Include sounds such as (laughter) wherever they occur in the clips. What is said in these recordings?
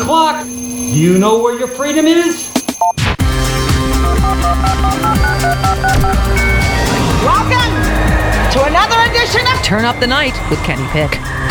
o'clock. You know where your freedom is? Welcome to another edition of Turn Up the Night with Kenny Pick.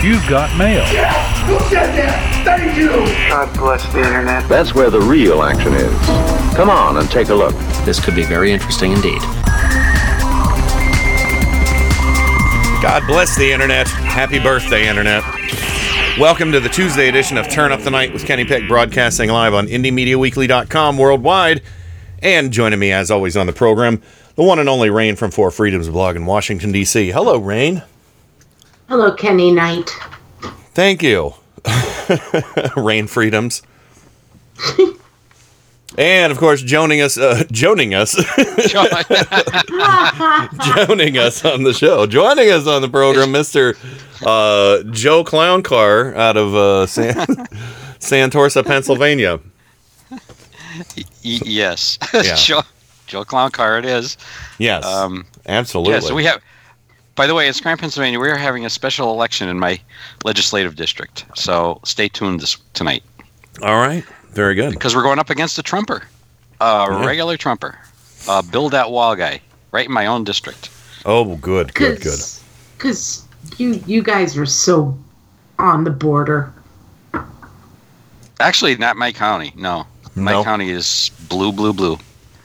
You've got mail. Yes! Who said that? Thank you. God bless the internet. That's where the real action is. Come on and take a look. This could be very interesting indeed. God bless the internet. Happy birthday, internet. Welcome to the Tuesday edition of Turn Up the Night with Kenny Pick, broadcasting live on IndieMediaWeekly.com worldwide. And joining me, as always, on the program, the one and only Rain from Four Freedoms blog in Washington, D.C. Hello, Rain. Hello, Kenny Knight. Thank you. (laughs) Rain Freedoms. and of course, joining us, uh, joining us, (laughs) joining us on the show, joining us on the program, Mister uh, Joe Clown Car out of uh, San- (laughs) Santorsa, Pennsylvania. Y- yes. Yeah. Joe, Joe Clown Car it is. Yes, Um, absolutely. Yeah, so we have. By the way, in Scranton, Pennsylvania, we are having a special election in my legislative district. So stay tuned this tonight All right, very good. because we're going up against a Trumper, a Yeah. regular Trumper, uh, Bill that wall guy, right in my own district. Oh, good, good, good. Because you you guys are so on the border. Actually, not my county. No, my No. county is blue, blue, blue.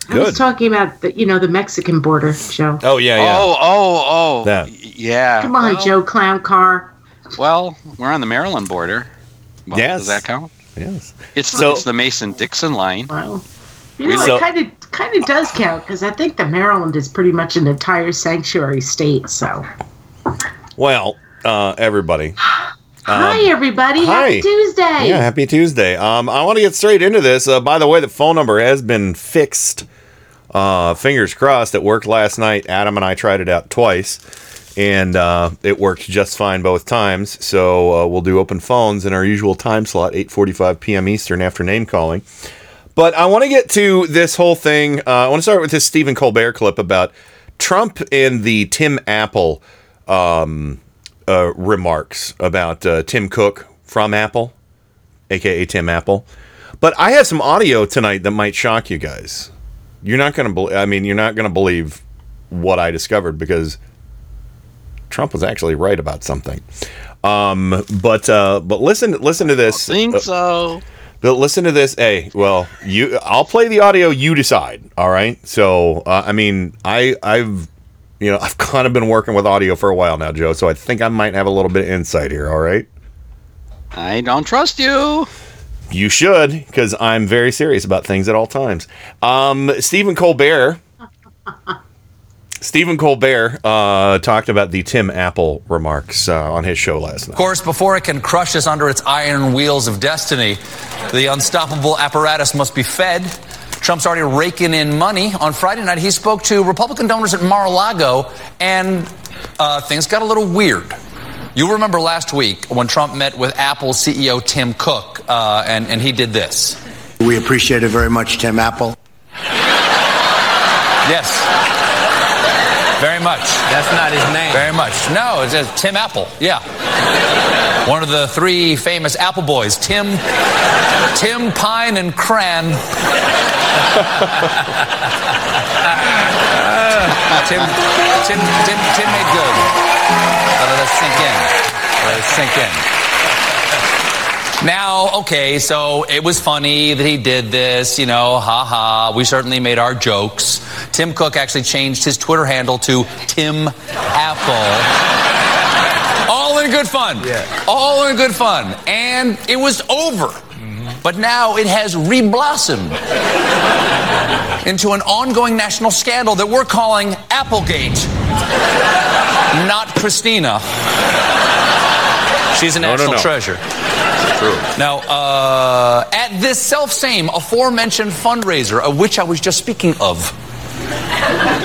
I was talking about the you know the Mexican border, Joe. Oh yeah, yeah. Oh, oh, oh. That. Yeah. Come on, well, Joe Clown Car. Well, we're on the Maryland border. Well, Yes. Does that count? Yes. It's, So- it's the Mason Dixon line. Well, you know So- it kind of kind of does count because I think the Maryland is pretty much an entire sanctuary state. So, Well, uh, everybody. (sighs) hi everybody, Um, hi. happy Tuesday. Yeah, happy Tuesday. Um, I want to get straight into this. Uh, by the way, the phone number has been fixed. Uh, fingers crossed. It worked last night. Adam and I tried it out twice, and uh, it worked just fine both times. So uh, we'll do open phones in our usual time slot, 8:45 p.m. Eastern, after name calling. But I want to get to this whole thing. Uh, I want to start with this Stephen Colbert clip about Trump and the Tim Apple um, uh, remarks about uh, Tim Cook from Apple, aka Tim Apple. But I have some audio tonight that might shock you guys. You're not going to believe. I mean, you're not going to believe what I discovered because Trump was actually right about something. Um, but uh, but listen listen to this. Think Uh, so. but listen to this. Hey, well, you. I'll play the audio. You decide. All right. So, uh, I mean, I, I've, you know, (laughs) I've kind of been working with audio for a while now, Joe. So I think I might have a little bit of insight here. All right. I don't trust you. You should, because I'm very serious about things at all times. Um, Stephen Colbert. Stephen Colbert uh, talked about the Tim Apple remarks uh, on his show last night. Of course, before it can crush us under its iron wheels of destiny, the unstoppable apparatus must be fed. Trump's already raking in money. On Friday night, he spoke to Republican donors at Mar a Lago, and uh, things got a little weird. You'll remember last week when Trump met with Apple CEO Tim Cook, uh, and, and he did this. We appreciate it very much, Tim Apple. Yes. Very much. That's not his name. Very much. No, it's just Tim Apple. Yeah. One of the three famous Apple boys, Tim, Tim Pine and Cran. Tim, Tim, Tim, Tim made good. Uh, let us sink in. Let us sink in. Now, okay, so it was funny that he did this, you know, ha ha. We certainly made our jokes. Tim Cook actually changed his Twitter handle to Tim Apple. All in good fun. Yeah. All in good fun. And it was over. But now it has reblossomed into an ongoing national scandal that we're calling Applegate. Not Christina. She's a No, no, national no. treasure. True. Now, uh, at this self same aforementioned fundraiser, of which I was just speaking of,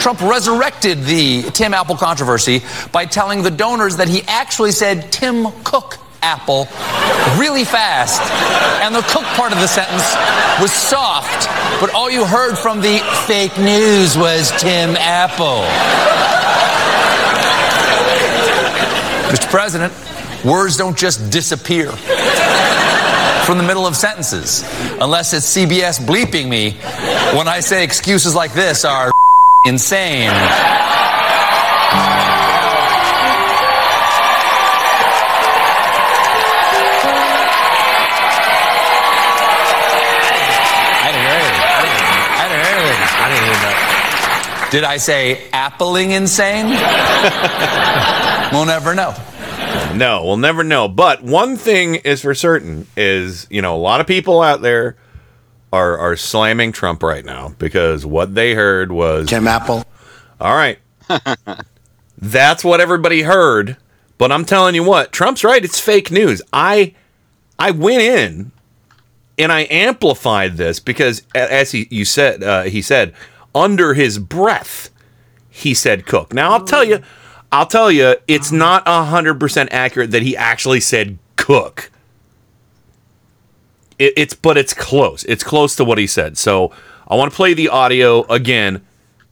Trump resurrected the Tim Apple controversy by telling the donors that he actually said Tim Cook Apple really fast. And the Cook part of the sentence was soft, but all you heard from the fake news was Tim Apple. Mr. President, words don't just disappear from the middle of sentences unless it's CBS bleeping me when I say excuses like this are (laughs) insane. I didn't hear. I didn't hear. I didn't hear that. Did I say appling insane? (laughs) we'll never know. No, we'll never know. But one thing is for certain is, you know, a lot of people out there are are slamming Trump right now because what they heard was Tim Apple. All right. (laughs) That's what everybody heard, but I'm telling you what, Trump's right, it's fake news. I I went in and I amplified this because as he you said uh, he said under his breath he said cook. Now I'll tell you I'll tell you it's not 100% accurate that he actually said cook. It, it's but it's close. It's close to what he said. So I want to play the audio again.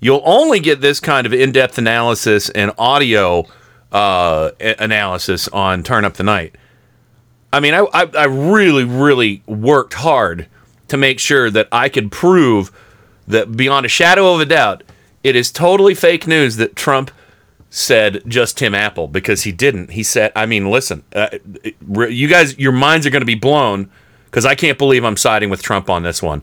You'll only get this kind of in-depth analysis and audio uh, analysis on Turn Up the Night. I mean, I, I I really really worked hard to make sure that I could prove that beyond a shadow of a doubt, it is totally fake news that Trump said just Tim Apple because he didn't. He said, I mean, listen, uh, you guys, your minds are going to be blown because I can't believe I'm siding with Trump on this one.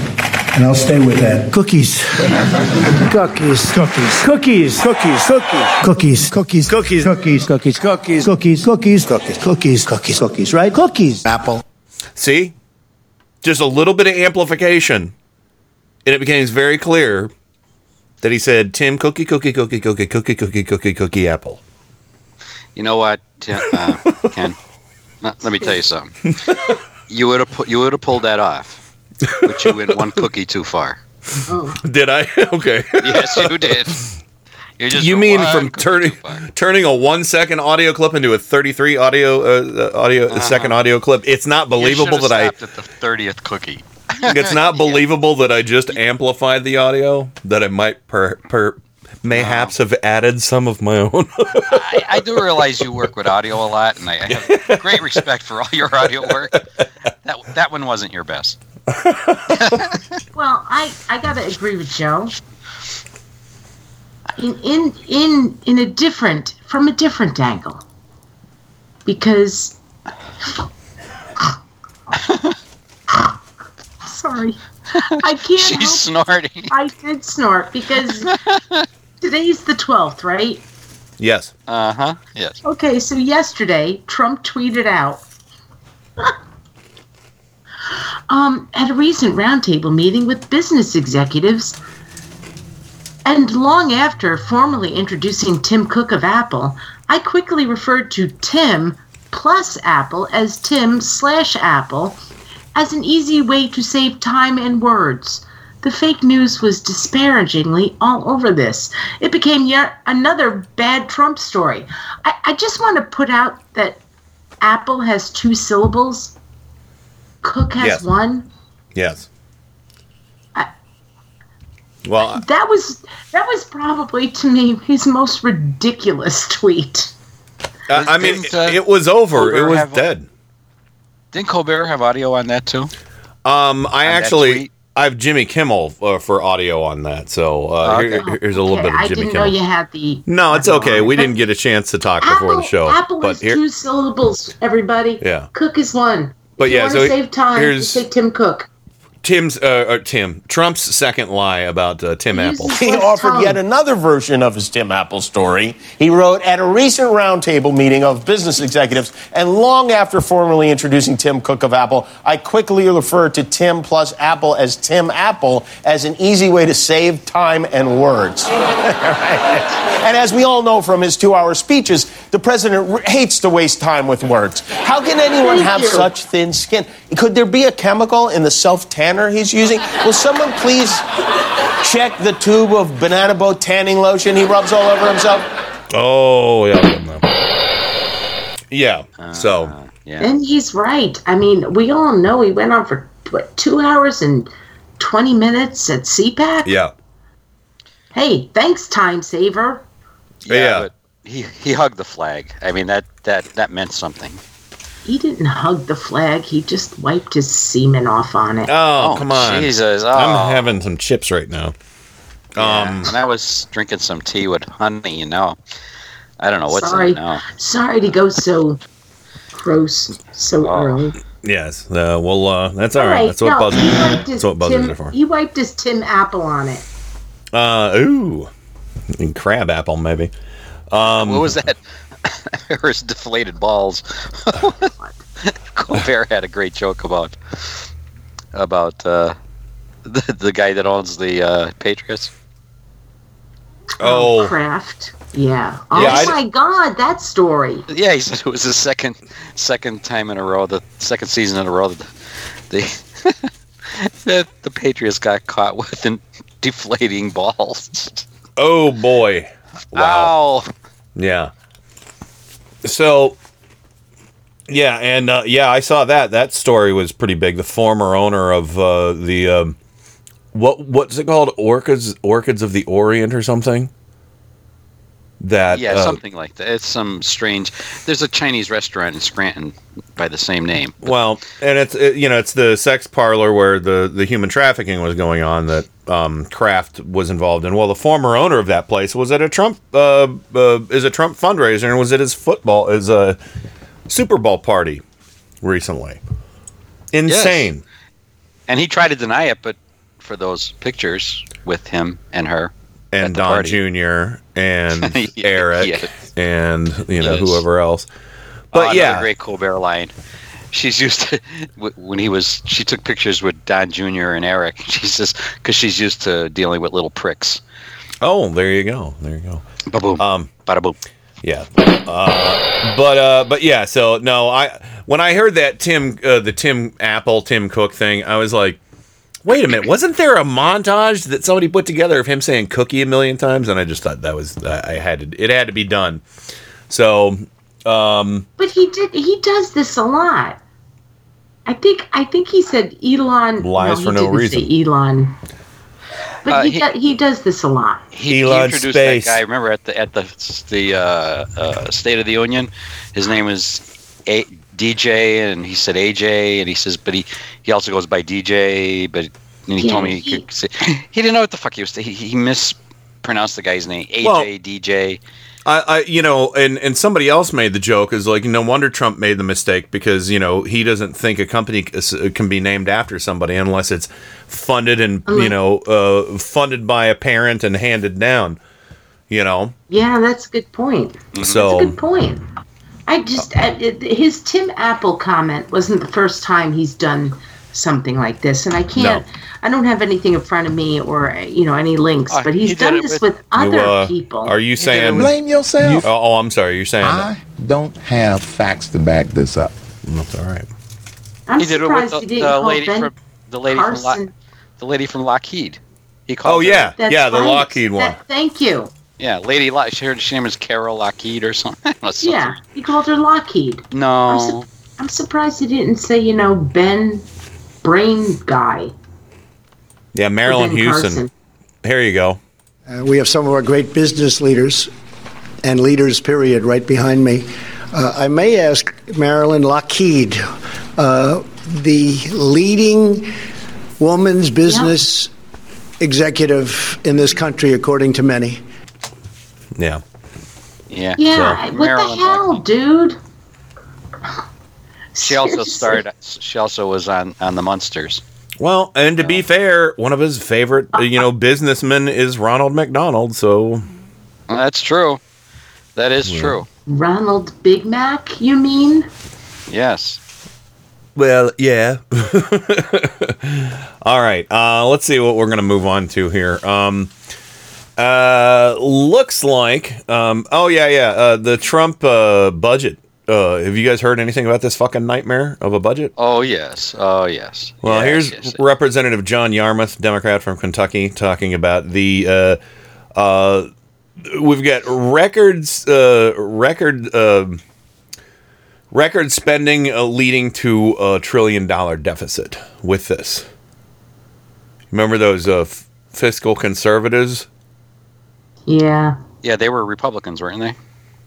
And I'll stay with that. Cookies. Cookies. Cookies. Cookies. Cookies. Cookies. Cookies. Cookies. Cookies. Cookies. Cookies. Cookies. Cookies. Cookies. Cookies. Cookies. Cookies. Cookies. Right? Cookies. Apple. See? Just a little bit of amplification. And it becomes very clear that he said Tim Cookie, Cookie, Cookie, Cookie, Cookie, Cookie, Cookie, Cookie, Apple. You know what, Tim, uh, Ken? Let let me tell you something. You would have pu- you would have pulled that off, but you went one cookie too far. Did I? (laughs) okay. Yes, you did. You just You mean from turning turning a one second audio clip into a thirty three audio uh, uh, audio Uh-huh. second audio clip? It's not believable should've that I. at the thirtieth cookie. (laughs) It's not (laughs) believable that I just amplified the audio. That I might per per mayhaps have added some of my own. I, I do realize you work with audio a lot, and I, I have great respect for all your audio work. That that one wasn't your best. (laughs) Well, I, I gotta agree with Joe. In in in in a different from a different angle. Because (laughs) sorry. I can't She's help snorting. I did snort because (laughs) today's the twelfth, right? yes. Uh huh. Yes. Okay, so yesterday Trump tweeted out um, at a recent roundtable meeting with business executives, and long after formally introducing Tim Cook of Apple, I quickly referred to Tim plus Apple as Tim slash Apple as an easy way to save time and words. The fake news was disparagingly all over this. It became yet another bad Trump story. I, I just want to put out that Apple has two syllables, Cook has Yes. one. Yes. Well, That was that was probably to me his most ridiculous tweet. I, I mean, uh, it was over. It was have- dead. Didn't Colbert have audio on that too? Um, I that actually? I have Jimmy Kimmel uh, for audio on that. So uh, Okay. here- here's a little Okay, bit of I Jimmy didn't Kimmel. know you had the. No, it's okay. We didn't get a chance to talk before the show. Apple but is here, two syllables. Everybody. Yeah. Cook is one. But yeah, so save time. Here's take Tim Cook. Tim's uh, uh, Tim Trump's second lie about uh, Tim Apple. He offered yet another version of his Tim Apple story. He wrote At a recent roundtable meeting of business executives, and long after formally introducing Tim Cook of Apple, I quickly referred to Tim plus Apple as Tim Apple as an easy way to save time and words. (laughs) and as we all know from his two hour speeches, the president r- hates to waste time with words. How can anyone Thank have you. such thin skin? Could there be a chemical in the self tanner he's using? Will someone please check the tube of banana boat tanning lotion he rubs all over himself? Oh yeah, yeah. Ah, so Yeah. And he's right. I mean, we all know he went on for what two hours and twenty minutes at CPAC. yeah, Hey, thanks, time saver. Yeah, but he he hugged the flag. I mean that that that meant something. He didn't hug the flag. He just wiped his semen off on it. Oh, Oh, come on, Jesus. Oh. I'm having some chips right now. Um, and I was drinking some tea with honey, You know, I don't know what's Sorry, in it now. sorry to go so gross so Oh. early. yes. Uh, well, uh, that's all right. That's what no, buzzers. his That's what buzzers Tim, are for. He wiped his Tim Apple on it. Uh, ooh, And crab apple maybe. Um, What was that? (laughs) or his deflated balls. (laughs) Colbert had a great joke about about uh, (laughs) the the guy that owns the uh, Patriots. Oh, Kraft. Yeah. Oh Yeah, I- my God, that story. Yeah, he said it was the second second time in a row, the second season in a row that the that the Patriots got caught with in deflating balls. Oh boy! Wow. Yeah. So. Yeah, and uh, yeah, I saw that. That story was pretty big. The former owner of uh, the um, what what's it called? Orchids Orchids of the Orient or something. That yeah, uh, something like that. It's some strange. There's a Chinese restaurant in Scranton by the same name. Well, and it's it, you know it's the sex parlor where the the human trafficking was going on that um, Kraft was involved in. Well, the former owner of that place was at a Trump uh, uh, is a Trump fundraiser and was at his football is a Super Bowl party recently. Insane. And he tried to deny it, but for those pictures with him and her And Don party. Jr. and (laughs) Yeah, Eric yeah. and you know Yes. whoever else. Oh, But yeah, great Colbert line. She's used to (laughs) when he was. She took pictures with Don Jr. and Eric. (laughs) She says because she's used to dealing with little pricks. Oh, there you go. There you go. Ba-boom. Um, Bada boom. Yeah. Uh, but uh, but yeah. So no, I when I heard that Tim uh, the Tim Apple Tim Cook thing, I was like, wait a minute, wasn't there a montage that somebody put together of him saying cookie a million times? And I just thought that was I I had to it had to be done. So um, But he did. He does this a lot. I think. I think he said Elon. Lies he for no didn't reason. Say Elon. But Uh, he, he- do, he does this a lot. He, he introduced Space. that guy. Remember at the at the the uh, uh, State of the Union, his name is a- DJ, and he said AJ, and he says, but he he also goes by DJ, but and he Yeah, told me he, he- could say, he didn't know what the fuck he was. He, he mispronounced the guy's name, AJ, Well- DJ. I, I you know and and somebody else made the joke is like no wonder Trump made the mistake because you know he doesn't think a company can be named after somebody unless it's funded and you know uh, funded by a parent and handed down you know Yeah, that's a good point. So- that's a good point. I just uh, it, his Tim Apple comment wasn't the first time he's done something like this, and I can't. I don't have anything in front of me or you know any links, but he's did done this with- with, other You, uh, people. are you saying Blame yourself. oh, oh, I'm sorry you're saying that. I don't have facts to back this up. that's all right I'm he did it with the, the lady Ben from the lady from Lock, Carson. the lady from Lockheed. He called. oh her- yeah That's yeah the. Lockheed one That- thank you. Yeah, Lady Lock. She, her name is Carol Lockheed or something. (laughs) Or something. Yeah, he called her Lockheed. No. I'm surprised he didn't say you know Ben Brain Guy. yeah Marilyn Hewson Carson. here you go Uh, we have some of our great business leaders and leaders, period, right behind me. Uh, I may ask Marilyn Lockheed, uh, the leading woman's business executive in this country, according to many. Yeah Yeah. Yeah, what Marilyn the hell, dude? She also (laughs) Seriously. starred. She also was on on the Munsters. Well, and to be fair, one of his favorite, uh, (laughs) you know, businessmen is Ronald McDonald. So That's true. That is Yeah. true. Ronald Big Mac, you mean? Yes. Well, yeah. (laughs) All right. Uh, let's see what we're going to move on to here. Um, uh, looks like. Um, oh yeah, yeah. Uh, the Trump uh, budget. Uh, have you guys heard anything about this fucking nightmare of a budget? Oh yes. Oh yes. Well, Yes, here's yes. Representative John Yarmuth, Democrat from Kentucky, talking about the. Uh, uh, we've got records, uh, record, uh, record spending uh, leading to a trillion dollar deficit with this. Remember those uh, f- fiscal conservatives? Yeah, Yeah, they were Republicans, weren't they?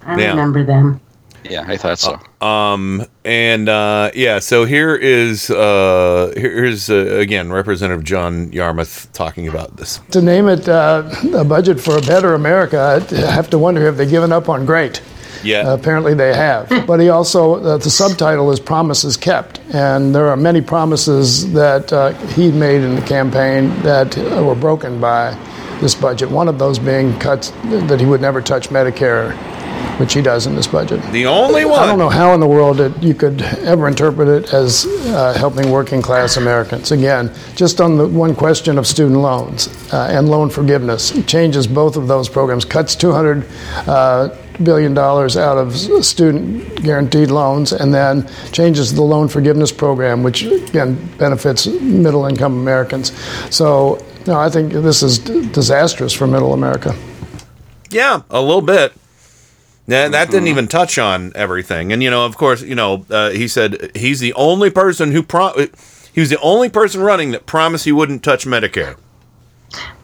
I Yeah. remember them. Yeah, I thought so. Um, and uh, yeah, so here is uh, here's uh, again Representative John Yarmuth talking about this. To name it uh, a budget for a better America, I have to wonder have they given up on great? Yeah. Uh, apparently they have. (laughs) but he also, uh, the subtitle is Promises Kept. And there are many promises that uh, he made in the campaign that uh, were broken by this budget. One of those being cuts that he would never touch Medicare, which he does in this budget. The only one. I don't know how in the world that you could ever interpret it as uh, helping working class Americans. Again, just on the one question of student loans uh, and loan forgiveness, he changes both of those programs, cuts 200 uh, billion dollars out of student guaranteed loans, and then changes the loan forgiveness program, which again benefits middle income Americans. So, no, I think this is d- disastrous for middle America. Yeah, a little bit. That, that didn't even touch on everything. And, you know, of course, you know, uh, he said he's the only person who, pro- he was the only person running that promised he wouldn't touch Medicare.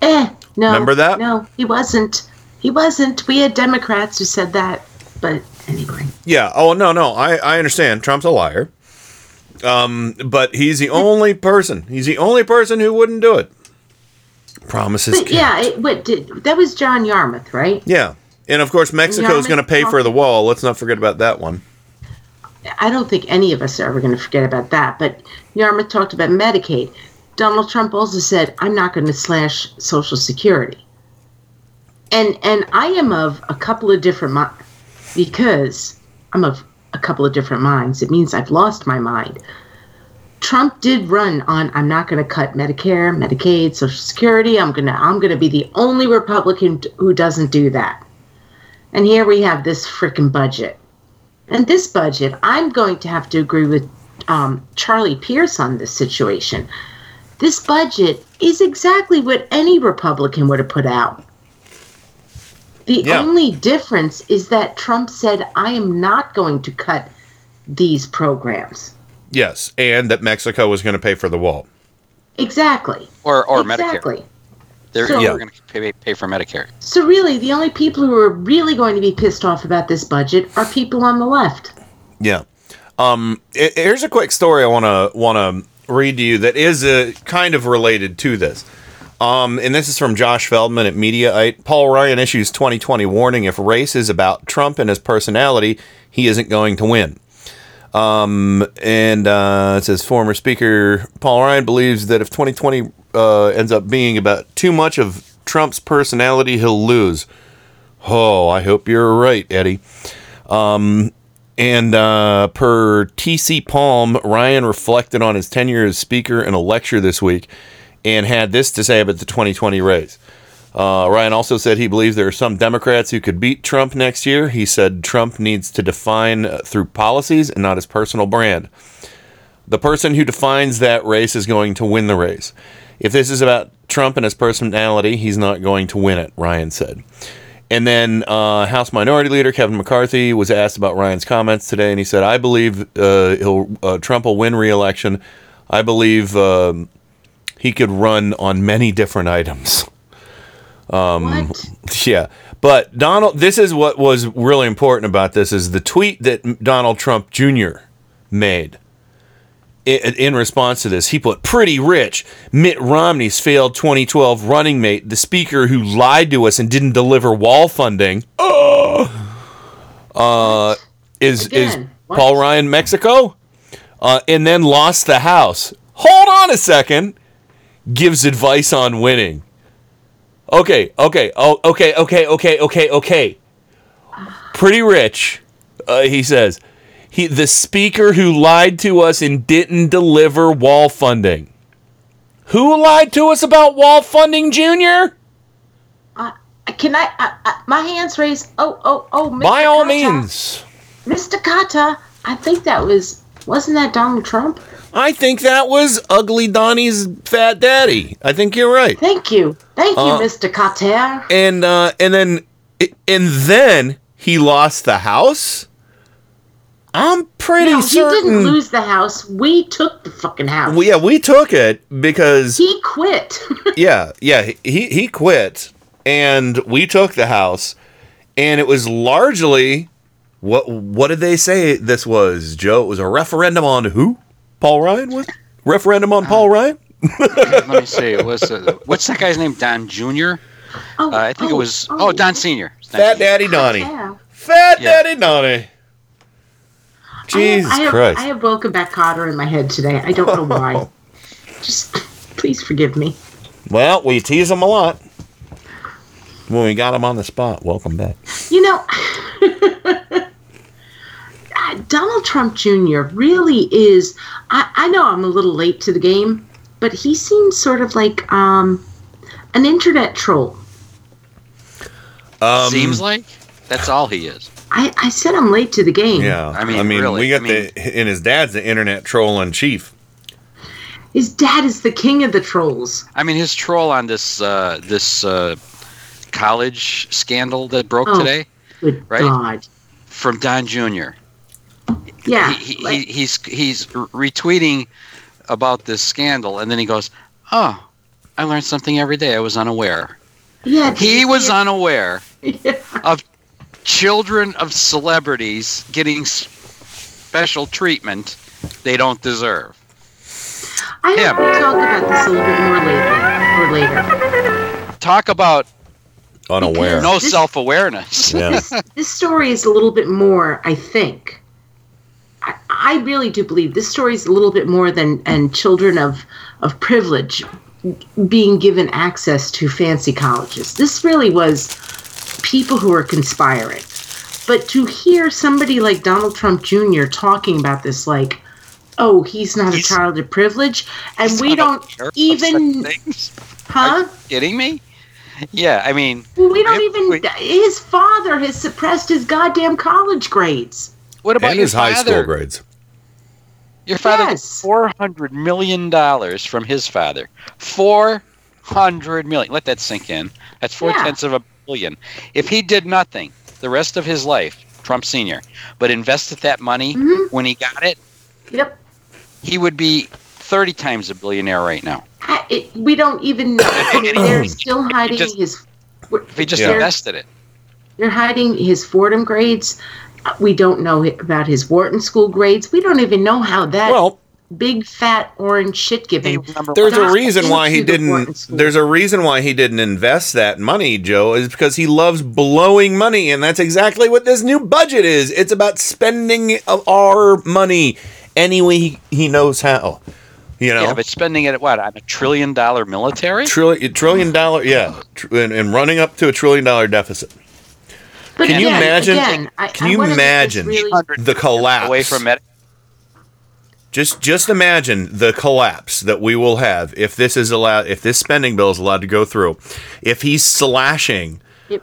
Eh, no. Remember that? No, he wasn't. He wasn't. We had Democrats who said that. But anyway. Yeah. Oh, no, no. I, I understand. Trump's a liar. Um, but he's the only person, he's the only person who wouldn't do it. Promises. But yeah, it, what did that was John Yarmuth, right? Yeah. And of course, Mexico is going to pay for the wall. Let's not forget about that one. I don't think any of us are ever going to forget about that. But Yarmuth talked about Medicaid. Donald Trump also said, "I'm not going to slash Social Security." And and I am of a couple of different minds because I'm of a couple of different minds. It means I've lost my mind. Trump did run on I'm not going to cut Medicare, Medicaid, Social Security. I'm going to I'm going to be the only Republican who doesn't do that. And here we have this frickin' budget. And this budget, I'm going to have to agree with um, Charlie Pierce on this situation. This budget is exactly what any Republican would have put out. The Yeah. only difference is that Trump said, I am not going to cut these programs. Yes. And that Mexico was going to pay for the wall. Exactly. Or or exactly. Medicare. They're, So- they're going to pay, pay for Medicare. So really, the only people who are really going to be pissed off about this budget are people on the left. Yeah. Um, i- here's a quick story I want to want to read to you that is uh, kind of related to this. Um, and this is from Josh Feldman at Mediaite. Paul Ryan issues 2020 warning: if race is about Trump and his personality, he isn't going to win. Um, and uh, it says former Speaker Paul Ryan believes that if 2020 uh, ends up being about too much of Trump's personality, he'll lose. Oh, I hope you're right, Eddie. Um, and uh, per TC Palm, Ryan reflected on his tenure as Speaker in a lecture this week and had this to say about the 2020 race. Uh, Ryan also said he believes there are some Democrats who could beat Trump next year. He said Trump needs to define uh, through policies and not his personal brand. The person who defines that race is going to win the race. If this is about Trump and his personality, he's not going to win it, Ryan said. And then uh, House Minority Leader Kevin McCarthy was asked about Ryan's comments today, and he said, "I believe uh, uh, Trump will win re-election. I believe um, he could run on many different items." (laughs) Um, (laughs) yeah, but Donald, this is what was really important about this is the tweet that Donald Trump Jr. made in, in response to this, he put pretty rich. Mitt Romney's failed 2012 running mate, the speaker who lied to us and didn't deliver wall funding, uh, is is Again, Paul Ryan Mexico, uh, and then lost the House. Hold on a second. gives advice on winning. Okay, okay, oh, okay, okay, okay, okay, okay. Pretty rich, uh, he says. He the speaker who lied to us and didn't deliver wall funding. Who lied to us about wall funding, Junior? Uh, can I? Uh, uh, my hands raised. Oh, oh, oh. Mr. By all Kotter. means. Mr. Kotter. I think that was. Wasn't that Donald Trump? I think that was Ugly Donnie's fat daddy. I think you're right. Thank you. Thank you, Uh, Mr. Kotter. And uh, and then and then he lost the house. I'm pretty No, he didn't lose the house. We took the fucking house. Well, yeah, we took it because He quit. (laughs) yeah, yeah, he he quit, and we took the house, and it was largely what what did they say this was, Joe? It was a referendum on who? Paul Ryan What referendum on Paul Ryan. (laughs) Let me see. It was uh, what's that guy's name? Don Jr. Oh, uh, I think it was. Oh, Don Senior. Fat Daddy Donnie. Fat Yeah. Daddy Donnie. Jesus I have, Christ. I have Welcome Back Kotter in my head today. I don't know why. (laughs) Just please forgive me. Well, we tease him a lot. When we got him on the spot, welcome back. You know, (laughs) uh, Donald Trump Jr. really is. I, I know I'm a little late to the game, but he seems sort of like um, an internet troll. Um, Seems (laughs) like that's all he is. I, I said I'm late to the game. Yeah, I mean, really, we got I mean- the and his dad's the internet troll in chief. His dad is the king of the trolls. I mean, his troll on this uh, this uh, college scandal that broke Oh, today Good Right? God. from Don Jr. Yeah. he, he, he, he's he's retweeting about this scandal, and then he goes, "Oh, I learned something every day. I was unaware." yeah. He was unaware Yeah. of children of celebrities getting special treatment they don't deserve. I hope him. we talk about this a little bit more later. Or later. Talk about Unaware. no This- self awareness. Yeah. this, (laughs) this story is a little bit more, I think. I, I really do believe this story is a little bit more than and children of of privilege being given access to fancy colleges. This really was people who were conspiring. But to hear somebody like Donald Trump Jr. talking about this, like, oh, he's not a child of privilege, and we don't even, huh? Kidding me? Yeah, I mean, We don't even. His father has suppressed his goddamn college grades. What about and your his high school grades. Your father Yes. gets four hundred million dollars from his father. Four hundred million. Let that sink in. That's four Yeah. tenths of a billion. If he did nothing the rest of his life, Trump Senior, but invested that money Mm-hmm. when he got it, Yep. he would be thirty times a billionaire right now. I, it, we don't even know. I mean, they're still hiding just- his. If he just they're, invested it. they're hiding his Fordham grades. We don't know about his Wharton School grades. We don't even know how that Well, big fat orange shit giving. there's a reason why he into the Wharton didn't. School. There's a reason why he didn't invest that money, Joe, is because he loves blowing money, and that's exactly what this new budget is. It's about spending of our money any way he, he knows how. You know, Yeah, but spending it at what on a trillion dollar military? trillion trillion dollar, yeah, tr- and, and running up to a trillion dollar deficit. But Can you imagine? again, I- can I you wanna make this imagine really- the collapse away from it. Just just imagine the collapse that we will have if this is allowed if this spending bill is allowed to go through. If he's slashing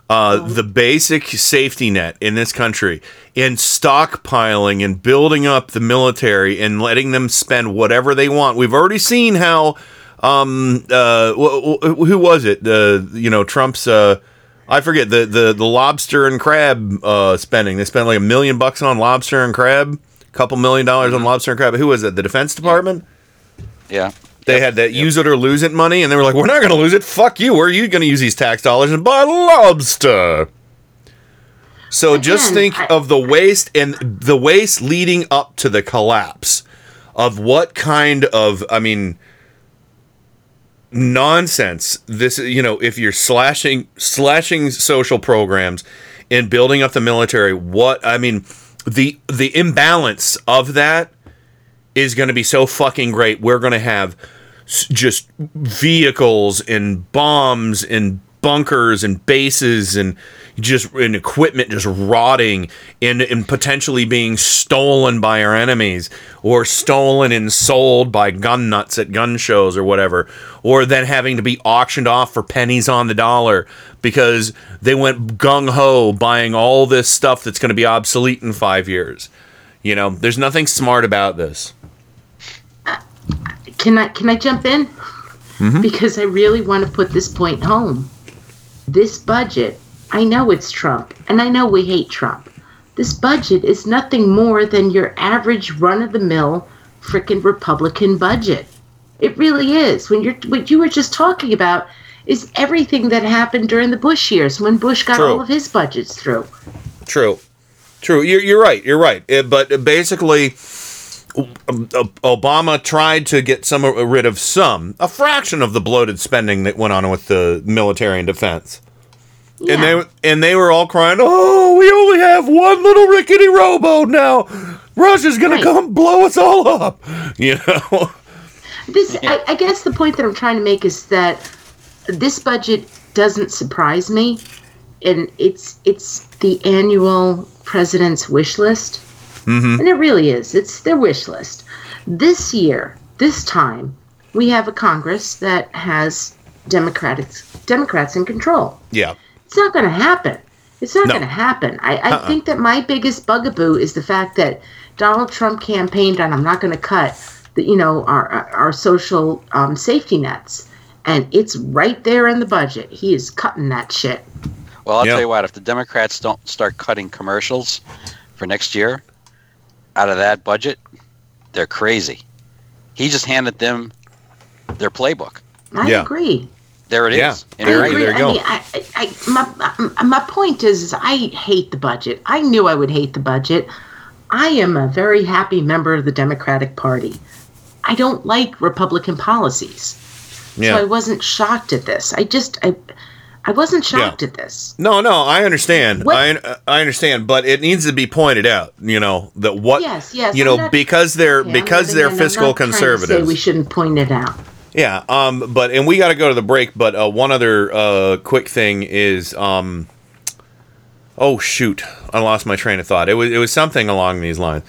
uh, the basic safety net in this country and stockpiling and building up the military and letting them spend whatever they want. We've already seen how um uh wh- wh- who was it? The you know Trump's uh I forget the the the lobster and crab uh spending. They spent like a million bucks on lobster and crab, a couple million dollars on lobster and crab. Who was it? The Defense Department? Yeah. They had that use it or lose it money, and they were like, "We're not going to lose it. Fuck you. Where are you going to use these tax dollars and buy lobster?" So just think I- of the waste and the waste leading up to the collapse of what kind of, I mean, nonsense this. Is you know, if you're slashing slashing social programs and building up the military, what I mean, the the imbalance of that is going to be so fucking great. We're going to have just vehicles and bombs and bunkers and bases and just and equipment just rotting and, and potentially being stolen by our enemies or stolen and sold by gun nuts at gun shows or whatever or then having to be auctioned off for pennies on the dollar because they went gung-ho buying all this stuff that's going to be obsolete in five years you know there's nothing smart about this uh, Can I can I jump in? Mm-hmm. Because I really want to put this point home. This budget, I know it's Trump, and I know we hate Trump. This budget is nothing more than your average run of the mill frickin' Republican budget. It really is. When you're what you were just talking about is everything that happened during the Bush years when Bush got True. all of his budgets through. True, true. You're, you're right. You're right. Uh, but basically, um, uh, Obama tried to get some uh, rid of some, a fraction of the bloated spending that went on with the military and defense. And they and they were all crying, "Oh, we only have one little rickety rowboat now. Russia's gonna Right. come blow us all up." (laughs) You know. This, I, I guess, the point that I'm trying to make is that this budget doesn't surprise me, and it's it's the annual president's wish list, Mm-hmm. and it really is. It's their wish list. This year, this time, we have a Congress that has Democrats Democrats in control. Yeah. It's not going to happen. It's not No. going to happen. I, I Uh-uh. think that my biggest bugaboo is the fact that Donald Trump campaigned on I'm not going to cut the you know our our- our social um, safety nets, and it's right there in the budget. He is cutting that shit. Well, I'll Yeah. tell you what. If the Democrats don't start cutting commercials for next year out of that budget, they're crazy. He just handed them their playbook. I Yeah. agree. There it is. Yeah. In There- I writing. agree. there you I go. mean, I, I, I, my, my, my point is, is I hate the budget. I knew I would hate the budget. I am a very happy member of the Democratic Party. I don't like Republican policies. Yeah. So I wasn't shocked at this. I just I I wasn't shocked at this. No, no, I understand. What- I I understand, but it needs to be pointed out, you know, that what Yes, yes, you I'm know, not- because they're Okay, because they're fiscal trying to say conservatives. we shouldn't point it out. Yeah, um, but and we got to go to the break. But uh, one other uh, quick thing is, um, oh shoot, I lost my train of thought. It was it was something along these lines.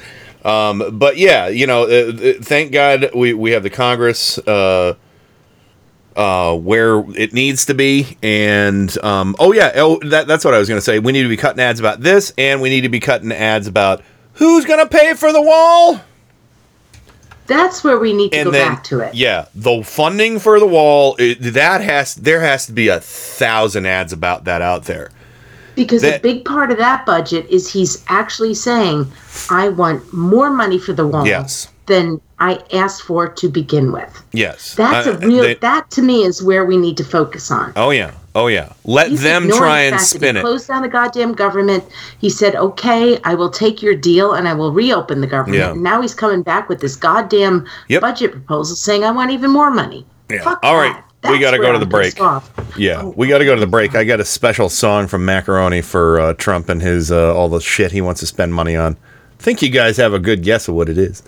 Um, but yeah, you know, uh, uh, thank God we we have the Congress. Uh, uh, where it needs to be, and um, oh yeah, oh that, that's what I was going to say. We need to be cutting ads about this, and we need to be cutting ads about who's going to pay for the wall. That's where we need to go then back to it. yeah the funding for the wall it, that has there has to be a thousand ads about that out there Because a big part of that budget is he's actually saying, I want more money for the wall Yes. Than I asked for to begin with. yes That's Uh, a real they- that to me is where we need to focus on. oh yeah oh yeah let He's them try the and spin he it Closed down the goddamn government. He said, "Okay, I will take your deal and I will reopen the government." Yeah. And now he's coming back with this goddamn Yep. budget proposal saying, "I want even more money." yeah Fuck all right that. we That's got to go to the break yeah we got to go to the break i got a special song from macaroni for uh, trump and his uh, all the shit he wants to spend money on think you guys have a good guess of what it is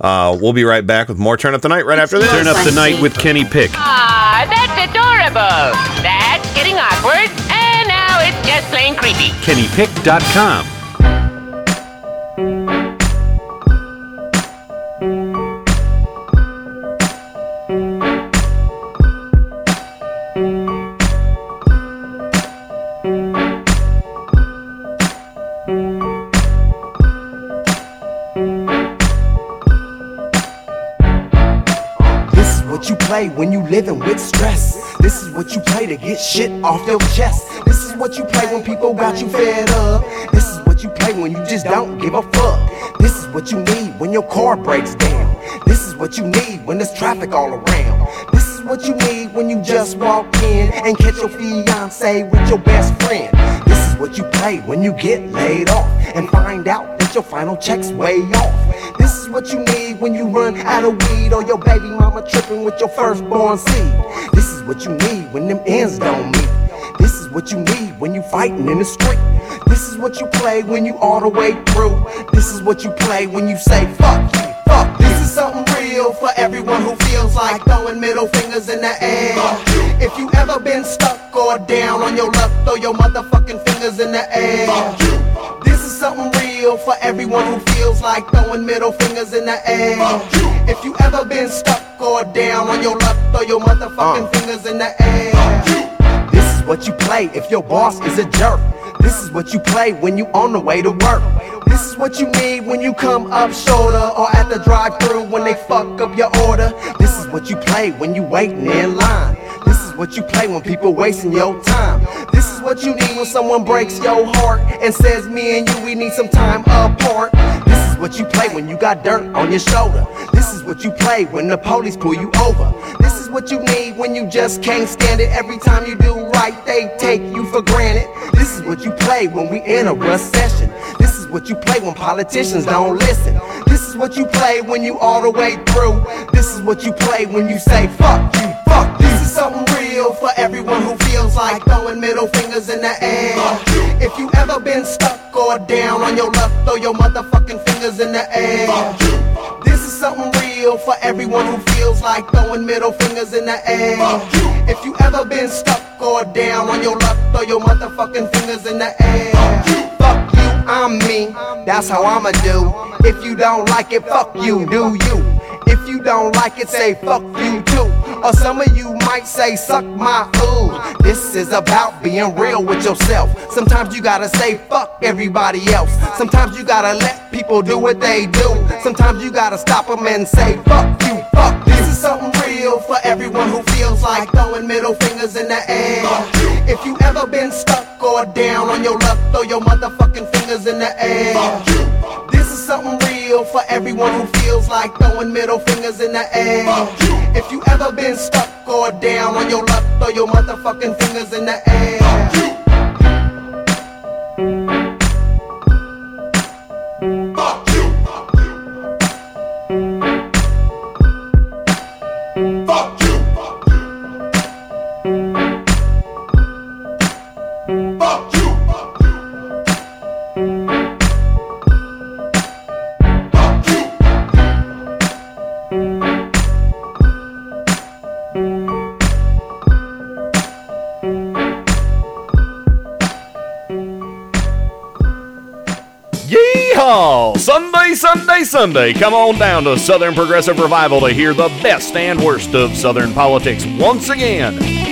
uh, we'll be right back with more turn up the night right after this Turn up the night with Kenny Pick. Ah, that's adorable. That's getting awkward. And now it's just plain creepy. KennyPick.com. play when you living with stress. This is what you play to get shit off your chest. This is what you play when people got you fed up. This is what you play when you just don't give a fuck. This is what you need when your car breaks down. This is what you need when there's traffic all around. This is what you need when you just walk in and catch your fiance with your best friend. This is what you play when you get laid off and find out that your final check's way off. This is what you need when you run out of weed or your baby mama tripping with your firstborn seed. This is what you need when them ends don't meet. This is what you need when you fighting in the street. This is what you play when you all the way through. This is what you play when you say fuck you, fuck. This is something real for everyone who feels like throwing middle fingers in the air. If you ever been stuck or down on your luck, throw your motherfucking fingers in the air. This is something real for everyone who feels like throwing middle fingers in the air. If you ever been stuck or down on your luck, throw your motherfucking uh. fingers in the air. This is what you play if your boss is a jerk. This is what you play when you on the way to work. This is what you need when you come up shoulder or at the drive-through when they fuck up your order. This is what you play when you waiting in line. This is what you play when people wasting your time. This is what you need when someone breaks your heart and says me and you we need some time apart. This is what you play when you got dirt on your shoulder. This is what you play when the police pull you over. This is what you need when you just can't stand it. Every time you do right, they take you for granted. This is what you play when we in a recession. This is what you play when politicians don't listen. This is what you play when you all the way through. This is what you play when you say fuck you, something real for everyone who feels like throwing middle fingers in the air. If you ever been stuck or down on your luck, throw your motherfucking fingers in the air. This is something real for everyone who feels like throwing middle fingers in the air. If you ever been stuck or down on your luck, throw your motherfucking fingers in the air. Fuck you, I'm me. That's how I'ma do. If you don't like it, fuck you, do you? If you don't like it, say fuck you too. Or some of you might say suck my ooh. This is about being real with yourself. Sometimes you gotta say fuck everybody else. Sometimes you gotta let people do what they do. Sometimes you gotta stop them and say fuck you, fuck. This is something real for everyone who feels like throwing middle fingers in the air. If you ever been stuck or down on your luck, throw your motherfucking fingers in the air. This is something real for everyone who feels like throwing middle fingers in the air. If you ever been stuck or down on your luck, throw your motherfucking fingers in the air. Sunday, Sunday. Come on down to Southern Progressive Revival to hear the best and worst of Southern politics once again.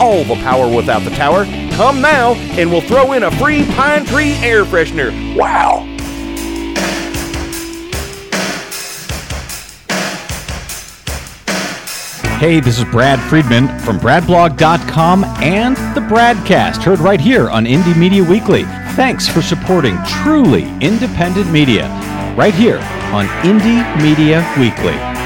all the power without the tower. Come now, and we'll throw in a free pine tree air freshener. Wow! Hey, this is Brad Friedman from BradBlog.com and the Bradcast, heard right here on Indie Media Weekly. Thanks for supporting truly independent media, right here on Indie Media Weekly.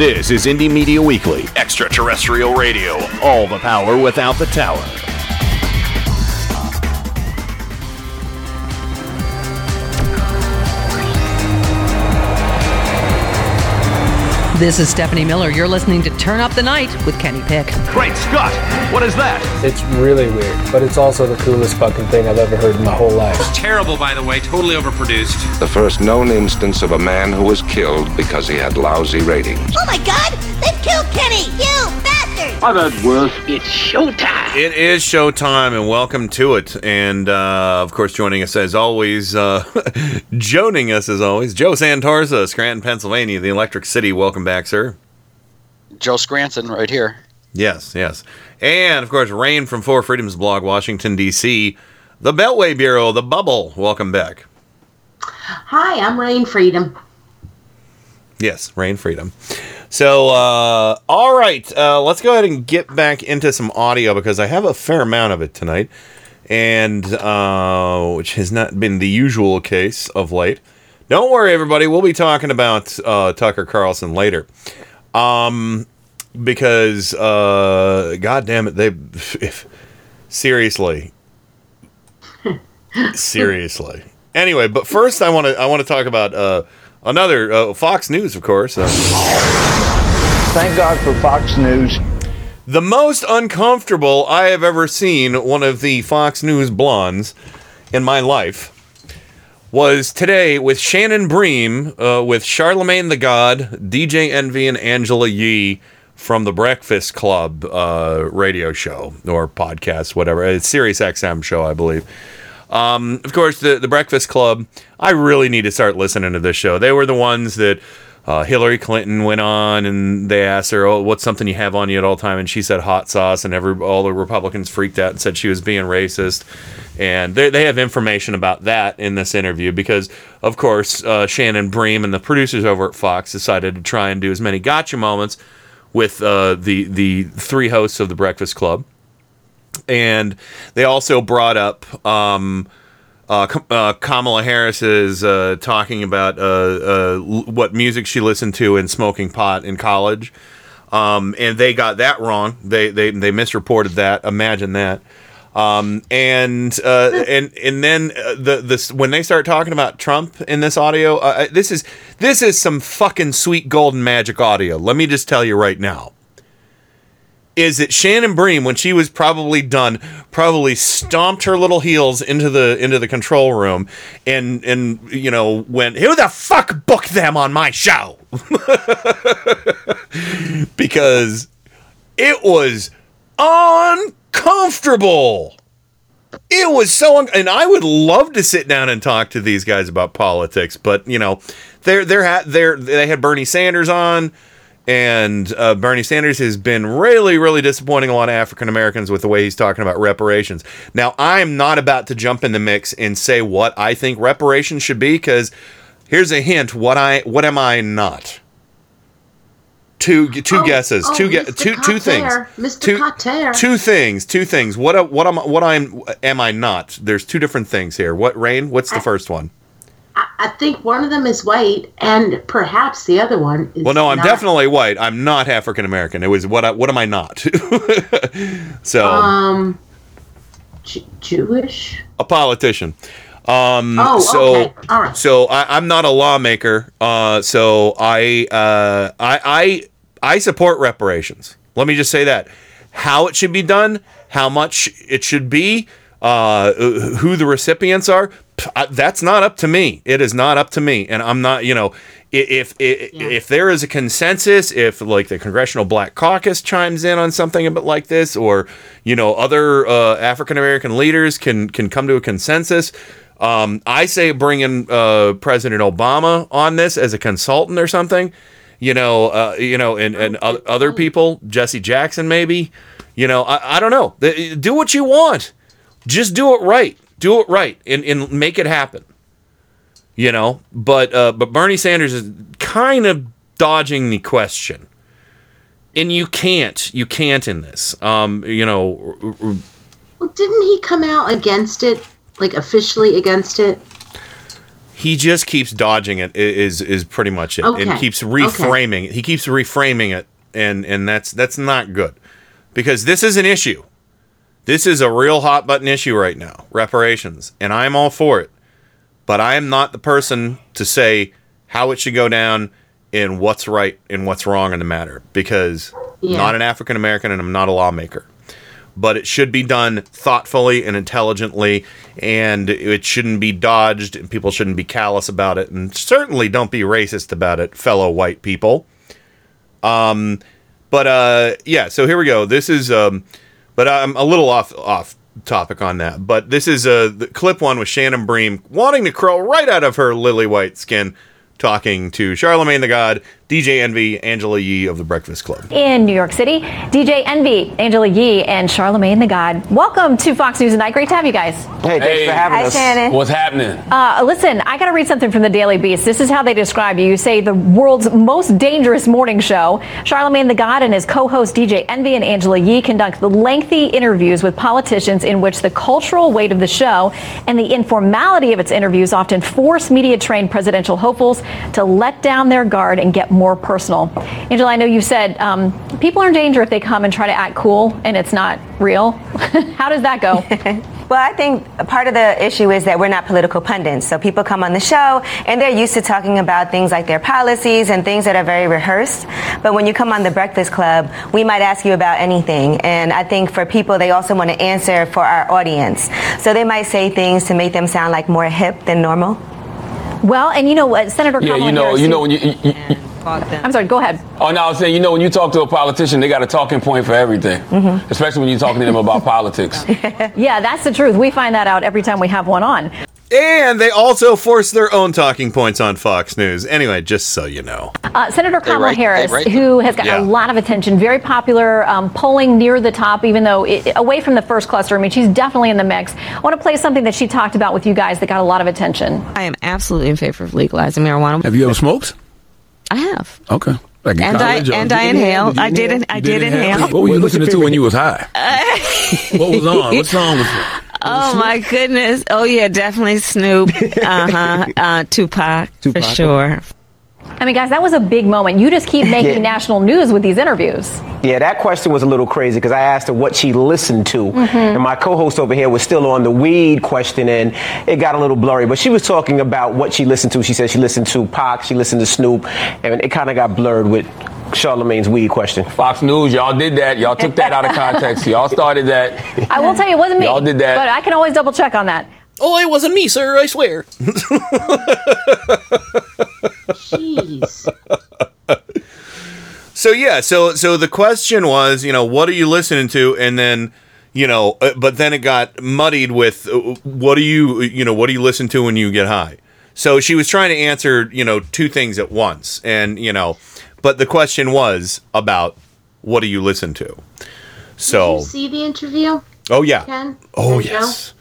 This is Indie Media Weekly, extraterrestrial radio, all the power without the tower. This is Stephanie Miller. You're listening to Turn Up the Night with Kenny Pick. Great Scott! What is that? It's really weird, but it's also the coolest fucking thing I've ever heard in my whole life. It's Terrible, by the way, totally overproduced. The first known instance of a man who was killed because he had lousy ratings. Oh my god! They've killed Kenny! You bastard! I've heard worse. It's showtime. It is showtime, and welcome to it. And uh, of course, joining us as always, uh, (laughs) joining us as always, Joe Santorza, Scranton, Pennsylvania, the Electric City. Welcome back, sir. Joe Scranton, right here. Yes, yes. And of course, Rain from Four Freedoms blog, Washington, D.C., the Beltway Bureau, the Bubble. Welcome back. Hi, I'm Rain Freedom. Yes, Rain Freedom. So, uh, all right, uh, let's go ahead and get back into some audio because I have a fair amount of it tonight, and uh, which has not been the usual case of late. Don't worry, everybody. We'll be talking about uh, Tucker Carlson later, um, because uh, God damn it, they if, seriously, (laughs) seriously. Anyway, but first, I want to I want to talk about uh, another uh, Fox News, of course. Uh, Thank God for Fox News. the most uncomfortable I have ever seen one of the Fox News blondes in my life was today with Shannon Bream, uh, with Charlemagne the God, DJ Envy, and Angela Yee from the Breakfast Club uh, radio show or podcast, whatever. It's Sirius XM show, I believe. Um, of course, the the Breakfast Club. I really need to start listening to this show. They were the ones that uh, Hillary Clinton went on, and they asked her, "Oh, what's something you have on you at all time?" And she said hot sauce, and every all the Republicans freaked out and said she was being racist. And they they have information about that in this interview because, of course, uh, Shannon Bream and the producers over at Fox decided to try and do as many gotcha moments with uh, the the three hosts of the Breakfast Club and they also brought up um, uh, uh, Kamala Harris is uh, talking about uh, uh, what music she listened to and smoking pot in college, um, and they got that wrong. They they they misreported that. Imagine that. Um, and uh, and and then uh, the this when they start talking about Trump in this audio, uh, this is this is some fucking sweet golden magic audio. Let me just tell you right now is that Shannon Bream, when she was probably done, probably stomped her little heels into the into the control room and and you know went, who the fuck booked them on my show? (laughs) because it was uncomfortable. It was so, un- and I would love to sit down and talk to these guys about politics, but you know, they're they're ha- they're they had Bernie Sanders on, and uh, Bernie Sanders has been really really disappointing a lot of African Americans with the way he's talking about reparations. Now, I'm not about to jump in the mix and say what I think reparations should be because here's a hint: what I what am I not? Two two Oh, guesses, oh, two ge- two two things. Mr. Two, Kotter. two things, two things. What what am what I'm am I not? There's two different things here. What Rain? What's the first one? I think one of them is white, and perhaps the other one is. Well, no, I'm not. definitely white. I'm not African American. It was what I, what am I not? (laughs) so Um, J- Jewish. a politician. Um, Oh, so, okay. All right. So I, I'm not a lawmaker. Uh, so I, uh, I, I, I support reparations. Let me just say that. How it should be done, how much it should be, uh, who the recipients are. That's not up to me. It is not up to me, and I'm not. You know, if if, if there is a consensus, if like the Congressional Black Caucus chimes in on something a bit like this, or you know, other uh, African American leaders can can come to a consensus. Um, I say bring in uh, President Obama on this as a consultant or something. You know, uh, you know, and and other people, Jesse Jackson maybe. You know, I, I don't know. Do what you want. Just do it right. Do it right and, and make it happen. You know, but uh, but Bernie Sanders is kind of dodging the question, and you can't. You can't in this. Um, you know, Well, didn't he come out against it, like officially against it? he just keeps dodging it. Is Is pretty much it, and keeps reframing it. He keeps reframing it, and and that's that's not good, because this is an issue. This is a real hot button issue right now, reparations, and I'm all for it. But I am not the person to say how it should go down and what's right and what's wrong in the matter because Yeah. I'm not an African American and I'm not a lawmaker. But it should be done thoughtfully and intelligently, and it shouldn't be dodged, and people shouldn't be callous about it, and certainly don't be racist about it, fellow white people. Um, but uh, yeah, so here we go. This is, um, but I'm a little off off topic on that. But this is uh, the clip one with Shannon Bream wanting to crawl right out of her lily white skin, talking to Charlemagne the God, DJ Envy, Angela Yee of the Breakfast Club. in New York City. DJ Envy, Angela Yee, and Charlemagne the God. Welcome to Fox News at Night. Great to have you guys. Hey, thanks for having Hi, us. Shannon. What's happening? Uh, listen, I got to read something from the Daily Beast. This is how they describe you. You say the world's most dangerous morning show. Charlemagne the God and his co-host DJ Envy and Angela Yee conduct lengthy interviews with politicians in which the cultural weight of the show and the informality of its interviews often force media-trained presidential hopefuls to let down their guard and get more personal. Angela, I know you said um, people are in danger if they come and try to act cool and it's not real. (laughs) how does that go? (laughs) Well, I think part of the issue is that we're not political pundits. So people come on the show and they're used to talking about things like their policies and things that are very rehearsed. But when you come on the Breakfast Club, we might ask you about anything. And I think for people, they also want to answer for our audience. So they might say things to make them sound like more hip than normal. Well, and you know what, Senator Yeah, Kamala you know, Harris, you know when you. you, you I'm sorry, go ahead. Oh no, I was saying, you know, when you talk to a politician, they got a talking point for everything, Mm-hmm. especially when you're talking to them about politics. (laughs) yeah, that's the truth. We find that out every time we have one on. And they also force their own talking points on Fox News. Anyway, just so you know. Uh, Senator They Kamala write- Harris, who has gotten Yeah. a lot of attention, very popular, um, polling near the top, even though it, away from the first cluster. I mean, she's definitely in the mix. I want to play something that she talked about with you guys that got a lot of attention. I am absolutely in favor of legalizing marijuana. Have you ever smoked? I have. Okay. Like in And I- college, or- and I inhale. I did I You did inhale. What were you listening to when you was high? (laughs) what was on? What song was it? Oh my goodness! Oh yeah, definitely Snoop. (laughs) Uh-huh. Uh Tupac, for Tupac. sure. I mean, guys, that was a big moment. You just keep (laughs) making Yeah. national news with these interviews. Yeah, that question was a little crazy because I asked her what she listened to. Mhm. And my co host over here was still on the weed question, and it got a little blurry. But she was talking about what she listened to. She said she listened to Pac, she listened to Snoop, and it kind of got blurred with Charlemagne's weed question. Fox News, y'all did that. Y'all took that out of context. Y'all started that. I will tell you, it wasn't me. Y'all did that. But I can always double check on that. Oh, it wasn't me, sir. I swear. Jeez. So yeah, so so the question was, you know, what are you listening to, and then, you know, uh, but then it got muddied with, uh, what do you, you know, what do you listen to when you get high? So she was trying to answer, you know, two things at once, and you know, but the question was about what do you listen to? Did So, you see the interview? oh yeah, Ken? oh yes. Joe?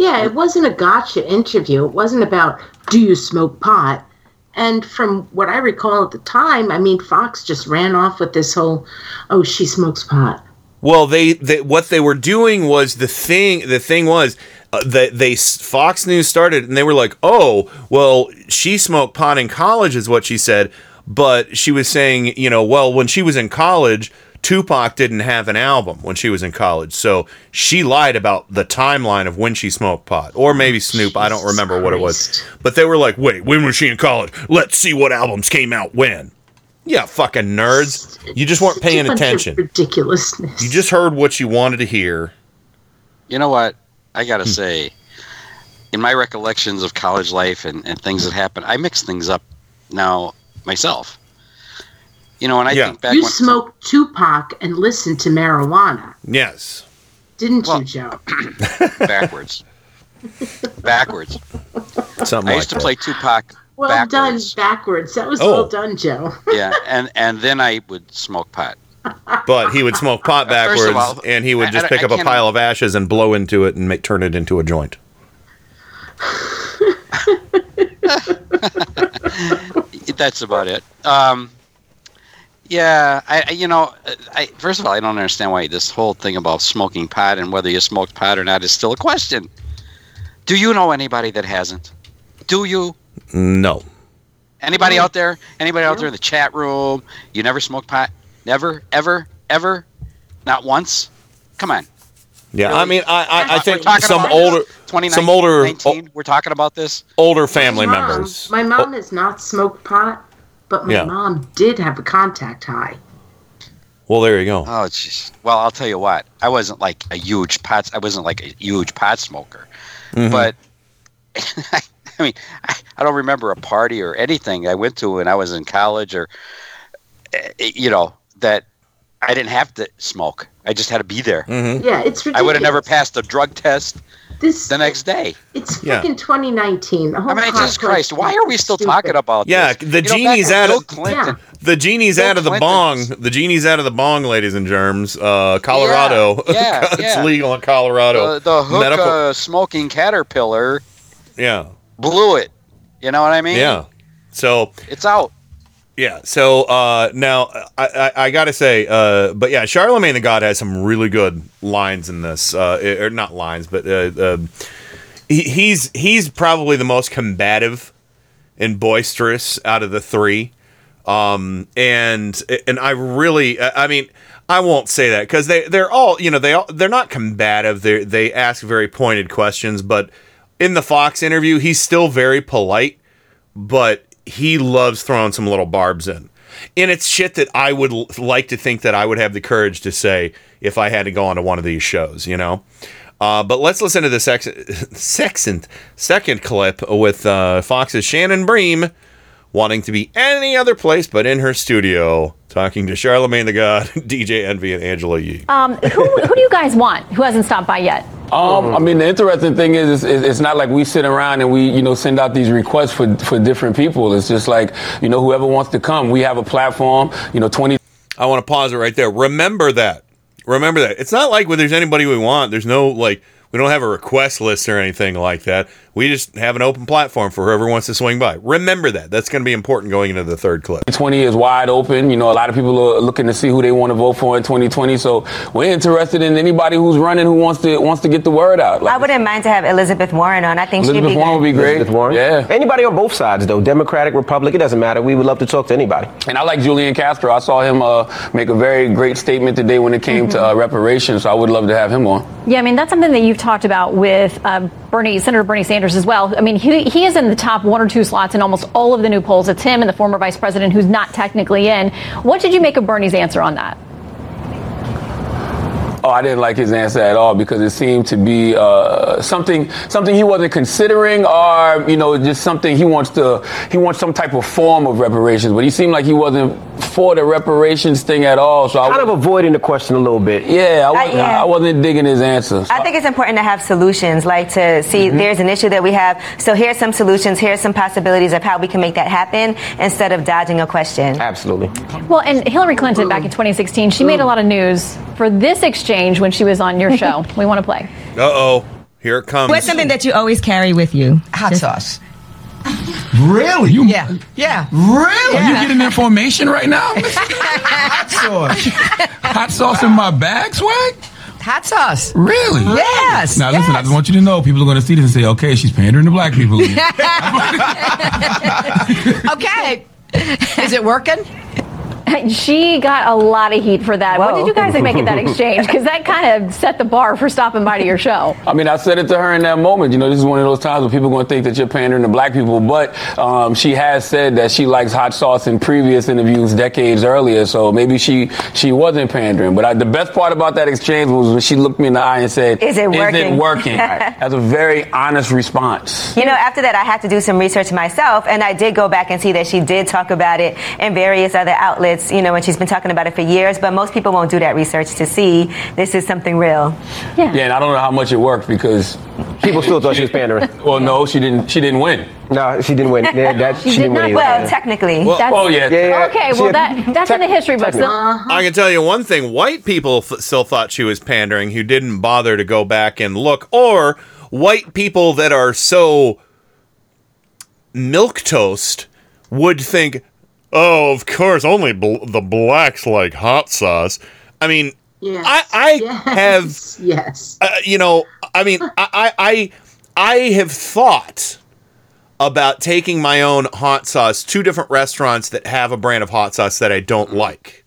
Yeah, it wasn't a gotcha interview. It wasn't about do you smoke pot. And from what I recall at the time, I mean, Fox just ran off with this whole, oh, she smokes pot. Well, they, they what they were doing was the thing. The thing was uh, that they Fox News started, and they were like, "Oh, well, she smoked pot in college," is what she said. But she was saying, you know, well, when she was in college, Tupac didn't have an album when she was in college, so she lied about the timeline of when she smoked pot, or maybe Snoop. I don't remember what it was. But they were like, "Wait, when was she in college? Let's see what albums came out when." Yeah, fucking nerds. You just weren't paying attention. ridiculousness. You just heard what you wanted to hear. You know what? I got to Hmm. say, in my recollections of college life and, and things that happened, I mix things up now myself. You know, and I think back you when smoked Tupac and listened to marijuana, Yes. didn't you, Joe? (coughs) backwards, backwards. Something I like used to that. play Tupac Well backwards. done, backwards. That was Oh. well done, Joe. (laughs) yeah, and and then I would smoke pot. But he would smoke pot (laughs) backwards, all, and he would just I- pick I up a pile of ashes and blow into it and make turn it into a joint. (laughs) That's about it. Um, yeah, I I- you know, uh, I first of all, I don't understand why this whole thing about smoking pot and whether you smoked pot or not is still a question. Do you know anybody that hasn't? Do you? No. Anybody out there? Anybody out there in the chat room? You never smoked pot? Never, ever, ever? Not once? Come on. Yeah, Really? I mean, I I, I We're think some older, 29, some older, 19, we're talking about this. older family My mom- members. My mom oh. has not smoked pot. But my Yeah. mom did have a contact high. Well, there you go. Oh, jeez. Well, I'll tell you what. I wasn't like a huge pot. I wasn't like a huge pot smoker, Mhm. but (laughs) I mean, I, I don't remember a party or anything I went to when I was in college, or eh, you know that I didn't have to smoke. I just had to be there. Mm-hmm. Yeah, it's Ridiculous. I would have never passed the drug test This the next day. it's Yeah. fucking 2019. The whole I mean, Jesus Christ, why are we still stupid. talking about this? Yeah, this? the You know, genie's when out of Clinton. the genie's Bill out of the bong. The genie's out of the bong, ladies and germs. Uh, Colorado. Yeah, (laughs) it's yeah. legal in Colorado. The, the hookah Medical- smoking caterpillar Yeah. blew it. You know what I mean? Yeah. So It's out. Yeah. So uh, now I, I, I got to say, uh, but yeah, Charlemagne the God has some really good lines in this, uh, or not lines, but uh, uh, he, he's he's probably the most combative and boisterous out of the three. Um, and and I really, I mean, I won't say that because they they're all you know they all they're not combative. They they ask very pointed questions, but in the Fox interview, he's still very polite but he loves throwing some little barbs in. And it's shit that I would l- like to think that I would have the courage to say if I had to go onto one of these shows, you know? Uh, but let's listen to the sex- (laughs) second, second clip with uh, Fox's Shannon Bream wanting to be any other place but in her studio, talking to Charlemagne the God, (laughs) DJ Envy, and Angela Yee. Um, who, who do you guys want who hasn't stopped by yet? Um, I mean, the interesting thing is, is, it's not like we sit around and we, you know, send out these requests for, for different people. It's just like, you know, whoever wants to come. We have a platform, you know, 20. I want to pause it right there. Remember that. Remember that. It's not like when there's anybody we want. There's no like we don't have a request list or anything like that. We just have an open platform for whoever wants to swing by. Remember that. That's going to be important going into the third clip. 20 is wide open. You know, a lot of people are looking to see who they want to vote for in 2020. So we're interested in anybody who's running who wants to wants to get the word out. I wouldn't mind to have Elizabeth Warren on. I think she'd Elizabeth be Warren good. would be great. Elizabeth Warren. Yeah. Anybody on both sides, though, Democratic, Republic, it doesn't matter. We would love to talk to anybody. And I like Julian Castro. I saw him uh, make a very great statement today when it came to uh, reparations. So I would love to have him on. Yeah, I mean that's something that you've talked about with uh, Bernie, Senator Bernie Sanders as well. I mean, he, he is in the top one or two slots in almost all of the new polls. It's him and the former vice president who's not technically in. What did you make of Bernie's answer on that? Oh, I didn't like his answer at all because it seemed to be uh, something something he wasn't considering, or you know, just something he wants to he wants some type of form of reparations. But he seemed like he wasn't for the reparations thing at all. So I Kind of avoiding the question a little bit. yeah, I wasn't, yeah. I wasn't digging his answer. I think it's important to have solutions, like to see Mm-hmm. there's an issue that we have. So here's some solutions, here's some possibilities of how we can make that happen instead of dodging a question. Absolutely. Well, and Hillary Clinton back in 2016, she made a lot of news for this exchange when she was on your show. (laughs) we want to play. Uh oh. Here it comes. What's something that you always carry with you? Hot sauce. Really? You, Yeah. Yeah. Really? Yeah. You getting information right now? (laughs) Hot sauce. Hot sauce in my bag, swag? Hot sauce. Really? Yes. Now listen, I just want you to know people are going to see this and say, okay, she's pandering to black people. (laughs) okay. Is it working? (laughs) She got a lot of heat for that. What did you guys make of that exchange? Because that kind of set the bar for stopping by to your show. I mean, I said it to her in that moment. You know, this is one of those times where people are going to think that you're pandering to black people. But um, she has said that she likes hot sauce in previous interviews decades earlier. So maybe she she wasn't pandering. But I, the best part about that exchange was when she looked me in the eye and said, Is it Is working?" it working? (laughs) That's a very honest response. You know, after that, I had to do some research myself, and I did go back and see that she did talk about it in various other outlets, you know, and she's been talking about it for years, but most people won't do that research to see this is something real. Yeah, and I don't know how much it worked because people still thought she was pandering. (laughs) well, no, she didn't. She didn't win. No, she didn't win. Yeah, that, (laughs) She she, did didn't not win. win. either. Well, technically. Well, That's- oh, yeah. Okay, well, that that's in the history books. Uh-huh. I can tell you one thing: white people f- still thought she was pandering, who didn't bother to go back and look, or white people that are so milk toast would think, "Oh, of course, only bl- the blacks like hot sauce." I mean, Yes. I I Yes. have (laughs) Yes. uh, you know, I mean, I, I, I, I have thought about taking my own hot sauce to different restaurants that have a brand of hot sauce that I don't like.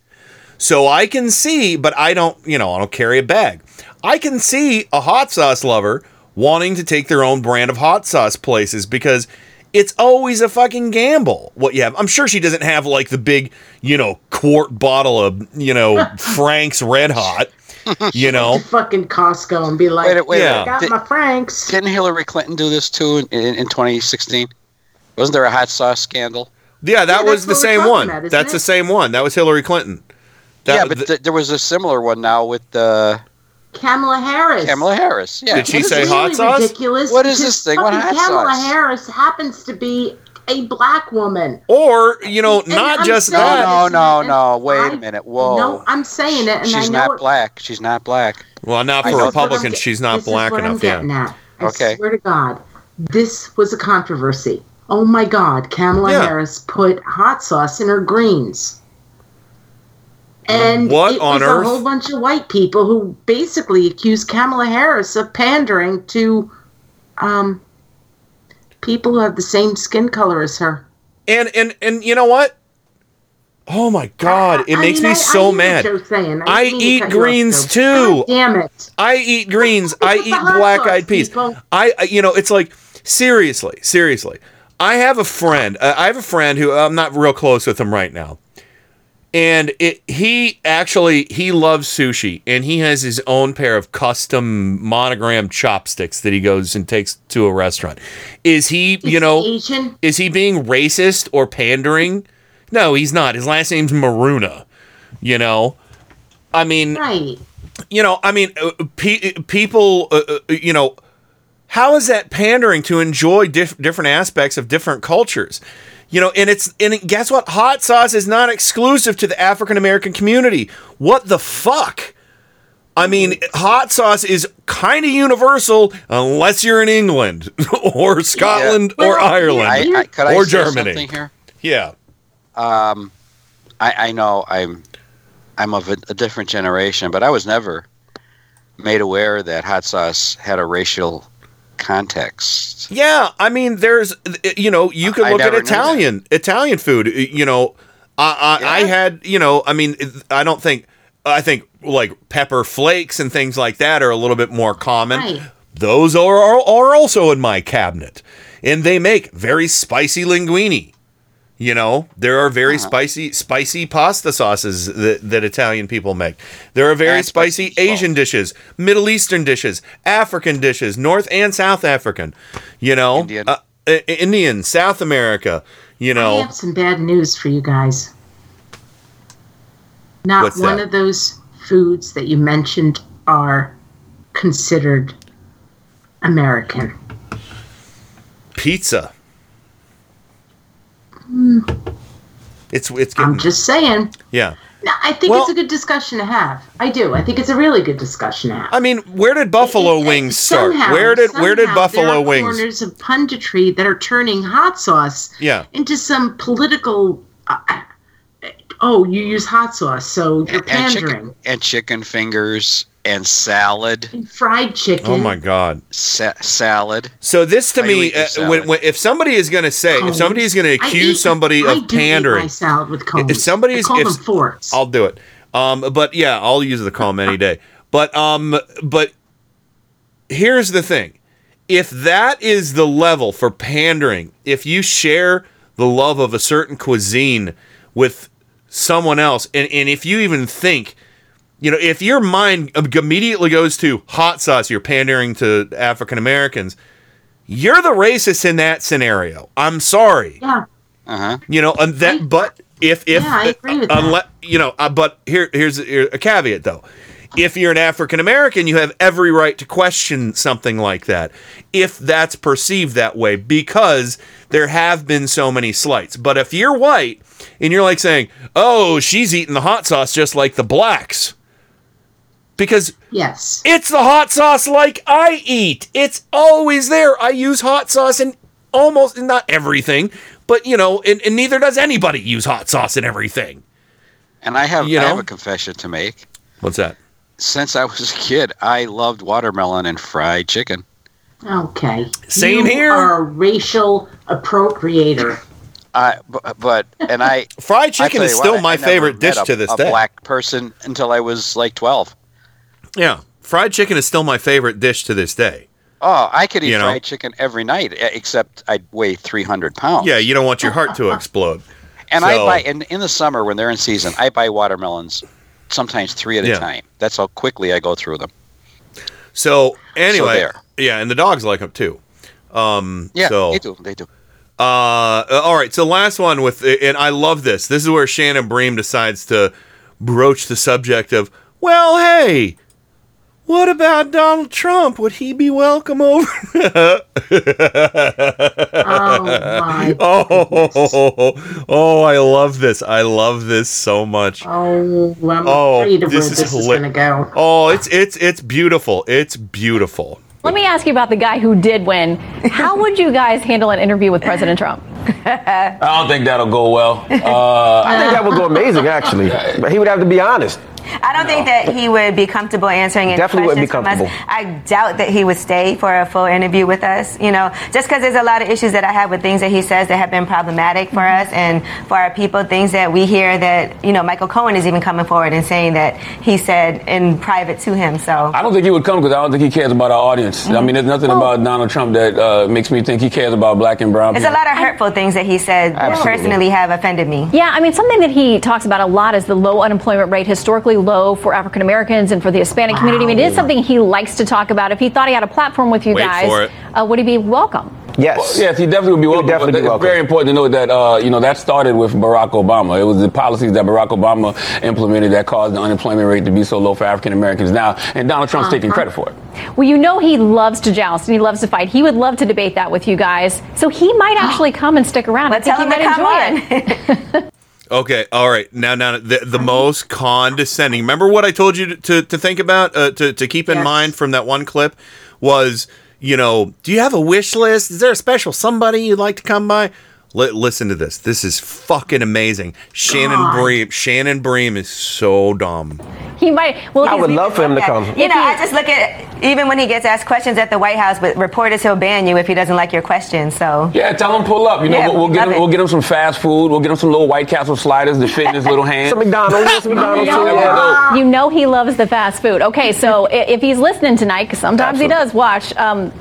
So I can see, but I don't, you know, I don't carry a bag. I can see a hot sauce lover wanting to take their own brand of hot sauce places because it's always a fucking gamble what you have. I'm sure she doesn't have like the big, you know, quart bottle of, you know, (laughs) Frank's Red Hot, you know. (laughs) fucking Costco and be like, Wait, wait, I got Did- my Franks. Didn't Hillary Clinton do this too in, in, in 2016? Wasn't there a hot sauce scandal? Yeah, that Yeah, was the same one. about, isn't that's the same one. That was Hillary Clinton. That- yeah, but th- there was a similar one now with uh, Kamala Harris. Kamala Harris. Yeah. Did she It's say hot really sauce? Ridiculous. What is this thing with fucking hot Kamala sauce? Harris happens to be a black woman. Or, you know, And not I'm just that. No, no, no. Wait I- a minute. Whoa. No, I'm saying it, and She's I know not it- black. She's not black. Well, not for Republicans. She's not this is black what I'm enough. getting Yeah. at. I Okay. swear to God, this was a controversy. Oh my God, Kamala Yeah. Harris put hot sauce in her greens. And What it on was earth? a whole bunch of white people who basically accused Kamala Harris of pandering to um, people who have the same skin color as her. And and and you know what? Oh my god, it I makes mean, me I- I so what mad. I I eat cut you off, greens too. God damn it. I eat greens. I eat black-eyed peas. I I- you know, it's like seriously, seriously. I have a friend. uh, I have a friend who I'm not real close with him right now. And it he actually he loves sushi and he has his own pair of custom monogram chopsticks that he goes and takes to a restaurant. Is he, you know, Asian? is he being racist or pandering? No, he's not. His last name's Maruna. You know, I mean, Right. you know, I mean, uh, pe- people, uh, uh, you know, how is that pandering to enjoy dif- different aspects of different cultures? You know, and it's and guess what? Hot sauce is not exclusive to the African American community. What the fuck? I mean, hot sauce is kind of universal unless you're in England (laughs) or Scotland or Ireland I, I, could or say Germany. here? Yeah. Um, I, I know I'm I'm of a, a different generation, but I was never made aware that hot sauce had a racial context. Yeah, I mean, there's, you know, you can look at Italian Italian food. You know, I I, I had, you know, I mean, I don't think, I think like pepper flakes and things like that are a little bit more common. Right. Those are, are are also in my cabinet, and they make very spicy linguine. You know, there are very spicy spicy pasta sauces that, that Italian people make. There are very And spicy Asian dishes, Middle Eastern dishes, African dishes, North and South African. You know, Indian. Uh, Indian, South America. You know, I know, have some bad news for you guys. Not What's one that? of those foods that you mentioned are considered American. pizza. It's it's I'm just saying. yeah. No, I think Well- it's a good discussion to have. I do. I think it's a really good discussion to have. I mean, where did Buffalo Wings start? Where did where did Buffalo there are Wings? Corners of punditry that are turning hot sauce Yeah. into some political. Uh, oh, you use hot sauce, so you're And pandering. chicken, and chicken fingers and salad. And fried chicken. Oh my god. Sa- salad. So this to How you me, uh, when, when if somebody is going to say, if somebody is going to accuse eat- somebody I of do eat pandering, my salad with cones. if somebody is, I call if, them forks. I'll do it. Um, but yeah, I'll use the comb any day. But um, but here's the thing: if that is the level for pandering, if you share the love of a certain cuisine with someone else, and and if you even think. You know, if your mind immediately goes to hot sauce, you're pandering to African Americans. You're the racist in that scenario. I'm sorry. yeah. Uh huh. You know, and that. But if if Yeah, I agree with that. unless you know, uh, but here here's here- a caveat though. If you're an African American, you have every right to question something like that, if that's perceived that way, because there have been so many slights. But if you're white and you're like saying, "Oh, she's eating the hot sauce just like the blacks," because Yes. it's the hot sauce like I eat. It's always there. I use hot sauce in almost not everything, but you know, and, and neither does anybody use hot sauce in everything. And I have You I have a confession to make. What's that? Since I was a kid, I loved watermelon and fried chicken. Okay. Same you here. Are a racial appropriator. I but, but and I (laughs) Fried chicken tell is still what, my I never favorite dish a- to this a day. black person until I was like twelve. Yeah, fried chicken is still my favorite dish to this day. Oh, I could eat You know? fried chicken every night, except I'd weigh 300 pounds. Yeah, you don't want your heart to (laughs) explode. And I buy in, in the summer when they're in season, I buy watermelons, sometimes three at Yeah. a time. That's how quickly I go through them. So anyway, there. yeah, and the dogs like them too. Um, Yeah, so, they do. They do. Uh, all right. So last one with, and I love this. This is where Shannon Bream decides to broach the subject of, well, hey, what about Donald Trump? Would he be welcome over? (laughs) Oh my! (laughs) oh, (laughs) oh, I love this. I love this so much. Oh, I'm Oh, afraid of where this this is is, going to go. Oh, it's it's it's beautiful. It's beautiful. Let me ask you about the guy who did win. How would you guys handle an interview with President Trump? I don't think that'll go well. Uh, I think that would go amazing, actually. But he would have to be honest. I don't think that he would be comfortable answering any Definitely wouldn't be questions from us. comfortable. I doubt that he would stay for a full interview with us. You know, just because there's a lot of issues that I have with things that he says that have been problematic for us and for our people. Things that we hear that you know Michael Cohen is even coming forward and saying that he said in private to him. So I don't think he would come because I don't think he cares about our audience. I mean, there's nothing about Donald Trump that uh, makes me think he cares about black and brown there's a lot of hurtful things that he said that Absolutely. personally have offended me. Yeah, I mean, something that he talks about a lot is the low unemployment rate, historically low for African Americans and for the Hispanic community. I mean, it is something he likes to talk about. If he thought he had a platform with you Wait guys. Uh, would he be welcome? Yes. yes, he definitely would be welcome. definitely but be it's welcome. very important to note that uh, you know that started with Barack Obama. It was the policies that Barack Obama implemented that caused the unemployment rate to be so low for African Americans now, and Donald Trump's taking Uh-huh. credit for it. Well, you know he loves to joust and he loves to fight. He would love to debate that with you guys. So he might (gasps) actually come and stick around. I think tell he him to might come enjoy it. (laughs) Okay, all right. Now, now, the, the most condescending. Remember what I told you to, to, to think about, uh, to, to keep in mind from that one clip was, you know, do you have a wish list? Is there a special somebody you'd like to come by? Li- listen to this. This is fucking amazing. Shannon God. Bream. Shannon Bream is so dumb. He might. Well, I would love for him to come. You know, I just look at even when he gets asked questions at the White House with reporters, he'll ban you if he doesn't like your question. So Yeah, tell him pull up. You know, Yeah, we'll, we'll get him. it. We'll get him some fast food. We'll get him some little White Castle sliders to fit in his little hand. Some McDonald's, some McDonald's too. Yeah. You know he loves the fast food. Okay, so if he's listening tonight, because sometimes he does watch, um,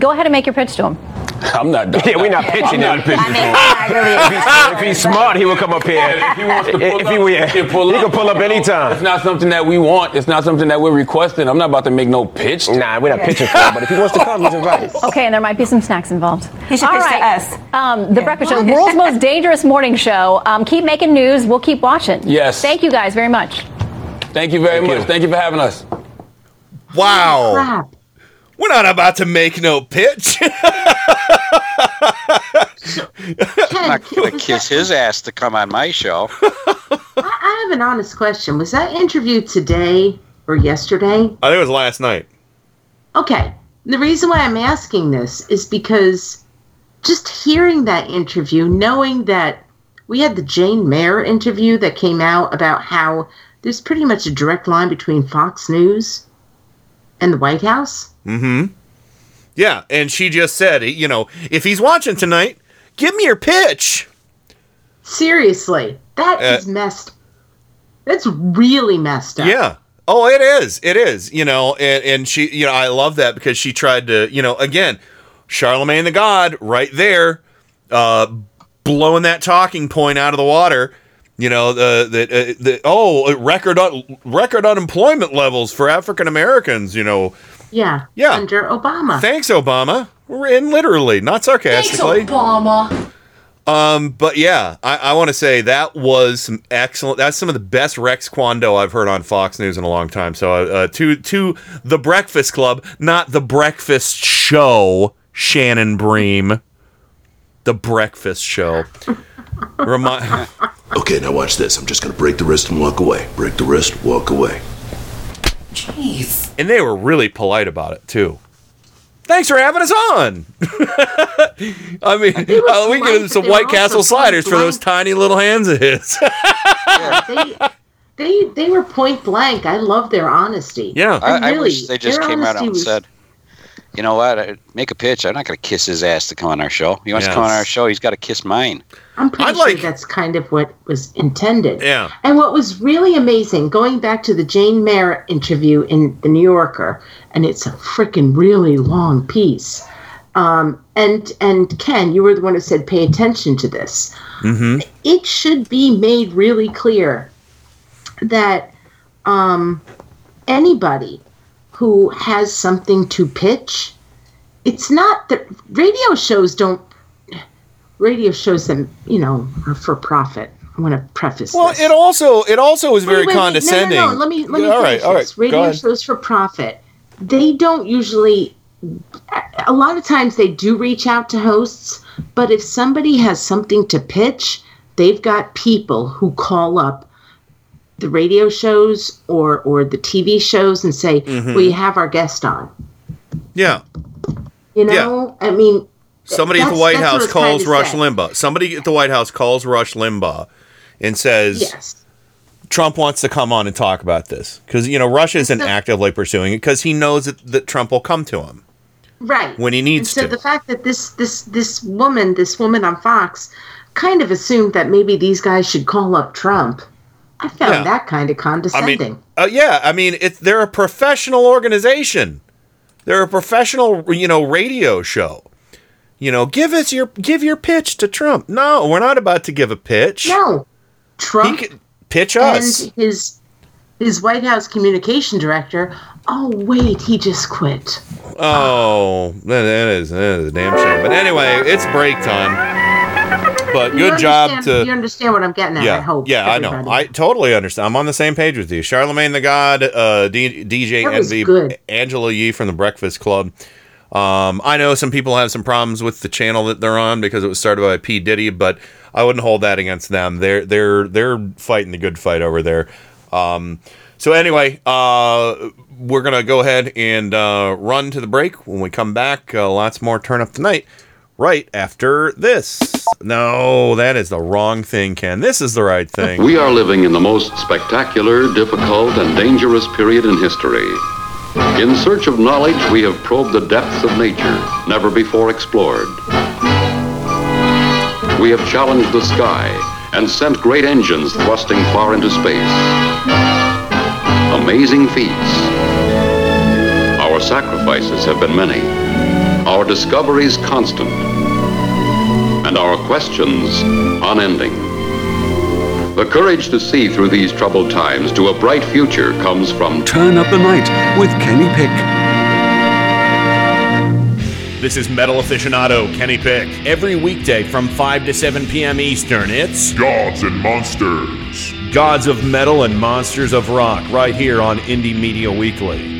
go ahead and make your pitch to him. (laughs) I'm not. Yeah, we're not pitching I'm him. not pitching for him. If he's, if he's smart, he will come up here. If he wants to pull If up, he, yeah, he can pull he up. can pull up anytime. It's not something that we want. It's not something that we're requesting. I'm not about to make no pitch. Nah, we're not pitching for him, but if he wants to come, he's invited. (laughs) Okay, and there might be some snacks involved. He should All pitch to us. Um, the Breakfast Show, world's most (laughs) dangerous morning show. Um, keep making news. We'll keep watching. Yes. Thank you guys very much. Thank you very much. Thank you for having us. Wow. Crap. We're not about to make no pitch. I'm not going (laughs) to kiss his ass to come on my show. I, I have an honest question. Was that interview today or yesterday? I think it was last night. Okay. The reason why I'm asking this is because just hearing that interview, knowing that we had the Jane Mayer interview that came out about how there's pretty much a direct line between Fox News and the White House. Mm-hmm. Yeah, and she just said, you know, if he's watching tonight, give me your pitch. Seriously, that is Uh, messed. That's really messed up. Yeah. Oh, it is. It is. You know, and, and she, you know, I love that because she tried to, you know, again, Charlemagne the God right there, uh, blowing that talking point out of the water. You know, the the, uh, the oh record record unemployment levels for African Americans. You know, Yeah. Yeah. Under Obama. thanks Obama. We're in literally, not sarcastically. Thanks, Obama. Um, but yeah, I, I want to say that was some excellent. That's some of the best Rex Quando I've heard on Fox News in a long time. So, uh, uh, to to the Breakfast Club, not the Breakfast Show. Shannon Bream, the Breakfast Show. Remind. (laughs) Okay, now watch this. I'm just gonna break the wrist and walk away. Break the wrist, walk away. Jeez. And they were really polite about it too. Thanks for having us on. (laughs) I mean, uh, we get him some White Castle sliders for those tiny little hands of his. (laughs) they, they they were point blank. I love their honesty. Yeah. I, I really, wish they just came out and was- said, you know what? Make a pitch. I'm not going to kiss his ass to come on our show. He wants to come on our show. He's got to kiss mine. I'm pretty I'd sure like- that's kind of what was intended. Yeah. And what was really amazing, going back to the Jane Mayer interview in the New Yorker, and it's a freaking really long piece. Um, and and Ken, you were the one who said pay attention to this. Mm-hmm. It should be made really clear that um, anybody who has something to pitch, it's not that radio shows don't. Radio shows them, you know, are for profit. I want to preface Well, this. it also it also is very wait, wait. No, no, condescending. No, Let me let me all right, all right. Radio shows for profit. They don't usually. A lot of times they do reach out to hosts, but if somebody has something to pitch, they've got people who call up the radio shows or or the TV shows and say, Mhm. "We have our guest on." Yeah. You know, I mean, Somebody at the White House calls Rush say. Limbaugh. Somebody at the White House calls Rush Limbaugh and says Yes. Trump wants to come on and talk about this because you know Rush isn't actively pursuing it because he knows that, that Trump will come to him. right when he needs so to. the fact that this this this woman this woman on fox kind of assumed that maybe these guys should call up trump i found Yeah. that kind of condescending. I mean, uh, yeah, I mean, it's they're a professional organization. They're a professional, you know, radio show. You know, give us your give your pitch to Trump. No, we're not about to give a pitch. no trump pitch us. and his his white house communication director oh wait he just quit Oh, that, that is that is a damn shame. But anyway, it's break time. But good job to you understand what i'm getting at yeah, i hope yeah, I know. I totally understand. I'm on the same page with you. Charlemagne the God, uh, D- DJ Envy, good. Angela Yee from the Breakfast Club. Um, I know some people have some problems with the channel that they're on because it was started by P Diddy, but I wouldn't hold that against them. They're they're they're fighting the good fight over there. Um, so anyway, uh, we're gonna go ahead and uh, run to the break. When we come back, uh, lots more turn up tonight. Right after this. No, that is the wrong thing, Ken. This is the right thing. We are living in the most spectacular, difficult, and dangerous period in history. In search of knowledge, we have probed the depths of nature, never before explored. We have challenged the sky and sent great engines thrusting far into space. Amazing feats. Our sacrifices have been many, our discoveries constant, and our questions unending. The courage to see through these troubled times to a bright future comes from Turn Up the Night with Kenny Pick. This is metal aficionado Kenny Pick. Every weekday from 5 to 7 p.m. Eastern, it's Gods and Monsters. Gods of Metal and Monsters of Rock, right here on Indie Media Weekly.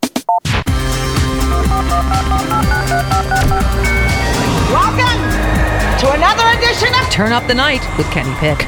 Welcome to another edition of Turn Up the Night with Kenny Pick.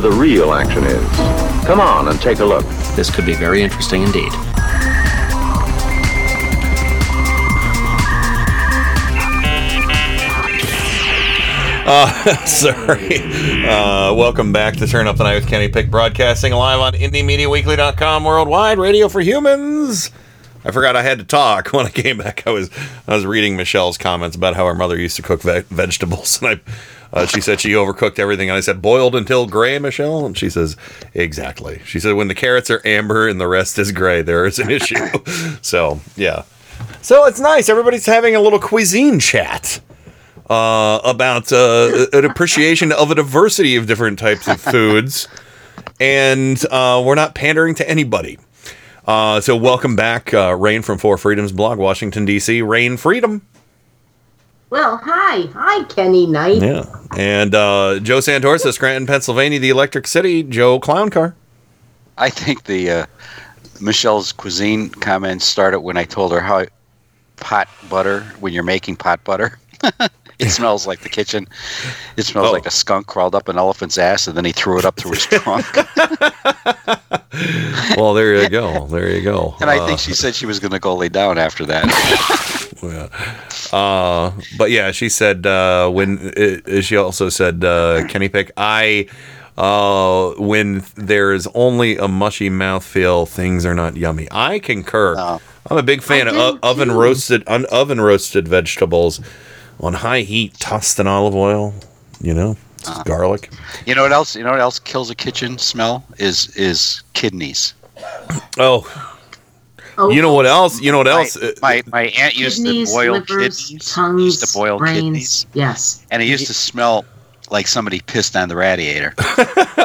the real action is. Come on and take a look. This could be very interesting indeed. Uh, (laughs) sorry. Uh, welcome back to Turn Up the Night with Kenny Pick, broadcasting live on IndieMediaWeekly.com, worldwide radio for humans. I forgot I had to talk (laughs) when I came back. I was I was reading Michelle's comments about how her mother used to cook ve- vegetables, (laughs) and I. Uh, she said she overcooked everything, and I said boiled until gray, Michelle, and she says exactly. She said when the carrots are amber and the rest is gray, there is an issue. (laughs) so yeah, so it's nice. Everybody's having a little cuisine chat uh, about uh, an appreciation of a diversity of different types of foods, and uh, we're not pandering to anybody. Uh, so welcome back, uh, Rain from Four Freedoms blog, Washington D.C. Rain Freedom. Well, hi. Hi, Kenny Knight. Yeah, and uh, Joe Santorsa, Scranton, Pennsylvania, the Electric City, Joe Clown Car. I think the uh, Michelle's cuisine comments started when I told her how pot butter when you're making pot butter. (laughs) it smells like the kitchen. It smells Oh. like a skunk crawled up an elephant's ass and then he threw it up through his trunk. (laughs) (laughs) Well, there you go. There you go. and I Uh, think she said she was going to go lay down after that. Yeah. Uh, but yeah, she said uh, when uh, she also said, uh, Kenny Pick, I uh, when there is only a mushy mouthfeel, things are not yummy. I concur. I'm a big fan of o- oven roasted un- oven roasted vegetables on high heat, tossed in olive oil. You know, Uh-huh. garlic. You know what else? You know what else kills a kitchen smell is is kidneys. Oh. You know what else? You know what else? Uh, My my aunt used Kidneys, to boil livers, kidneys. tongues, used to boil brains. kidneys. Yes. And it used to smell like somebody pissed on the radiator. (laughs)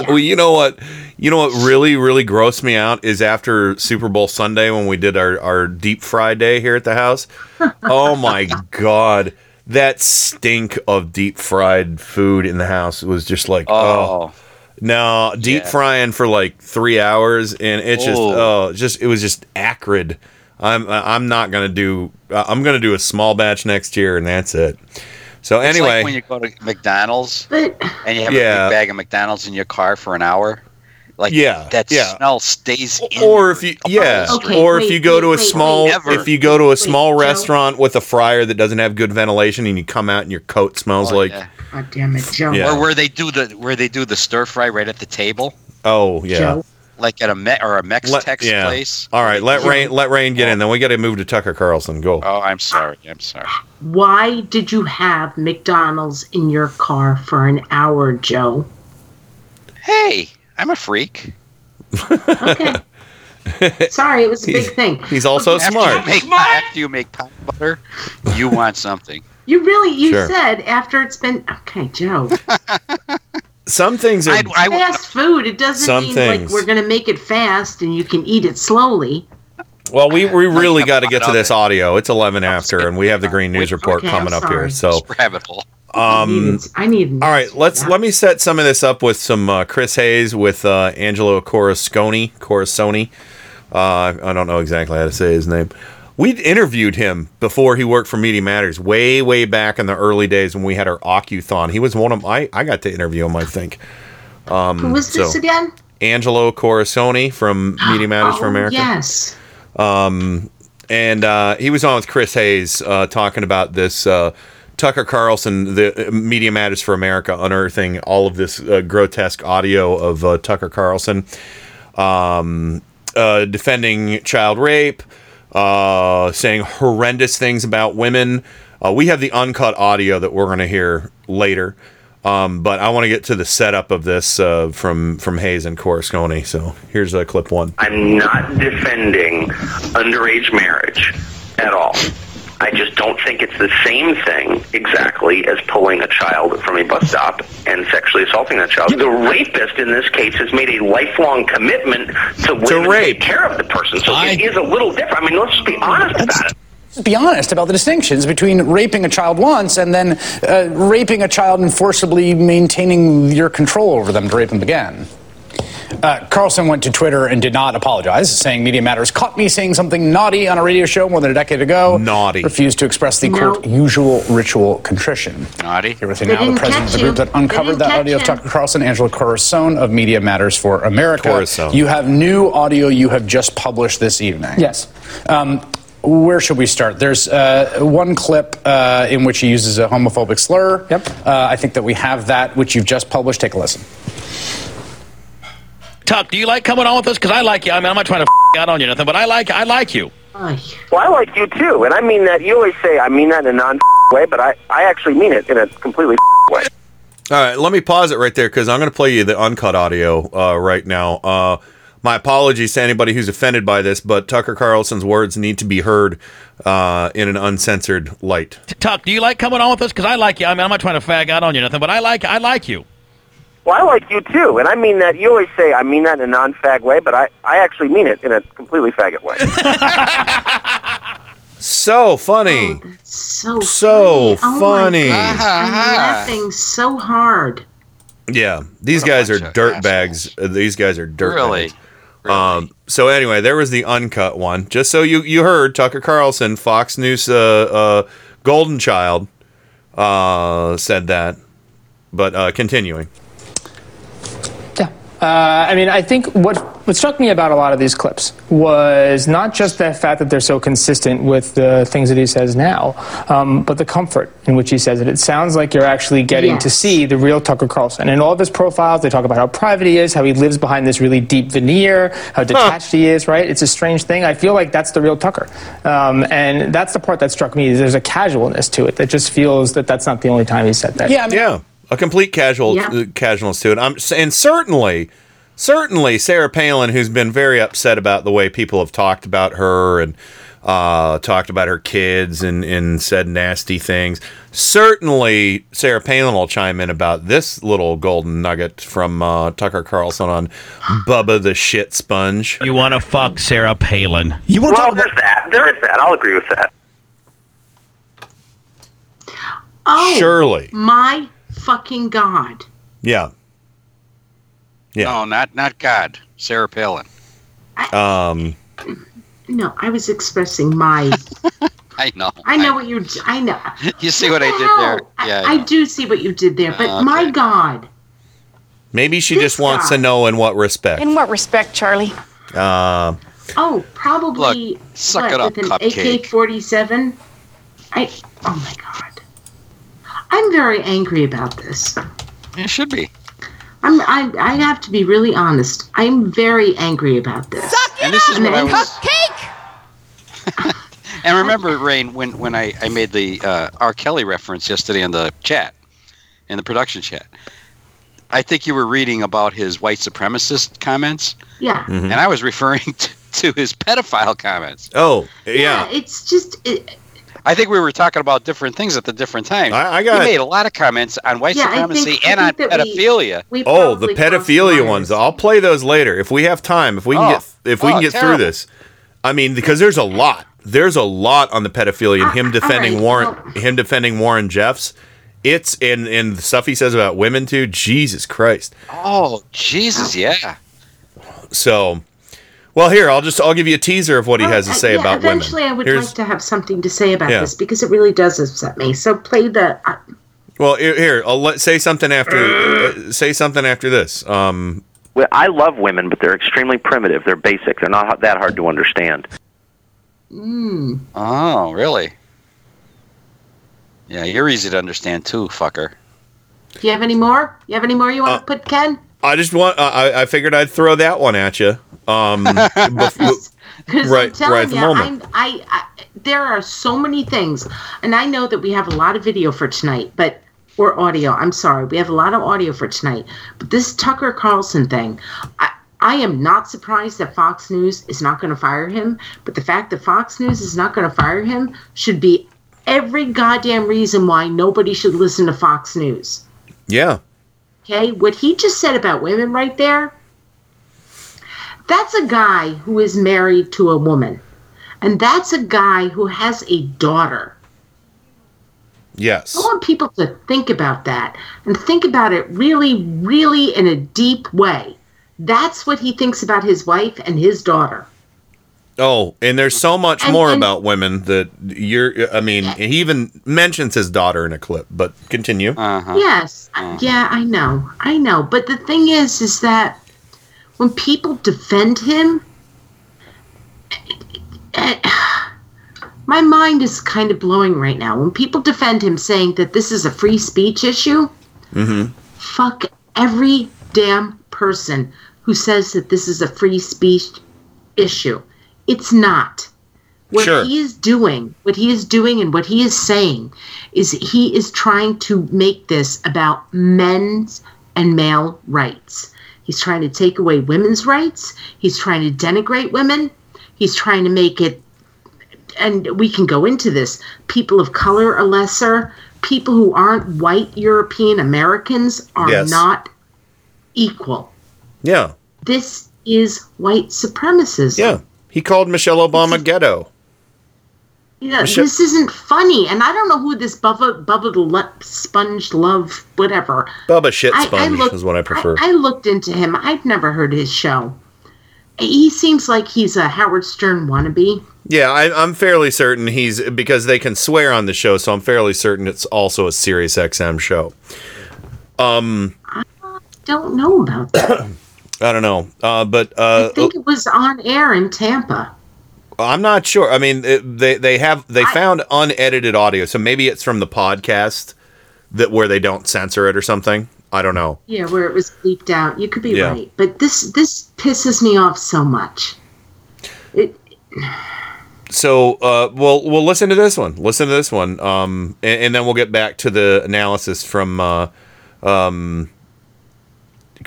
Well, you know what? You know what really, really grossed me out is after Super Bowl Sunday when we did our, our deep fry day here at the house. (laughs) oh my god, that stink of deep fried food in the house was just like oh. No, deep Yeah. frying for like three hours, and it's just Oh. oh, just it was just acrid. I'm I'm not gonna do. uh, I'm gonna do a small batch next year, and that's it. So It's anyway, like when you go to McDonald's and you have Yeah. a big bag of McDonald's in your car for an hour. Like Yeah, that yeah. smell stays in or if you yeah Okay, or if you go wait, to a wait, small wait. If you go to a small Joe. restaurant with a fryer that doesn't have good ventilation and you come out and your coat smells like God damn it, Joe. Yeah. or where they do the where they do the stir fry right at the table, oh yeah Joe. like at a Me- or a Mex Let- Tex yeah. place. all right let rain let rain get in then we got to move to tucker carlson go Oh, I'm sorry. I'm sorry. Why did you have McDonald's in your car for an hour, Joe? Hey, I'm a freak. Okay. (laughs) Sorry, it was a big thing. he's also After smart you make after you make pot butter, you want something. You really, you Sure. said after it's been okay, Joe. (laughs) some things are fast food. It doesn't Some mean things. like we're gonna make it fast and you can eat it slowly. well we, we really got to get to this audio it's 11 after and we have the green news report Okay, I'm coming up here so Rabbit hole. um I need. All right, let's let me set some of this up with some uh, Chris Hayes with uh, Angelo Corusconi. Corusconi. Uh, I don't know exactly how to say his name. We interviewed him before he worked for Media Matters, way way back in the early days when we had our Ocuthon. He was one of I I got to interview him. I think. Um, Who was this again? Angelo Corusconi from Media (gasps) Matters for Oh, America. Yes. Um, and uh, he was on with Chris Hayes uh, talking about this. Uh, Tucker Carlson, the uh, Media Matters for America, unearthing all of this uh, grotesque audio of uh, Tucker Carlson um, uh, defending child rape, uh, saying horrendous things about women. Uh, we have the uncut audio that we're going to hear later. Um, but I want to get to the setup of this uh, from from Hayes and Corusconi. So here's uh, clip one. I'm not defending underage marriage at all. I just don't think it's the same thing exactly as pulling a child from a bus stop and sexually assaulting that child. The rapist in this case has made a lifelong commitment to women take care of the person. So it is a little different. I mean, let's be honest about it. Be honest about the distinctions between raping a child once and then uh, raping a child and forcibly maintaining your control over them to rape them again. Uh, Carlson went to Twitter and did not apologize, saying Media Matters caught me saying something naughty on a radio show more than a decade ago. Naughty. Refused to express the quote usual ritual contrition. Naughty. Here with me now, the president of the group that uncovered that didn't audio of Tucker Carlson, Angelo Carusone of Media Matters for America. Coruscone. You have new audio you have just published this evening. Yes. Um, where should we start? There's uh, one clip uh, in which he uses a homophobic slur. Yep. Uh, I think that we have that, which you've just published. Take a listen. Tuck, do you like coming on with us? Because I like you. I mean, I'm not trying to f- out on you or nothing, but I like I like you. Well, I like you too, and I mean that. You always say I mean that in a non (laughs) way, but I, I actually mean it in a completely (laughs) way. All right, let me pause it right there because I'm going to play you the uncut audio uh, right now. Uh, my apologies to anybody who's offended by this, but Tucker Carlson's words need to be heard uh, in an uncensored light. Tuck, do you like coming on with us? Because I like you. I mean, I'm not trying to fag out on you or nothing, but I like I like you. Well, I like you too, and I mean that. You always say I mean that in a non-fag way, but I, I actually mean it in a completely faggot way. (laughs) So funny. So So funny. funny. Oh my gosh, I'm laughing so hard. Yeah, these guys are dirt bags. Uh, These guys are dirt Really? bags. Um. So anyway, there was the uncut one. Just so you you heard, Tucker Carlson, Fox News, uh, uh Golden Child, uh, said that. But uh, continuing. Uh, I mean, I think what what struck me about a lot of these clips was not just the fact that they're so consistent with the things that he says now, um, but the comfort in which he says it. It sounds like you're actually getting to see the real Tucker Carlson. And in all of his profiles, they talk about how private he is, how he lives behind this really deep veneer, how detached he is. Right? It's a strange thing. I feel like that's the real Tucker, um, and that's the part that struck me. Is there's a casualness to it that just feels that that's not the only time he said that. yeah yeah, a complete casual Yeah. uh, casualness to it. I'm and certainly, certainly Sarah Palin, who's been very upset about the way people have talked about her and uh, talked about her kids and and said nasty things. Certainly, Sarah Palin will chime in about this little golden nugget from uh, Tucker Carlson on Bubba the Shit Sponge. You want to fuck Sarah Palin? You want? well, there's that. There is that. I'll agree with that. Oh, Surely. my fucking god! Yeah. Yeah. No, not not God. Sarah Palin. Um. No, I was expressing my. (laughs) I know. I know what you're. I know. (laughs) You see what I did there? Yeah. I, do see what you did there, but Ah, okay. my god. Maybe she just wants to know in what respect. In what respect, Charlie? Uh, Oh, probably. suck what, it up, with an. AK-47. I. Oh my god. I'm very angry about this. It should be. I'm. I. I have to be really honest. I'm very angry about this. And this is what I was. Cupcake! (laughs) And remember, Rain, when when I I made the uh, R. Kelly reference yesterday in the chat, in the production chat. I think you were reading about his white supremacist comments, Yeah. and I was referring (laughs) to, to his pedophile comments. Oh, yeah. It's just. It, I think we were talking about different things at the different times. I, I got he made a lot of comments on white Yeah, I think- supremacy and on think that we- pedophilia. we Oh, the pedophilia ones. I'll play those later if we have time. If we can Oh. get if we Oh, can get terrible. through this. I mean, because there's a lot. There's a lot on the pedophilia and uh, him defending right, Warren him defending Warren Jeffs. It's and and the stuff he says about women too. Jesus Christ. Oh, Jesus, yeah. So, well, here I'll just I'll give you a teaser of what he has to Uh, say yeah, about women. Eventually, I would Here's- like to have something to say about Yeah. this because it really does upset me. So play the. Uh, Well, here, here I'll let say something after uh, say something after this. Um, Well, I love women, but they're extremely primitive. They're basic. They're not that hard to understand. mm, Oh, really? Yeah, you're easy to understand too, fucker. do you have any more? You have any more you Uh, want to put, Ken? I just want I, I figured I'd throw that one at you. Um, (laughs) bef- Because right, I'm telling right at the you, moment. I'm, I, I there are so many things, and I know that we have a lot of video for tonight, but or audio. I'm sorry, we have a lot of audio for tonight. But this Tucker Carlson thing, I. I am not surprised that Fox News is not going to fire him, but the fact that Fox News is not going to fire him should be every goddamn reason why nobody should listen to Fox News. Yeah. Okay, what he just said about women right there, that's a guy who is married to a woman. And that's a guy who has a daughter. Yes. I want people to think about that and think about it really, really in a deep way. That's what he thinks about his wife and his daughter. Oh, and there's so much And- more and- about women that you're. I mean, he even mentions his daughter in a clip. But continue. Uh-huh. Yes, I- yeah, I know, I know. But the thing is, is that when people defend him, eh, (sighs) my mind is kind of blowing right now. When people defend him saying that this is a free speech issue, Mm-hmm. fuck every damn person who says that this is a free speech issue. It's not. What Sure. he is doing, what he is doing, and what he is saying is he is trying to make this about men's and male rights. He's trying to take away women's rights. He's trying to denigrate women. He's trying to make it, and we can go into this people of color are lesser. People who aren't white European Americans are Yes. not equal. Yeah. This is white supremacism. Yeah. He called Michelle Obama ghetto. Yeah, Michelle- this isn't funny, and I don't know who this Bubba Bubba the Le- Sponge Love whatever. Bubba Shit I- I Sponge looked- is what I prefer. I, looked into him. I've never heard his show. He seems like he's a Howard Stern wannabe. yeah, I, I'm fairly certain he's because they can swear on the show, so I'm fairly certain it's also a Sirius XM show. Um, I Don't know about that. (coughs) I don't know, uh, but uh, I think it was on air in Tampa. I'm not sure. I mean, it, they they have they found unedited audio, so maybe it's from the podcast that where they don't censor it or something. I don't know. Yeah, where it was leaked out. You could be Yeah. right, but this this pisses me off so much. It So, uh, we'll we'll listen to this one. Listen to this one, um, and, and then we'll get back to the analysis from uh, um,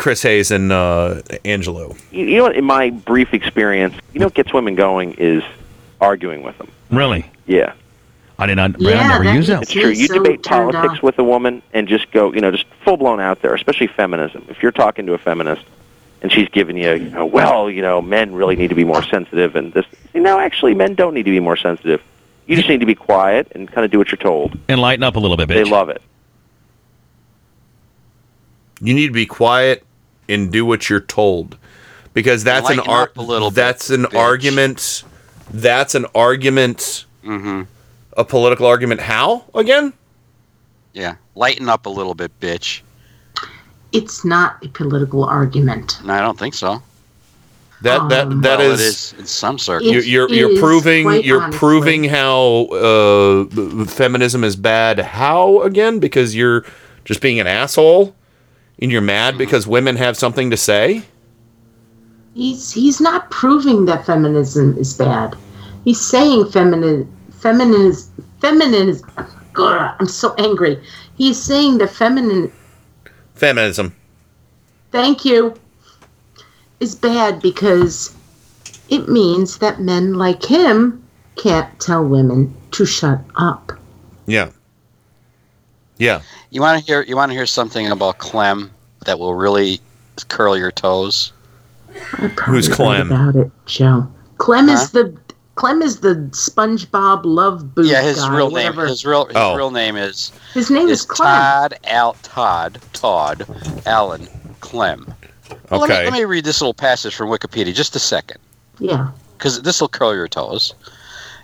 Chris Hayes and uh, Angelo. You, you know what? In my brief experience, you know what gets women going is arguing with them. Really? Yeah. I did not. I never use that. It's true. You debate politics with a woman and just go, you know, just full blown out there, especially feminism. If you're talking to a feminist and she's giving you, you know, well, you know, men really need to be more sensitive and this, you know, actually, men don't need to be more sensitive. You just need to be quiet and kind of do what you're told. And lighten up a little bit, Bitch. They love it. You need to be quiet and do what you're told, because that's an Lighten art. up a little bit, That's an bitch. argument. That's an argument. Mm-hmm. A political argument. How again? Yeah. Lighten up a little bit, bitch. it's not a political argument. No, I don't think so. That that Um, that well, is. it is in some circles. You're you're, you're proving you're honestly. proving how uh, feminism is bad. How again? Because you're just being an asshole, and you're mad because women have something to say. He's he's not proving that feminism is bad. He's saying feminine feminine feminine is I'm so angry. He's saying that feminine Feminism. thank you is bad because it means that men like him can't tell women to shut up. Yeah. Yeah. You want to hear? You want to hear something about Clem that will really curl your toes? Who's Clem? about it, Joe. Clem is the Clem is the SpongeBob love boot Yeah, his guy, real whatever. name. His real his Oh. real name is His name is Clem. Todd Al Todd Todd Allen Clem. Well, let, me, Okay. let me read this little passage from Wikipedia just a second, Yeah. because this will curl your toes.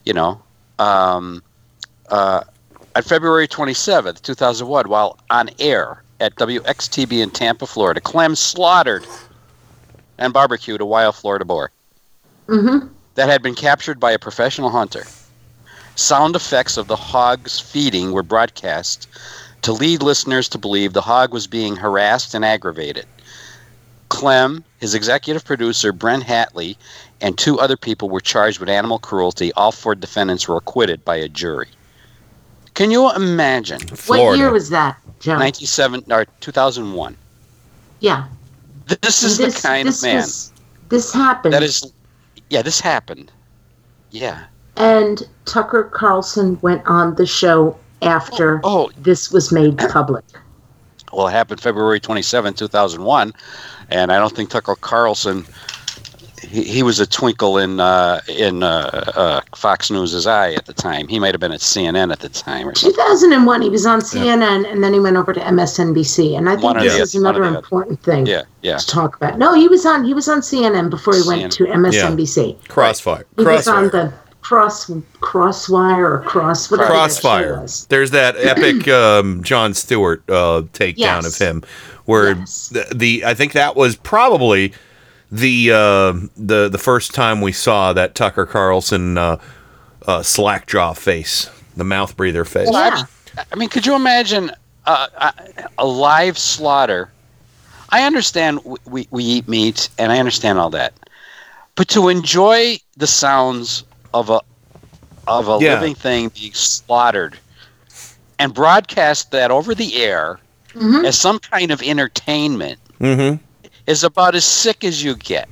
You know, um, uh, on February twenty seventh, two thousand one, while on air at WXTB in Tampa, Florida, Clem slaughtered and barbecued a wild Florida boar Mm-hmm. that had been captured by a professional hunter. Sound effects of the hog's feeding were broadcast to lead listeners to believe the hog was being harassed and aggravated. Clem, his executive producer, Brent Hatley, and two other people were charged with animal cruelty. All four defendants were acquitted by a jury. Can you imagine? What year was that, Joe? 97 or 2001. Yeah. This is And the kind this of man was- this happened. that is. Yeah, this happened. Yeah. and Tucker Carlson went on the show after Oh, oh. this was made (clears throat) public. Well, it happened February 27, 2001, and I don't think Tucker Carlson. He, he was a twinkle in uh, in uh, uh, Fox News' eye at the time. He might have been at CNN at the time or 2001, he was on CNN, and then he went over to MSNBC. And I think One this is other, another important thing Yeah, yeah. to talk about. No, he was on he was on CNN before he went to MSNBC. Crossfire. He was on Crossfire. the cross crosswire or cross whatever that show Crossfire. was. There's that epic (clears throat) um, Jon Stewart uh, takedown Yes. of him, where the, the I think that was probably the uh, the the first time we saw that Tucker Carlson uh, uh, slack jaw face, the mouth breather face. Well, I, I mean, could you imagine uh, a, a live slaughter? I understand we, we, we eat meat, and I understand all that, but to enjoy the sounds of a of a Yeah. living thing being slaughtered and broadcast that over the air Mhm. as some kind of entertainment Mm-hmm. Is about as sick as you get.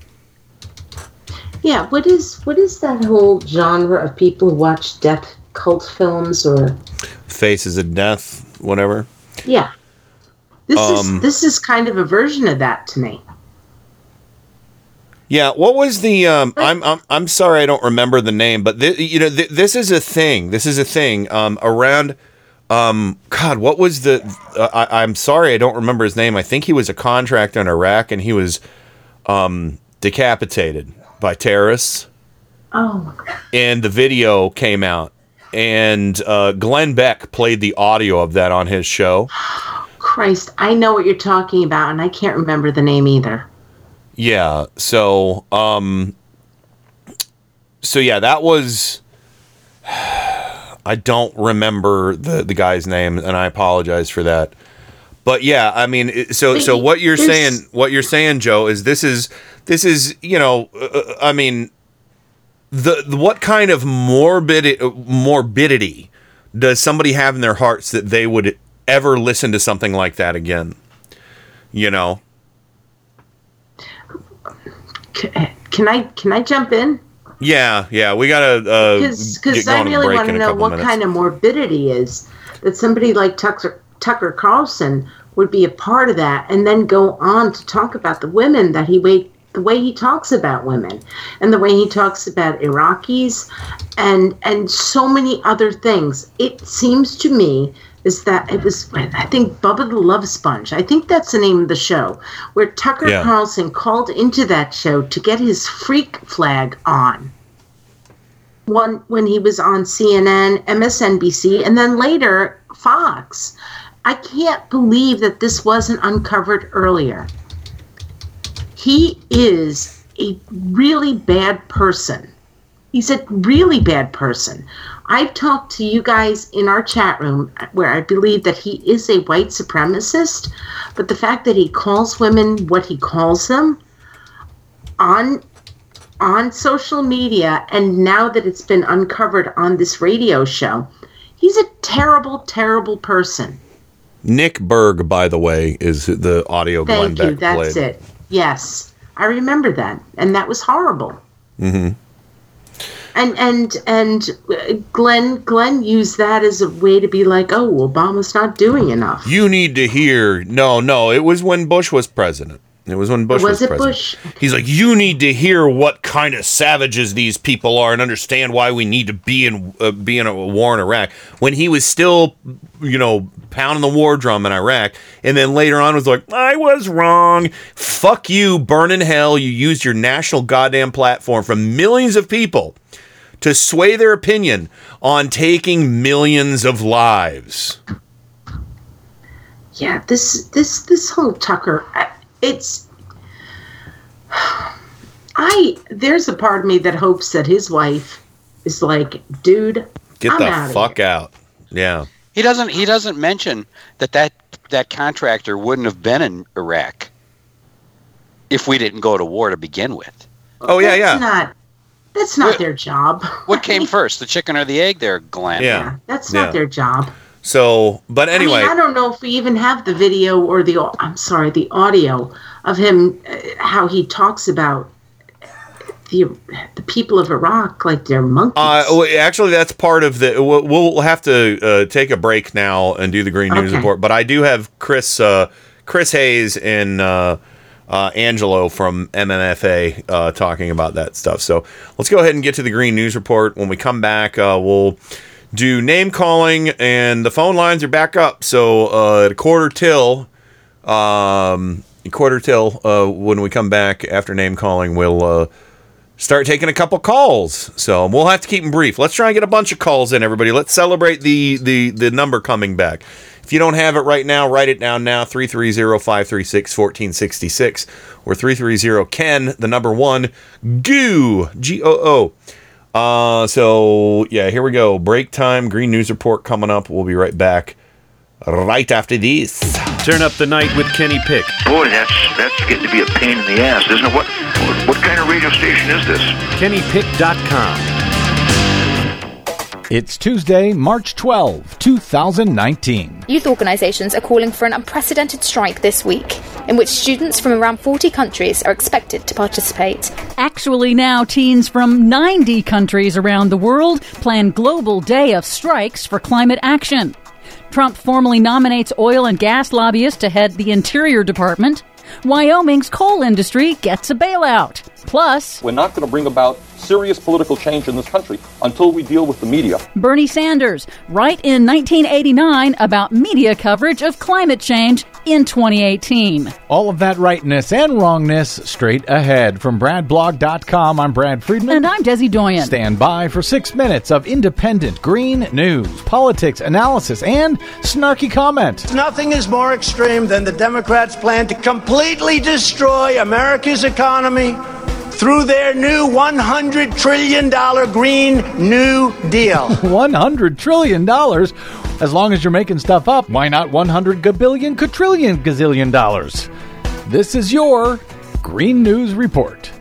Yeah, what is what is that whole genre of people who watch death cult films or Faces of death, whatever. yeah. This Um, is this is kind of a version of that to me. Yeah, what was the? Um, I'm I'm I'm sorry, I don't remember the name, but thi- you know, th- this is a thing. This is a thing um, around. Um, God, what was the? Uh, I, I'm sorry, I don't remember his name. I think he was a contractor in Iraq, and he was um, decapitated by terrorists. Oh, And the video came out, and uh, Glenn Beck played the audio of that on his show. Christ, I know what you're talking about, and I can't remember the name either. Yeah. So, um, so yeah, that was. I don't remember the the guy's name, and I apologize for that. But yeah, I mean, so so what you're saying, what you're saying, Joe, is this is this is you know, uh, I mean, the, the what kind of morbid morbidity does somebody have in their hearts that they would ever listen to something like that again? You know. Can I can I jump in? Yeah, yeah, we gotta uh, Because get I really want to know what minutes. kind of morbidity is that somebody like Tucker Tucker Carlson would be a part of that, and then go on to talk about the women that he wait the way he talks about women and the way he talks about Iraqis and and so many other things. It seems to me is that it was I think Bubba the Love Sponge. I think that's the name of the show where Tucker Yeah. Carlson called into that show to get his freak flag on one when he was on CNN, MSNBC, and then later Fox. I can't believe that this wasn't uncovered earlier. He is a really bad person. He's a really bad person. I've talked to you guys in our chat room where I believe that he is a white supremacist, but the fact that he calls women what he calls them on on social media and now that it's been uncovered on this radio show, he's a terrible, terrible person. Nick Berg, by the way, is the audio Glenn Thank you. Beck That's played. it. Yes. I remember that. And that was horrible. hmm And and and uh, Glenn Glenn used that as a way to be like, "Oh, Obama's not doing enough." You need to hear. No, no, it was when Bush was president. It was when Bush was, Was it president. Bush? He's like, you need to hear what kind of savages these people are and understand why we need to be in uh, be in a war in Iraq. When he was still, you know, pounding the war drum in Iraq, and then later on was like, I was wrong. Fuck you, burn in hell. You used your national goddamn platform from millions of people to sway their opinion on taking millions of lives. Yeah, this this this whole Tucker, it's. (sighs) I there's a part of me that hopes that his wife is like, dude, Get I'm the outta fuck out. Yeah. He doesn't. He doesn't mention that that that contractor wouldn't have been in Iraq if we didn't go to war to begin with. Oh yeah, That's not that's not their job. What came (laughs) first, the chicken or the egg? There, Glenn. Yeah. That's Yeah. not their job. So, but anyway, I, mean, I don't know if we even have the video or the I'm sorry, the audio of him uh, how he talks about the the people of Iraq like they're monkeys. Uh, well, actually, that's part of the. We'll, we'll have to uh, take a break now and do the Green News Okay. report. But I do have Chris uh, Chris Hayes and uh, Angelo from MMFA uh, talking about that stuff. So let's go ahead and get to the Green News report. When we come back, uh, we'll do name calling, and the phone lines are back up. So uh, at a quarter till, um, quarter till, uh, when we come back after name calling, we'll. Uh, start taking a couple calls. So we'll have to keep them brief. Let's try and get a bunch of calls in, everybody. Let's celebrate the the the number coming back. If you don't have it right now, write it down now 330-536-1466 or 330 Ken, the number 1 goo G O O. Uh, so yeah, here we go. Break time. Green News Report coming up. We'll be right back. Right after this. Turn up the night with Kenny Pick. Boy, that's that's getting to be a pain in the ass, isn't it? What what, what kind of radio station is this? KennyPick.com. It's Tuesday, March 12, 2019. Youth organisations are calling for an unprecedented strike this week, in which students from around 40 countries are expected to participate. Actually, now teens from 90 countries around the world plan global day of strikes for climate action. Trump formally nominates oil and gas lobbyists to head the Interior Department. Wyoming's coal industry gets a bailout. Plus, We're not going to bring about serious political change in this country until we deal with the media. Bernie Sanders, right in 1989 about media coverage of climate change in 2018. All of that rightness and wrongness straight ahead. From BradBlog.com, I'm Brad Friedman. And I'm Desi Doyen. Stand by for six minutes of independent green news, politics, analysis, and snarky comment. Nothing is more extreme than the Democrats' plan to completely destroy America's economy through their new $100 trillion Green New Deal. (laughs) $100 trillion? As long as you're making stuff up, why not 100 gabillion, quadrillion, gazillion dollars? This is your Green News Report.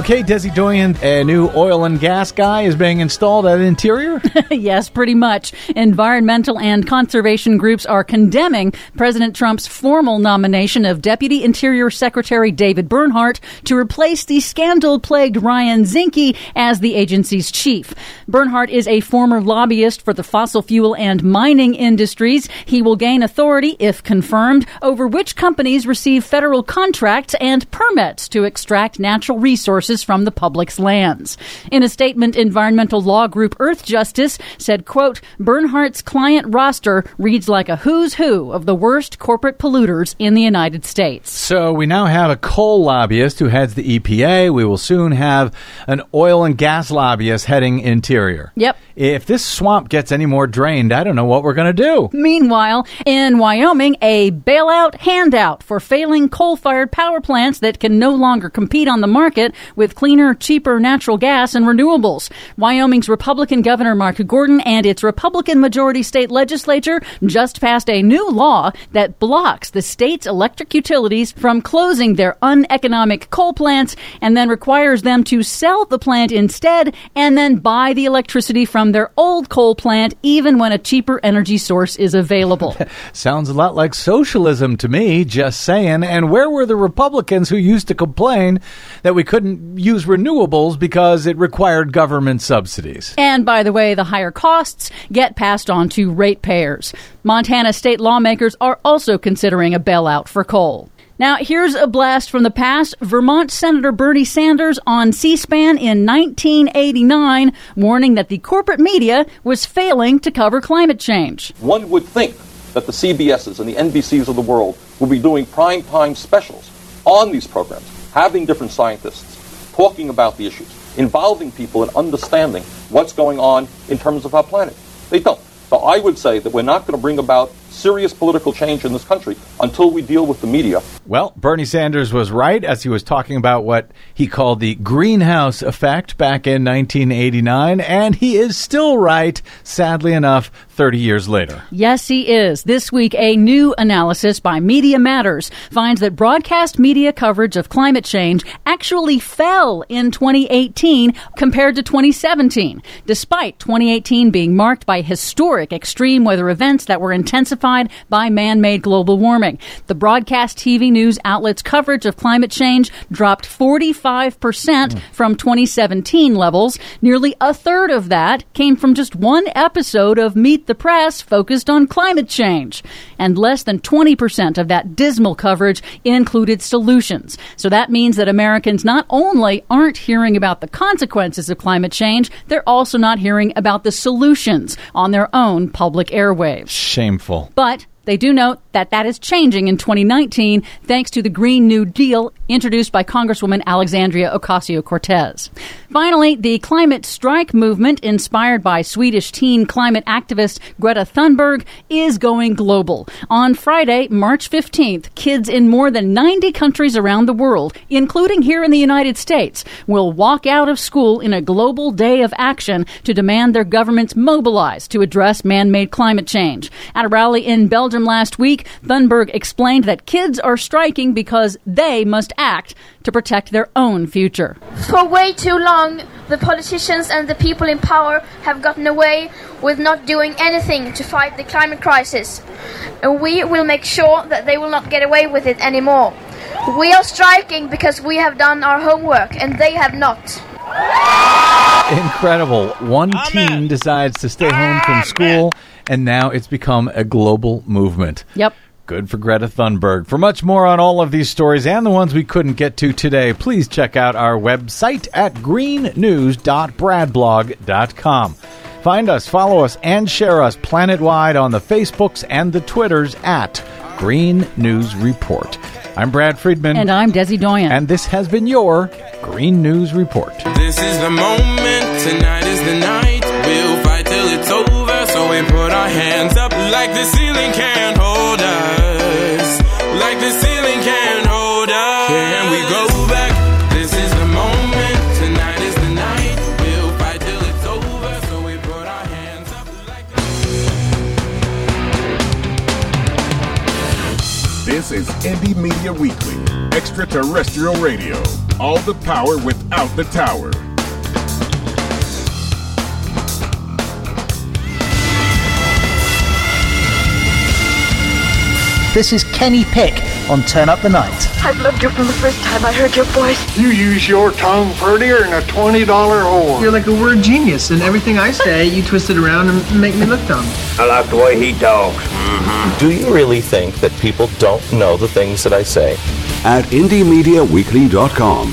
Okay, Desi Doyen, a new oil and gas guy is being installed at Interior? (laughs) yes, pretty much. Environmental and conservation groups are condemning President Trump's formal nomination of Deputy Interior Secretary David Bernhardt to replace the scandal plagued Ryan Zinke as the agency's chief. Bernhardt is a former lobbyist for the fossil fuel and mining industries. He will gain authority, if confirmed, over which companies receive federal contracts and permits to extract natural resources from the public's lands. In a statement, environmental law group Earthjustice said, quote, Bernhardt's client roster reads like a who's who of the worst corporate polluters in the United States. So we now have a coal lobbyist who heads the EPA. We will soon have an oil and gas lobbyist heading Interior. Yep. If this swamp gets any more drained, I don't know what we're going to do. Meanwhile, in Wyoming, a bailout handout for failing coal fired power plants that can no longer compete on the market with cleaner, cheaper natural gas and renewables. Wyoming's Republican Governor Mark Gordon and its Republican majority state legislature just passed a new law that blocks the state's electric utilities from closing their uneconomic coal plants and then requires them to sell the plant instead and then buy the electricity from their old coal plant even when a cheaper energy source is available. (laughs) Sounds a lot like socialism to me, just saying. And where were the Republicans who used to complain that we couldn't use renewables because it required government subsidies? And by the way, the higher costs get passed on to ratepayers. Montana state lawmakers are also considering a bailout for coal. Now, here's a blast from the past. Vermont Senator Bernie Sanders on C SPAN in 1989 warning that the corporate media was failing to cover climate change. One would think that the CBSs and the NBCs of the world will be doing prime time specials on these programs, having different scientists talking about the issues, involving people in understanding what's going on in terms of our planet. They don't. So I would say that we're not going to bring about serious political change in this country until we deal with the media. Well, Bernie Sanders was right as he was talking about what he called the greenhouse effect back in 1989, and he is still right, sadly enough, 30 years later. Yes, he is. This week, a new analysis by Media Matters finds that broadcast media coverage of climate change actually fell in 2018 compared to 2017, despite 2018 being marked by historic extreme weather events that were intensified by man made global warming. The broadcast TV news outlets' coverage of climate change dropped 45% hmm. from 2017 levels. Nearly a third of that came from just one episode of Meet the Press focused on climate change. And less than 20% of that dismal coverage included solutions. So that means that Americans not only aren't hearing about the consequences of climate change, they're also not hearing about the solutions on their own public airwaves. Shameful. But They do note that that is changing in 2019 thanks to the Green New Deal introduced by Congresswoman Alexandria Ocasio Cortez. Finally, the climate strike movement, inspired by Swedish teen climate activist Greta Thunberg, is going global. On Friday, March 15th, kids in more than 90 countries around the world, including here in the United States, will walk out of school in a global day of action to demand their governments mobilize to address man made climate change. At a rally in Belgium last week, Thunberg explained that kids are striking because they must act to protect their own future. For way too long, the politicians and the people in power have gotten away with not doing anything to fight the climate crisis. And we will make sure that they will not get away with it anymore. We are striking because we have done our homework and they have not. Incredible. One teen decides to stay home from school, and now it's become a global movement. Yep. Good for Greta Thunberg. For much more on all of these stories and the ones we couldn't get to today, please check out our website at greennews.bradblog.com. Find us, follow us, and share us planet-wide on the Facebooks and the Twitters at Green News Report. I'm Brad Friedman. And I'm Desi Doyen. And this has been your Green News Report. This is the moment, tonight is the night. We'll fight till it's over, so we put our hands up like the ceiling can't Indie Media Weekly, extraterrestrial radio. All the power without the tower. This is Kenny Pick on Turn Up the Night. I've loved you from the first time I heard your voice. You use your tongue prettier than a $20 whore. You're like a word genius, and everything I say, you twist it around and make me look dumb. I like the way he talks. Mm-hmm. Do you really think that people don't know the things that I say? At IndieMediaWeekly.com.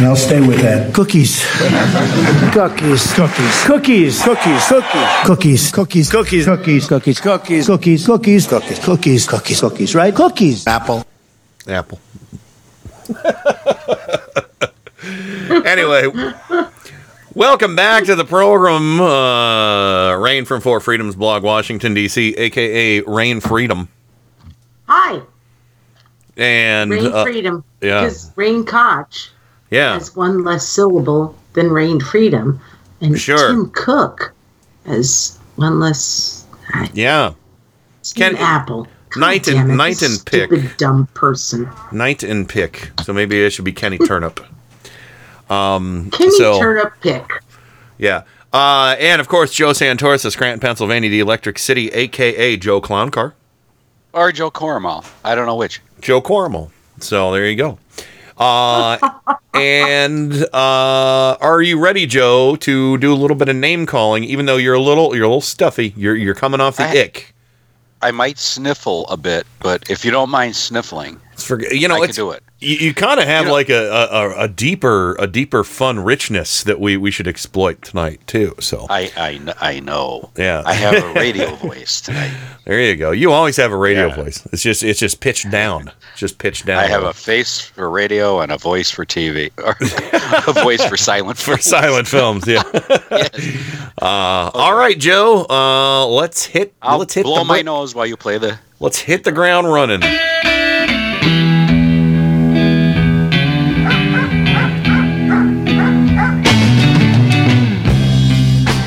And I'll stay with that. Cookies. Cookies. Cookies. Cookies. Cookies. Cookies. Cookies. Cookies. Cookies. Cookies. Cookies. Cookies. Cookies. Cookies. Cookies. Cookies. Cookies. Cookies. Right? Cookies. Apple. Apple. anyway, welcome back to the program. Uh, Rain from Four Freedoms blog, Washington, D.C., aka Rain Freedom. Hi, And Rain uh, Freedom. yeah. Because Rain Koch yeah, has one less syllable than Rain Freedom. And Sure. Tim Cook has one less. yeah. Ken Apple. God Knight and- it, Knight and Pick. Stupid dumb person. Knight and Pick. So maybe it should be Kenny (laughs) Turnip. Um, Kenny so, Turnip Pick. Yeah. Uh, and of course, Joe Santoris of Scranton, Pennsylvania, the Electric City, aka Joe Clown Car. Or Joe Cormal. I don't know which. Joe Cormal. So there you go. Uh, and uh, are you ready, Joe, to do a little bit of name calling? Even though you're a little, you're a little stuffy. You're you're coming off the I- ick. I might sniffle a bit, but if you don't mind sniffling, Forget, you know, I can it's, do it. You, you kind of have You know- like a, a, a deeper, a deeper fun richness that we, we should exploit tonight too. So I, I, I know. yeah, I have a (laughs) radio voice tonight. There you go. You always have a radio voice. It's just it's just pitched down. Just pitched down. I have a face for radio and a voice for TV, or (laughs) a voice for silent for films. silent films. Yeah. (laughs) uh, All right, Joe. Uh, let's hit. I'll let's hit blow the my bra- nose while you play the. Let's hit the ground running.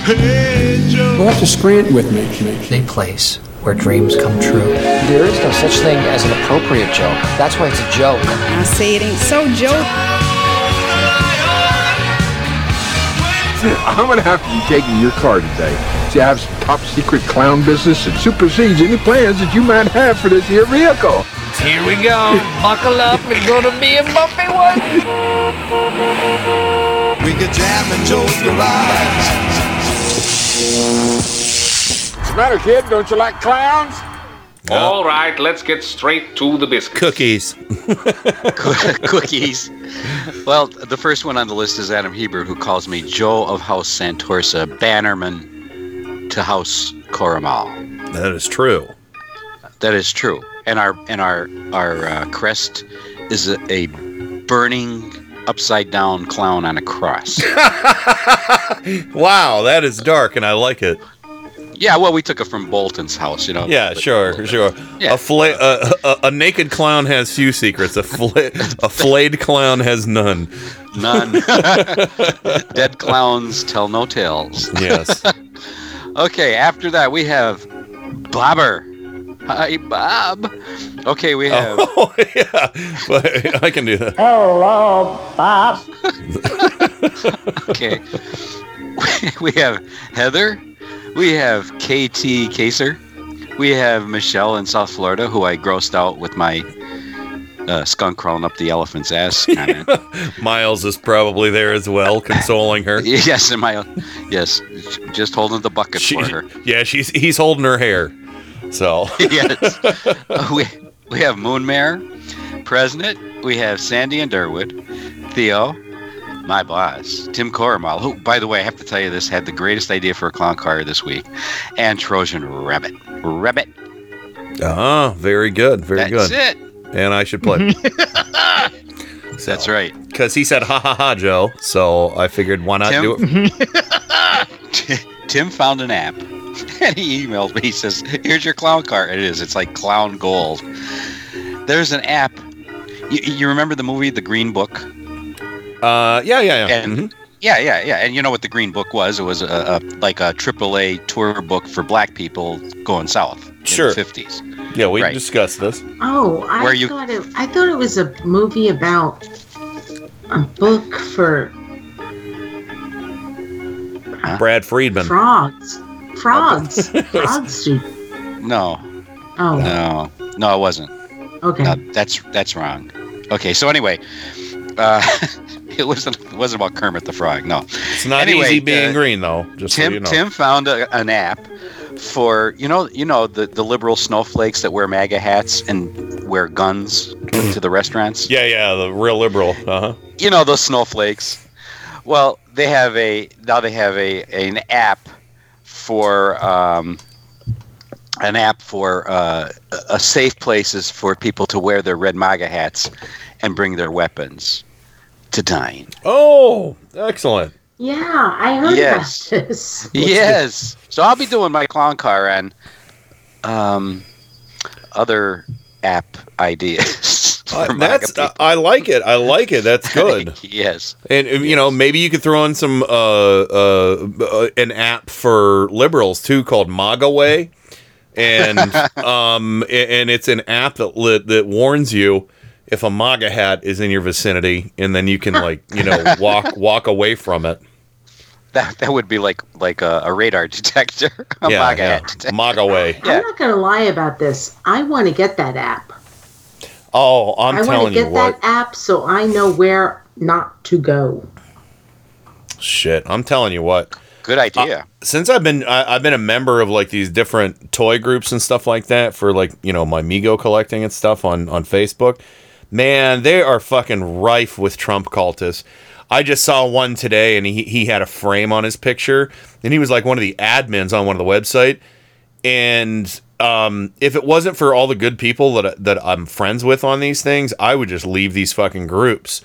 Go have to Scranton with me. A place where dreams come true. There is no such thing as an appropriate joke. That's why it's a joke. I say it ain't so, Joe. (laughs) I'm gonna have to be taking your car today. See, I have some top secret clown business that supersedes any plans that you might have for this here vehicle. Here we go. (laughs) Buckle up. It's going to be a bumpy one. (laughs) We could jam in Joe's garage. What's the matter, kid? Don't you like clowns? All right, let's get straight to the biscuit. Cookies. (laughs) Cookies. Well, the first one on the list is Adam Hebert, who calls me Joe of House Santorsa, bannerman to House Coromal. That is true. That is true. And our and our our uh, crest is a, a burning upside down clown on a cross. (laughs) Wow, that is dark, and I like it. yeah, well, we took it from Bolton's house, you know. Yeah, sure, (laughs) sure. Yeah. A, fla- a, a, a naked clown has few secrets. A, fla- a flayed clown has none. None. (laughs) Dead clowns tell no tales. Yes. Okay, after that we have Bobber. Hi, Bob. Okay, we have. (laughs) Oh, yeah. But I can do that. Hello, Bob. (laughs) okay. (laughs) We have Heather. We have KT Kaser. We have Michelle in South Florida, who I grossed out with my uh, skunk crawling up the elephant's ass comment. Miles is probably there as well, consoling her. yes, in my yes, just holding the bucket for her. Yeah, she's he's holding her hair. So (laughs) yes. (laughs) Uh, we we have Moonmare, President. We have Sandy and Durwood, Theo, my boss, Tim Coromal, who, by the way, I have to tell you this, had the greatest idea for a clown car this week, and Trojan Rabbit. Rabbit. Ah, very good, very That's good. That's it. And I should play. (laughs) That's right. Because he said ha ha ha Joe, so I figured why not Tim? do it? (laughs) (laughs) Tim found an app, (laughs) and he emailed me. He says, "Here's your clown car." It is. It's like clown gold. There's an app. You, you remember the movie The Green Book? Uh, yeah, yeah, yeah. And yeah, yeah, yeah. And you know what the Green Book was? It was a, a like a AAA tour book for Black people going south Sure. in the 50s. Yeah, we Right. discussed this. Oh, I Where you- thought it. I thought it was a movie about a book for Brad Friedman. frogs. Frogs. (laughs) frogs. do- No, Oh, no, no, it wasn't. okay. No, that's that's wrong. Okay, so anyway, uh, (laughs) it wasn't it wasn't about Kermit the Frog. No, It's not Anyway, easy being uh, green though. Just Tim so you know. Tim found a, an app for you know you know the the liberal snowflakes that wear MAGA hats and wear guns to the restaurants. Yeah, yeah, the real liberal. Uh huh. You know those snowflakes. Well, they have a now they have a an app for um, an app for uh, a safe places for people to wear their red MAGA hats and bring their weapons to dine. Oh, excellent. Yeah, I heard Yes. about this. (laughs) yes. So I'll be doing my clown car and um, other app ideas. (laughs) Uh, that's uh, I like it. I like it. That's (laughs) good. yes. And uh, you know, maybe you could throw in some uh, uh, uh, an app for liberals too called MAGAway, and um, and it's an app that lit, that warns you if a MAGA hat is in your vicinity, and then you can like you know walk walk away from it. That that would be like like a, a radar (laughs) detector. A yeah, MAGA yeah. hat detector. MAGAway. Yeah. I'm not going to lie about this. I want to get that app. Oh, I'm telling you. I want to get that app so I know where not to go. Shit, I'm telling you what. Good idea. since I've been I, I've been a member of like these different toy groups and stuff like that for like you know my Mego collecting and stuff on on Facebook, man, they are fucking rife with Trump cultists. I just saw one today, and he he had a frame on his picture, and he was like one of the admins on one of the website. And um, if it wasn't for all the good people that that I'm friends with on these things, I would just leave these fucking groups.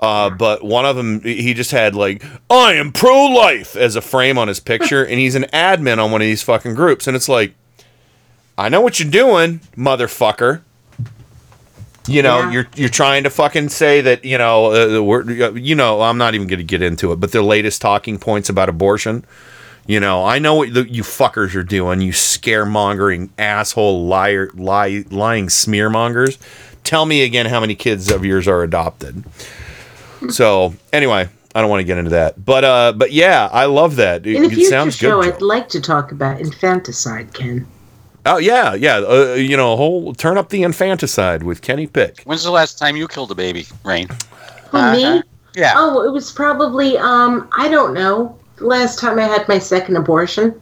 Uh, but one of them, he just had like, I am pro life as a frame on his picture, and he's an admin on one of these fucking groups. And it's like, I know what you're doing, motherfucker. You know, Yeah. you're you're trying to fucking say that you know uh, we're you know I'm not even going to get into it, but their latest talking points about abortion. You know, I know what the, you fuckers are doing. You scaremongering asshole liar, lie, lying smearmongers. Tell me again how many kids of yours are adopted. So anyway, I don't want to get into that, but uh, but yeah, I love that. It, In a future sounds show, good. I'd like to talk about infanticide, Ken. Oh yeah, yeah. Uh, you know, a whole turn up the infanticide with Kenny Pick. When's the last time you killed a baby, Rain? Who, me? Yeah. Oh, it was probably um I don't know. Last time I had my second abortion.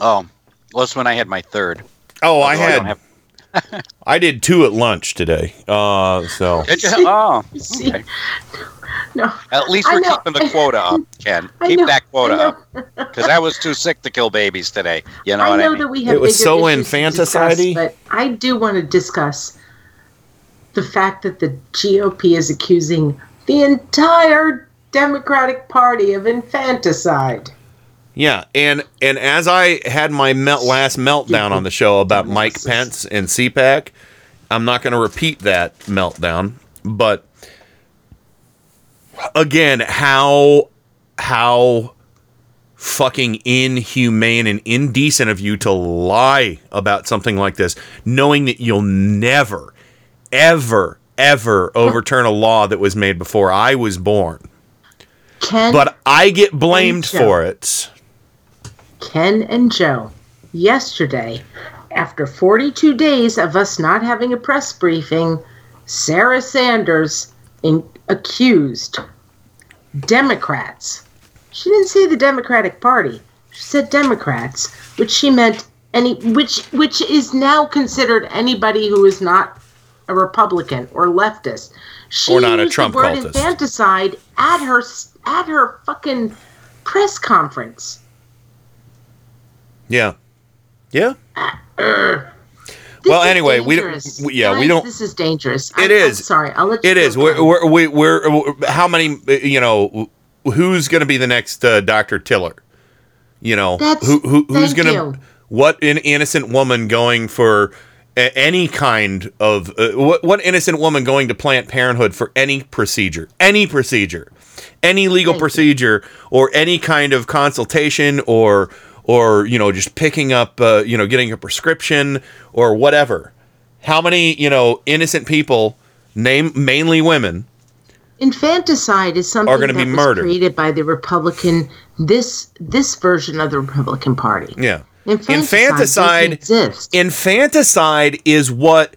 Oh, well, that's when I had my third. Oh, I Although I had. don't have- (laughs) I did two at lunch today. Uh, so Did you? Oh, (laughs) okay. (laughs) No. At least we're keeping the quota up, (laughs) Ken. I Keep know, that quota up. Because I was too sick to kill babies today. You know I what know I mean? that we have It was so issues to discuss, infanticide-y. but I do want to discuss the fact that the GOP is accusing the entire Democratic Party of infanticide. yeah, and and as I had my melt, last meltdown on the show about Mike Pence and CPAC, I'm not going to repeat that meltdown, but again, how how fucking inhumane and indecent of you to lie about something like this, knowing that you'll never, ever, ever overturn a law that was made before I was born. Ken, But I get blamed for it. Ken and Joe, yesterday, after 42 days of us not having a press briefing, Sarah Sanders in, accused Democrats. She didn't say the Democratic Party. She said Democrats, which she meant any which which is now considered anybody who is not a Republican or leftist. She Or not a used Trump the word cultist. infanticide at her at her fucking press conference. Yeah. Yeah. Uh, this well, anyway, we don't. we- Yeah, we don't. This is dangerous. It I'm, is. I'm sorry. I'll let you It is. We're, we're, we- we're, we're, how many, you know, who's going to be the next uh, Dr. Tiller? You know, That's- who, who who's going to what an innocent woman going for a- any kind of, uh, what, what innocent woman going to Planned Parenthood for any procedure, any procedure, any legal procedure, or any kind of consultation or, or, you know, just picking up, uh, you know, getting a prescription or whatever. How many, you know, innocent people, name mainly women, Infanticide is something Are gonna that be murdered. created by the Republican this this version of the Republican Party. Yeah. Infanticide, Infanticide. Infanticide is what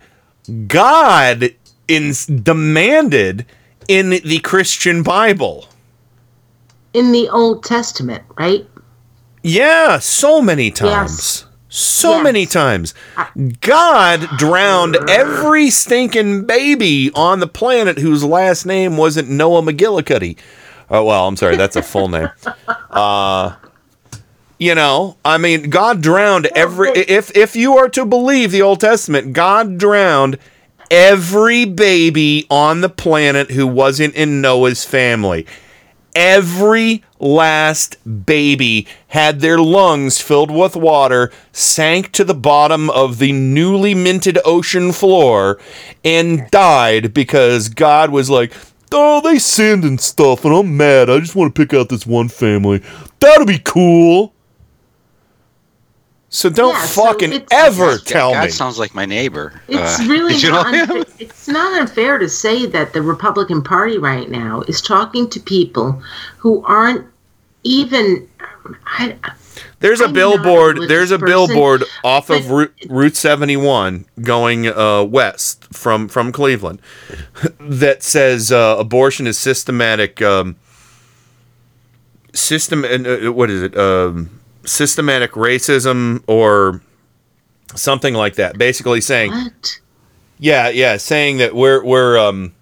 God ins demanded in the Christian Bible. in the Old Testament, right? Yeah, so many times. So many times. God drowned every stinking baby on the planet whose last name wasn't Noah McGillicuddy. Oh, well, I'm sorry, that's a full name. (laughs) Uh, you know, I mean, God drowned every. (laughs) If if you are to believe the Old Testament, God drowned every baby on the planet who wasn't in Noah's family. Every last baby had their lungs filled with water, sank to the bottom of the newly minted ocean floor, and died because God was like, Oh, they sinned and stuff, and I'm mad. I just want to pick out this one family. That'll be cool. So don't Yeah, fucking it's- ever God, tell God me. That sounds like my neighbor. It's Uh, (laughs) really did you know not him? it's not unfair to say that the Republican Party right now is talking to people who aren't even I, There's a I'm not a billboard. There's a person, billboard off of Route, Route 71 going uh, west from from Cleveland (laughs) that says uh, abortion is systematic. Um, system. and, Uh, what is it? Um, systematic racism or something like that. Basically saying, what? yeah, yeah, saying that we're we're um,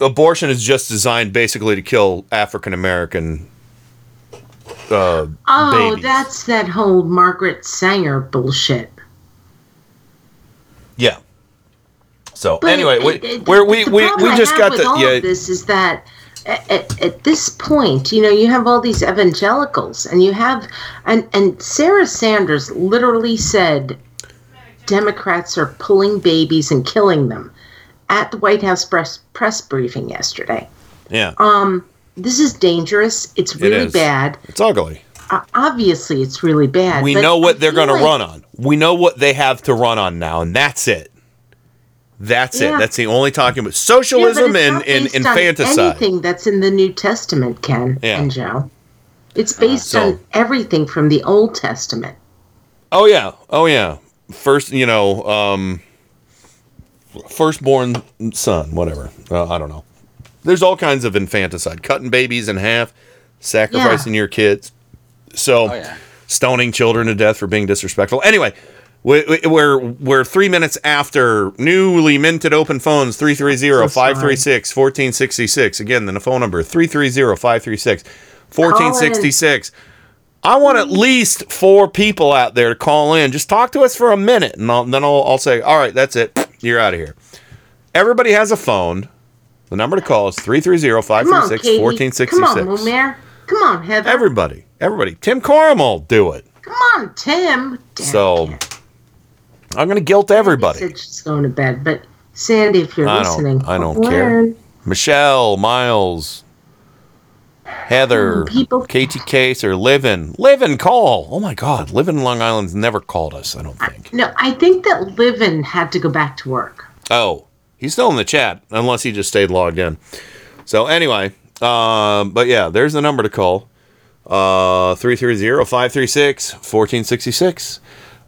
abortion is just designed basically to kill African American. Uh, Oh, babies. that's that whole Margaret Sanger bullshit. Yeah. So But anyway, it- we it- we're, we the we we just got with the all yeah. Of this is that at, at, this point, you know, you have all these evangelicals, and you have and and Sarah Sanders literally said Democrats are pulling babies and killing them at the White House press press briefing yesterday. Yeah. Um, this is dangerous. It's really is. bad. It's ugly. Uh, obviously, it's really bad. We know I what they're feel going to run on. We know what they have to run on now, and that's it. That's Yeah. it. That's the only talking about socialism it's and, not and based infanticide. Anything that's in the New Testament, Ken Yeah. and Joe. It's based so- on everything from the Old Testament. Oh yeah. Oh yeah. First, you know, um, firstborn son, whatever. Uh, I don't know. there's all kinds of infanticide, cutting babies in half, sacrificing your kids. So, stoning children to death for being disrespectful. Anyway, we- we- we're we're three minutes after newly minted open phones 330-536-1466. Again, the phone number 330-536-1466. I want at least four people out there to call in. Just talk to us for a minute, and I'll, then I'll, I'll say, all right, that's it. You're out of here. Everybody has a phone. The number to call is 330 Come on, 536 Katie. 1466. Come. Come on, Heather. Everybody, everybody. Tim Corum will do it. Come on, Tim. So I'm going to guilt everybody. She's going to bed, but Sandy, if you're I listening, don't. I don't care. Michelle, Miles, Heather, Katie Case, or Livin. Livin, call. Oh my God, Livin Long Island's never called us. I don't think. No, I think that Livin had to go back to work. Oh, he's still in the chat, unless he just stayed logged in. So anyway, um, but yeah, there's the number to call. Uh, 330-536-1466.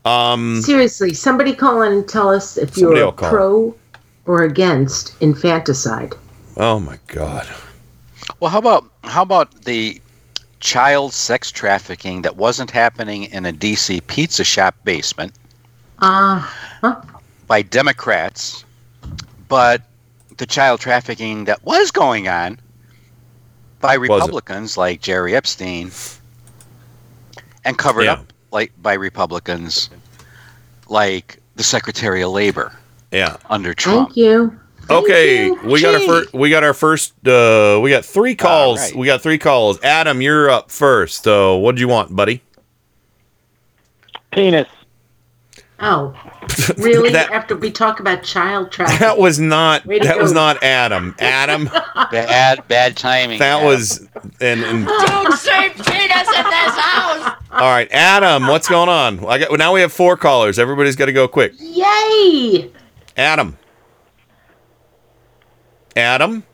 Um, Seriously, somebody call in and tell us if you're pro or against infanticide. oh my God. Well, how about how about the child sex trafficking that wasn't happening in a DC pizza shop basement Uh, huh? by Democrats, but the child trafficking that was going on by Republicans like Jerry Epstein and covered Yeah. up like by Republicans like the Secretary of Labor Yeah. under Trump. Thank you. Okay, you. we got our first. We got our first. Uh, we got three calls. right. We got three calls. Adam, you're up first. So, what do you want, buddy? Penis. Oh, really? (laughs) That- After we talk about child trafficking? That was not. Way to That was not Adam. Adam. (laughs) Bad bad timing. That Adam. was. And, and Don't (laughs) say penis in this house. All right, Adam, what's going on? I got. Now we have four callers. Everybody's got to go quick. Yay! Adam. Adam.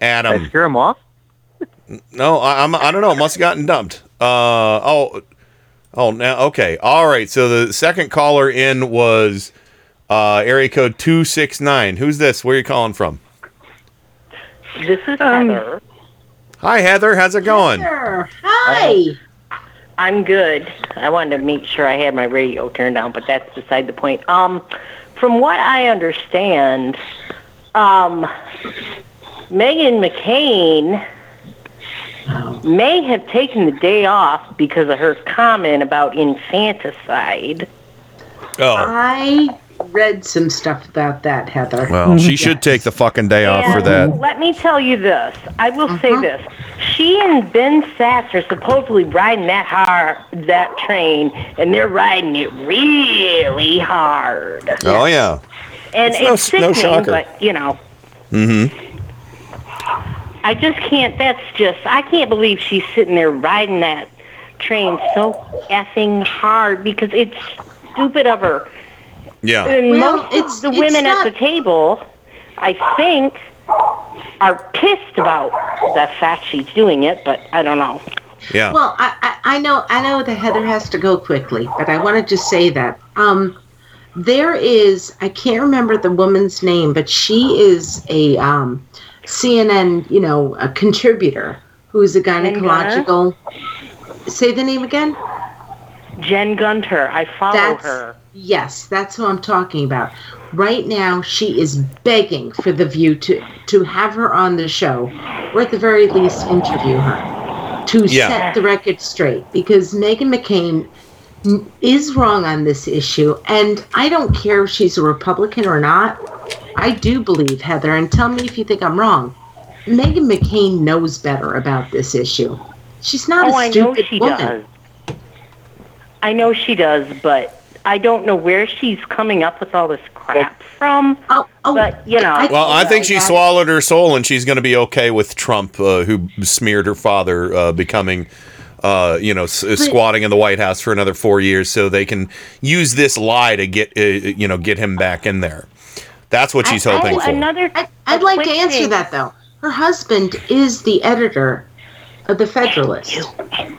Adam. scare him off? No, I, I'm. I don't know. Must have gotten dumped. Uh oh. Oh, now okay. All right. So the second caller in was uh area code two six nine. Who's this? Where are you calling from? This is Heather. Hi, Heather. How's it going? Sure. Hi. I'm good. I wanted to make sure I had my radio turned on, but that's beside the point. Um, from what I understand, um, Meghan McCain may have taken the day off because of her comment about infanticide. Oh. I read some stuff about that, Heather. Well, she should take the fucking day off for that. Let me tell you this. I will say this. She and Ben Sasse are supposedly riding that hard that train, and they're riding it really hard. Oh yeah. And It's no- it's no sickening, shocker. but you know, Mm-hmm. I just can't. That's just. I can't believe she's sitting there riding that train so effing hard because it's stupid of her. Yeah. And Well, most it's- of the women not- at the table, I think, are pissed about the fact she's doing it, but I don't know. Yeah. Well, I, I, I know I know that Heather has to go quickly, but I wanted to say that um, there is I can't remember the woman's name, but she is a um, CNN, you know, a contributor who's a gynecological. Say the name again. Jen Gunter, I follow That's- her. Yes, that's who I'm talking about. Right now, she is begging for the View to to have her on the show, or at the very least, interview her to Yeah. set the record straight. Because Meghan McCain is wrong on this issue, and I don't care if she's a Republican or not. I do believe Heather, and tell me if you think I'm wrong. Meghan McCain knows better about this issue. She's not oh, a I know she woman. does. I know she does, but I don't know where she's coming up with all this crap from. Oh, but you know. Well, I think she swallowed her soul, and she's going to be okay with Trump, uh, who smeared her father, uh, becoming, uh, you know, s- squatting in the White House for another four years, so they can use this lie to get, uh, you know, get him back in there. That's what she's hoping for. Another. I, I'd like to answer thing. that though. Her husband is the editor of the Federalist.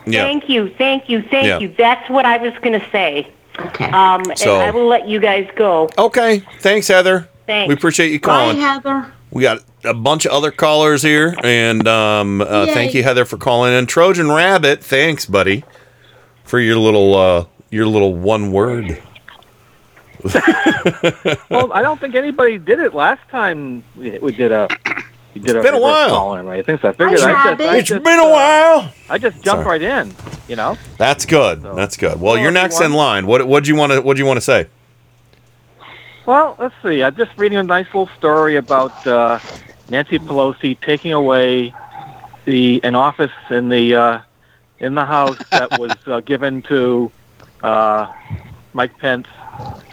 Yeah. Thank you, thank you, thank Yeah. you. That's what I was going to say. Okay. Um, So- and I will let you guys go. Okay. Thanks, Heather. Thanks. We appreciate you Bye, calling. Heather. We got a bunch of other callers here, and um, uh, thank you, Heather, for calling in. Trojan Rabbit, thanks, buddy, for your little uh, your little one word. (laughs) well, I don't think anybody did it last time we, we did a. We did a been a while. call in, right? I think so. I figured I just, I It's just, been a uh, while. I just jumped Sorry. right in. You know. That's good. That's good. Well, Hello, you're next in line. What what do you want to what do you want to say? Well, let's see. I'm just reading a nice little story about uh, Nancy Pelosi taking away the an office in the uh, in the House (laughs) that was uh, given to uh, Mike Pence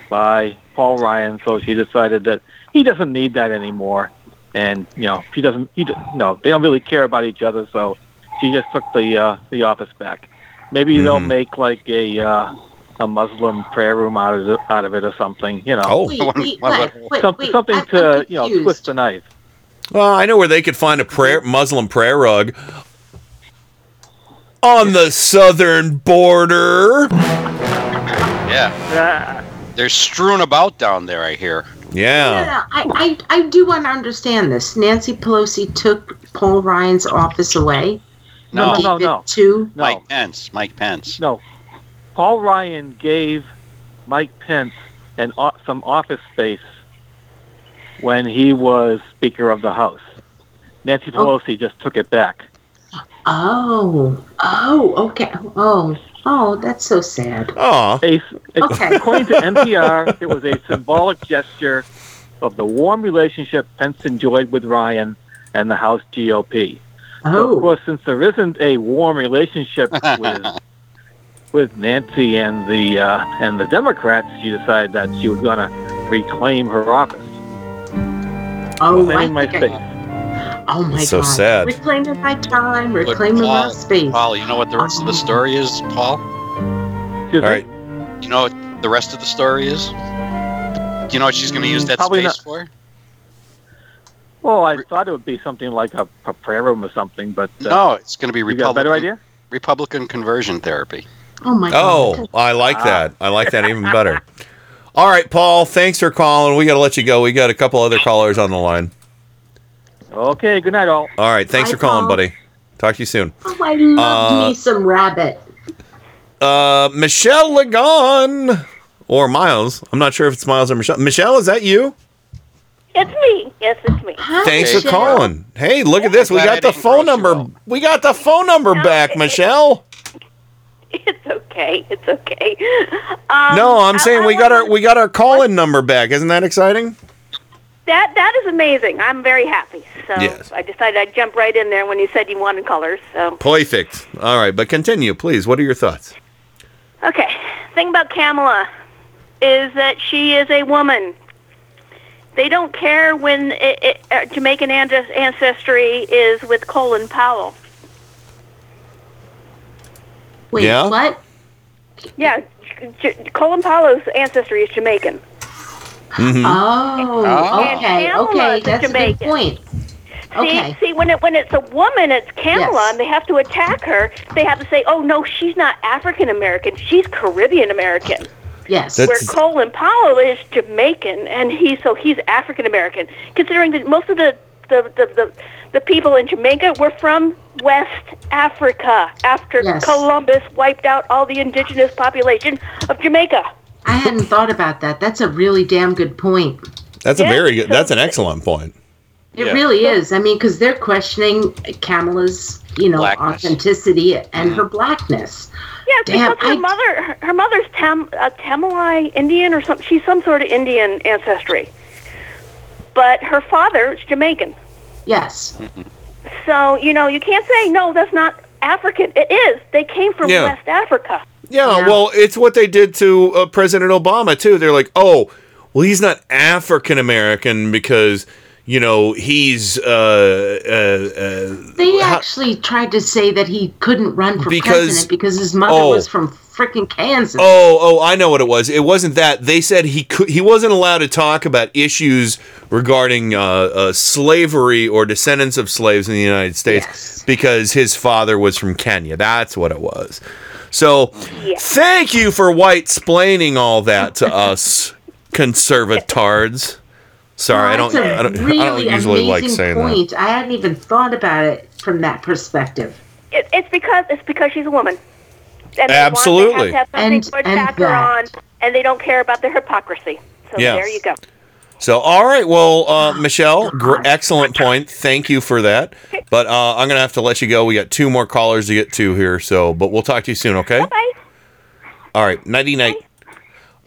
by Paul Ryan. So she decided that he doesn't need that anymore, and you know she doesn't. He no, they don't really care about each other. So she just took the uh, the office back. Maybe they'll Mhm. make like a uh, a Muslim prayer room out of it, out of it or something. You know. Oh. Wait, (laughs) wait, wait, wait, wait, something I'm- to I'm you know twist the knife. Well, I know where they could find a prayer Muslim prayer rug on the southern border. Yeah. They're strewn about down there, I hear. Yeah. Yeah, I, I, I do want to understand this. Nancy Pelosi took Paul Ryan's office away. No, no, no. To No. Mike Pence. Mike Pence. No, Paul Ryan gave Mike Pence an o- some office space when he was Speaker of the House. Nancy oh. Pelosi just took it back. oh, oh, okay, oh, oh, that's so sad. Aw. A, Okay. According to NPR, it was a symbolic gesture of the warm relationship Pence enjoyed with Ryan and the House GOP. So, Oh. of course, since there isn't a warm relationship with (laughs) with Nancy and the uh, and the Democrats, she decided that she was going to reclaim her office. Oh, I my think I- space. Oh my So god! sad. Reclaiming my time, But reclaiming my space. Paul, you know what the rest of the um, story is, Paul? Excuse All. You know what the rest of the story is? Do you know what she's going to use mm, that Probably space not. for? Well, I thought it would be something like a, a prayer room or something, but uh, No, it's going to be you got a better Republican. idea? Republican conversion therapy. oh my god! Oh, I like ah. that. I like that even (laughs) better. All right, Paul. Thanks for calling. We got to let you go. We got a couple other callers on the line. Okay, good night, all. All right. Thanks Bye, for calling, Paul. buddy. Talk to you soon. Oh, I love Uh, me some rabbit. Uh, Michelle Lagon or Miles. I'm not sure if it's Miles or Michelle. Michelle, is that you? It's me. Yes, it's me. Thanks for calling. Hey, look at this. We got the phone number. We got the phone number back, Michelle. (laughs) It's okay. It's okay. Um, No, I'm saying I we got our wanna- we got our call-in number back. Isn't that exciting? That that is amazing. I'm very happy. So Yes. I decided I'd jump right in there when you said you wanted colors. So Perfect. All right, but continue, please. What are your thoughts? okay. Thing about Kamala is that she is a woman. They don't care when it, it, uh, Jamaican ante- ancestry is with Colin Powell. Wait, Yeah? what? Yeah, J- J- Colin Powell's ancestry is Jamaican. Mhm. Oh, And okay, okay, is that's a Jamaican. good point. Okay. See, see, when it when it's a woman, it's Kamala, Yes. and they have to attack her. They have to say, "Oh no, she's not African American. She's Caribbean American." Yes. Where That's- Colin Powell is Jamaican, and he so he's African American. Considering that most of the the, the, the the people in Jamaica were from West Africa after Yes. Columbus wiped out all the indigenous population of Jamaica. I hadn't thought about that. That's a really damn good point. That's a very good. That's an excellent point. It Yeah. really is. I mean, because they're questioning Kamala's, you know, Blackness. authenticity and her blackness. Yeah, Damn, because her I- mother, her, her mother's Tam, uh, Tamilai Indian or something. She's some sort of Indian ancestry, but her father is Jamaican. Yes. So you know, you can't say no. That's not African. It is. They came from Yeah. West Africa. Yeah, Yeah. well, it's what they did to uh, President Obama too. They're like, "Oh, well, he's not African American because you know he's uh, uh, uh, They how- actually tried to say that he couldn't run for Because- president because his mother oh. was from freaking Kansas. Oh, oh, I know what it was. It wasn't that. They said he could, he wasn't allowed to talk about issues regarding uh, uh, slavery or descendants of slaves in the United States Yes. because his father was from Kenya. That's what it was. So, thank you for white splaining all that to us (laughs) conservatards. Sorry, I don't. a I don't, really I don't usually like amazing saying that. I hadn't even thought about it from that perspective. It, it's because it's because she's a woman. And they Absolutely. Want to have, to have And- and attack on, and they don't care about the hypocrisy. So Yes. there you go. So, all right. Well, uh, Michelle, gr- excellent point. Thank you for that. But uh, I'm gonna have to let you go. We got two more callers to get to here. So, but we'll talk to you soon. Okay. Bye. All right. Nighty night.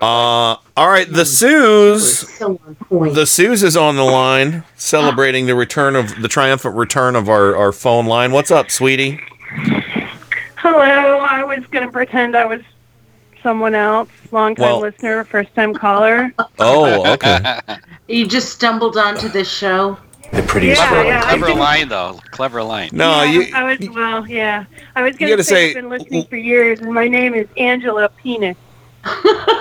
Uh, all right. The Suze. So on point. The Suze is on the line, celebrating the return of the triumphant return of our, our phone line. What's up, sweetie? Hello, I was going to pretend I was someone else. Long time Well- listener, first time caller. Oh, okay. (laughs) You just stumbled onto this show. The pretty Yeah, yeah, I Clever didn't- line, though. Clever line. No, Yeah, you. I was well, yeah. I was going gotta say, say- I've been listening for years, and my name is Angela Penis. (laughs)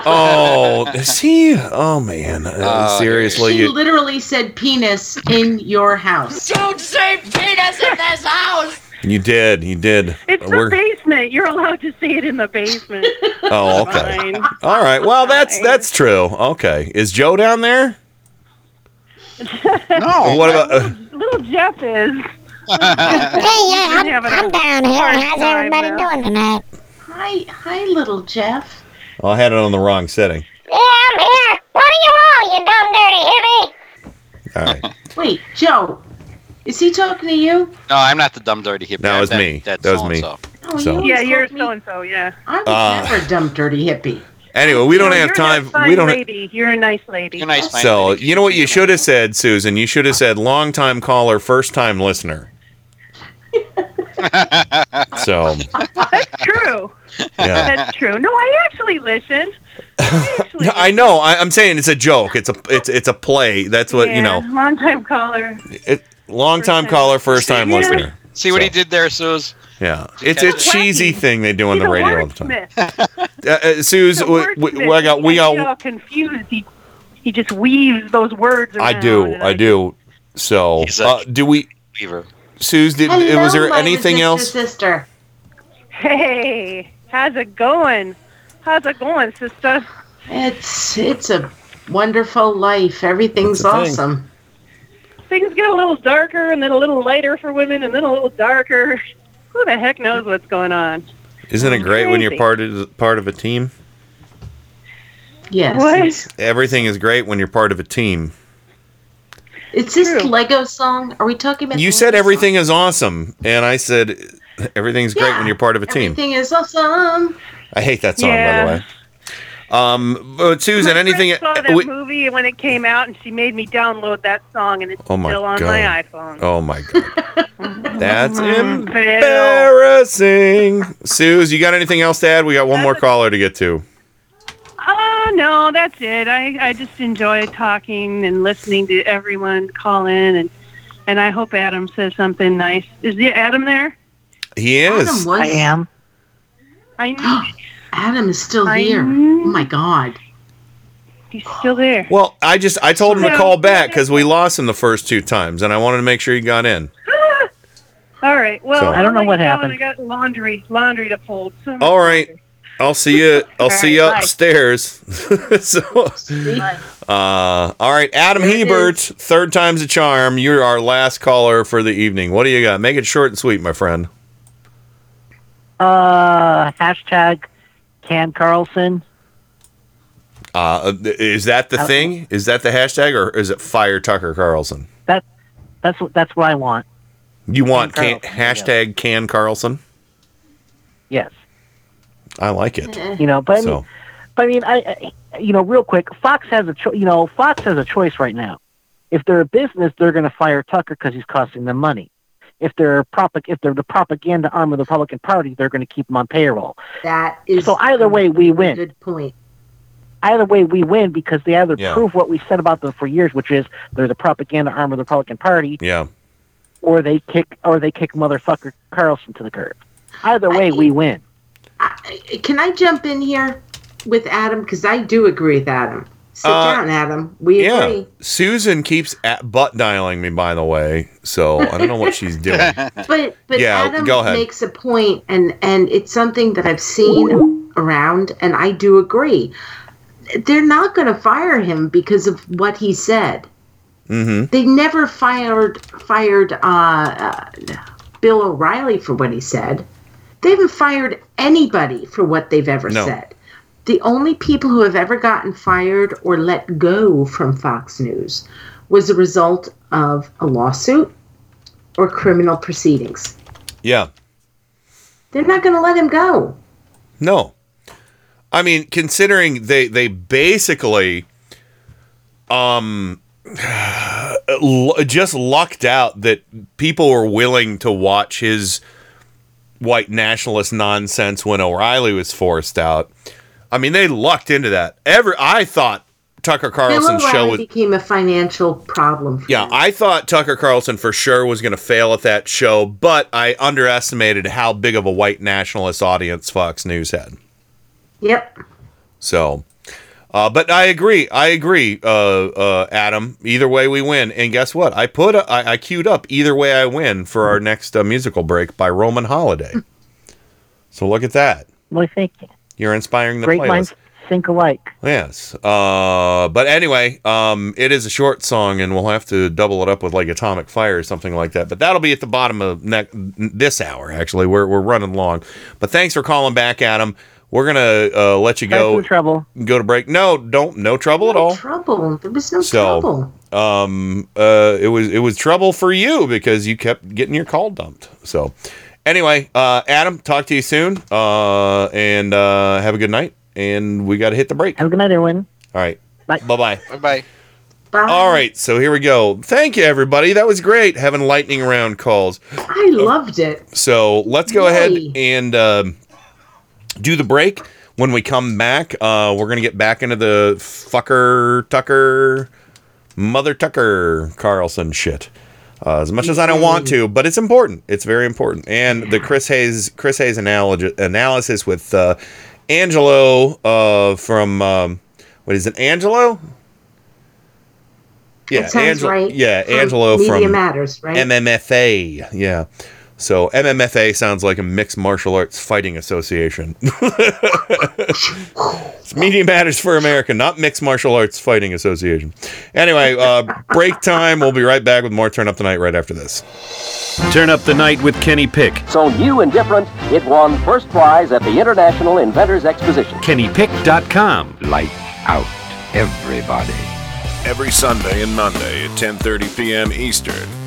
Oh, is see. Oh man. Uh, Oh, seriously, She you. literally said penis in your house. Don't say penis in this house! You did. You did. It's the We're- basement. You're allowed to see it in the basement. (laughs) Oh, okay. Fine. All right. Well, that's that's true. Okay. Is Joe down there? (laughs) No. What about? Uh, Little Jeff is. (laughs) Hey, yeah, I'm, I'm down here. How's everybody doing tonight? Hi, hi, little Jeff. oh, I had it on the wrong setting. Yeah, I'm here. What are you all, you dumb dirty hippie? All right. Wait, Joe, is he talking to you? No, I'm not the dumb dirty hippie. That was That- me. That's That was me. so-and-so. Oh, So- you Yeah, always you're called me- so and so. Yeah. I was Uh, never a dumb, dirty hippie. Anyway, we don't No, have you're time. Fine We don't. ha- lady. You're a nice lady. You're nice, fine So lady. you know what you should have said, Susan. You should have said long time caller, first time listener. (laughs) So That's true. yeah, That's true. No, I actually listened. I (laughs) actually I know. I, I'm saying it's a joke. It's a it's it's a play. That's what you know. Long time caller. It, long time caller, first time Yeah. listener. See what So, he did there, Suze? Yeah, it's a cheesy thing they do on the radio all the time. wordsmith. (laughs) Uh, uh, Suze, we, we, wordsmith. we got we He got. all confused. He he just weaves those words. I do, and I do. So, He's a- uh, do we, Weaver. Suze? Did Hello, was there anything else? Sister. Hey, how's it going? How's it going, sister? It's it's a wonderful life. Everything's That's thing. awesome. Things get a little darker and then a little lighter for women and then a little darker. (laughs) Who the heck knows what's going on? Isn't it great when you're part of part of a team? Yes. What? Everything is great when you're part of a team. it's this True. Lego song. Are we talking about? You the said Lego everything is awesome, and I said everything's great when you're part of a song? team. Everything is awesome. I hate that song, by the way. Um, but Susan, My anything? friend saw that we- movie when it came out, and she made me download that song, and it's Oh my still on God. my iPhone. oh my god, (laughs) that's Mm, embarrassing. Suze, you got anything else to add? We got one more caller to get to. Oh no, that's it. I I just enjoy talking and listening to everyone call in, and and I hope Adam says something nice. Is the Adam there? He is. Adam was. I am. I know (gasps) (gasps) (gasps) Adam is still I here. Oh my God. he's still there. Well, I just I told him to call back because we lost him the first two times, and I wanted to make sure he got in. (gasps) All right. Well, So- I'll I let don't know what happened. I got laundry laundry to fold. So All right, I'll see you. (laughs) I'll All see you right, bye. upstairs. (laughs) so, uh, all right, Adam Hebert, third time's a charm. You're our last caller for the evening. What do you got? Make it short and sweet, my friend. Uh, hashtag Can Carlson. Uh, is that the Uh, thing? Is that the hashtag, or is it Fire Tucker Carlson? That that's what that's what I want. You want Can can, Carlson, hashtag Can Carlson? Yes. I like it. You know, but I mean, So but I mean, I, I you know, real quick, Fox has a cho- you know, Fox has a choice right now. If they're a business, they're going to fire Tucker because he's costing them money. If they're prop- if they're the propaganda arm of the Republican Party, they're going to keep them on payroll. That is. So either way, we win. Good point. Either way, we win because they either Yeah. prove what we said about them for years, which is they're the propaganda arm of the Republican Party, yeah, or they kick or they kick motherfucker Carlson to the curb. Either way, we win. Can I jump in here with Adam? Because I do agree with Adam. Sit Uh, down, Adam. We yeah. agree. Susan keeps at butt dialing me, by the way. So I don't know what she's doing. (laughs) But but Yeah, Adam go ahead. makes a point, and and it's something that I've seen around, and I do agree. They're not going to fire him because of what he said. Mm-hmm. They never fired fired uh, uh, Bill O'Reilly for what he said. They haven't fired anybody for what they've ever No. said. The only people who have ever gotten fired or let go from Fox News was a result of a lawsuit or criminal proceedings. Yeah. They're not going to let him go. No. I mean, considering they they basically um (sighs) just lucked out that people were willing to watch his white nationalist nonsense when O'Reilly was forced out. I mean, they lucked into that. Ever I thought Tucker Carlson's show O'Reilly was became a financial problem. For yeah, I thought Tucker Carlson for sure was going to fail at that show, but I underestimated how big of a white nationalist audience Fox News had. Yep. So, uh, but I agree. I agree, uh, uh, Adam. Either way, we win. And guess what? I put a, I, I queued up "Either Way I Win" for our next uh, musical break by Roman Holiday. (laughs) so look at that. Well, thank you. You're inspiring the Great playlist. minds think alike. Yes. Uh, but anyway, um, it is a short song, and we'll have to double it up with like Atomic Fire or something like that. But that'll be at the bottom of ne- this hour. Actually, we're we're running long. But thanks for calling back, Adam. We're gonna uh, let you go. for trouble. Go to break. No, don't. No trouble at all. Trouble. There was no So, trouble. um, uh, it was it was trouble for you because you kept getting your call dumped. So, anyway, uh, Adam, talk to you soon. Uh, and uh, have a good night. And we got to hit the break. Have a good night, everyone. All right. Bye. Bye. Bye. Bye. Bye. All right. So here we go. Thank you, everybody. That was great having lightning round calls. I loved it. So let's go ahead and um, do the break. When we come back, uh, we're gonna get back into the fucker Tucker, mother Tucker Carlson shit. Uh, as much as I don't want to, but it's important. It's very important. And the Chris Hayes Chris Hayes analogy, analysis with uh, Angelo uh, from um, what is it? Angelo? Yeah, Angelo- right. Yeah, From Angelo Media from Matters, right? MMFA. Yeah. So MMFA sounds like a mixed martial arts fighting association. (laughs) it's Media Matters for America, not Mixed Martial Arts Fighting Association. Anyway, uh, break time. We'll be right back with more Turn Up the Night right after this. Turn up the night with Kenny Pick. So new and different, it won first prize at the International Inventors Exposition. KennyPick.com. Light out everybody. Every Sunday and Monday at 10:30 p.m. Eastern,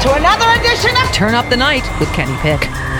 to another edition of Turn Up the Night with Kenny Pick.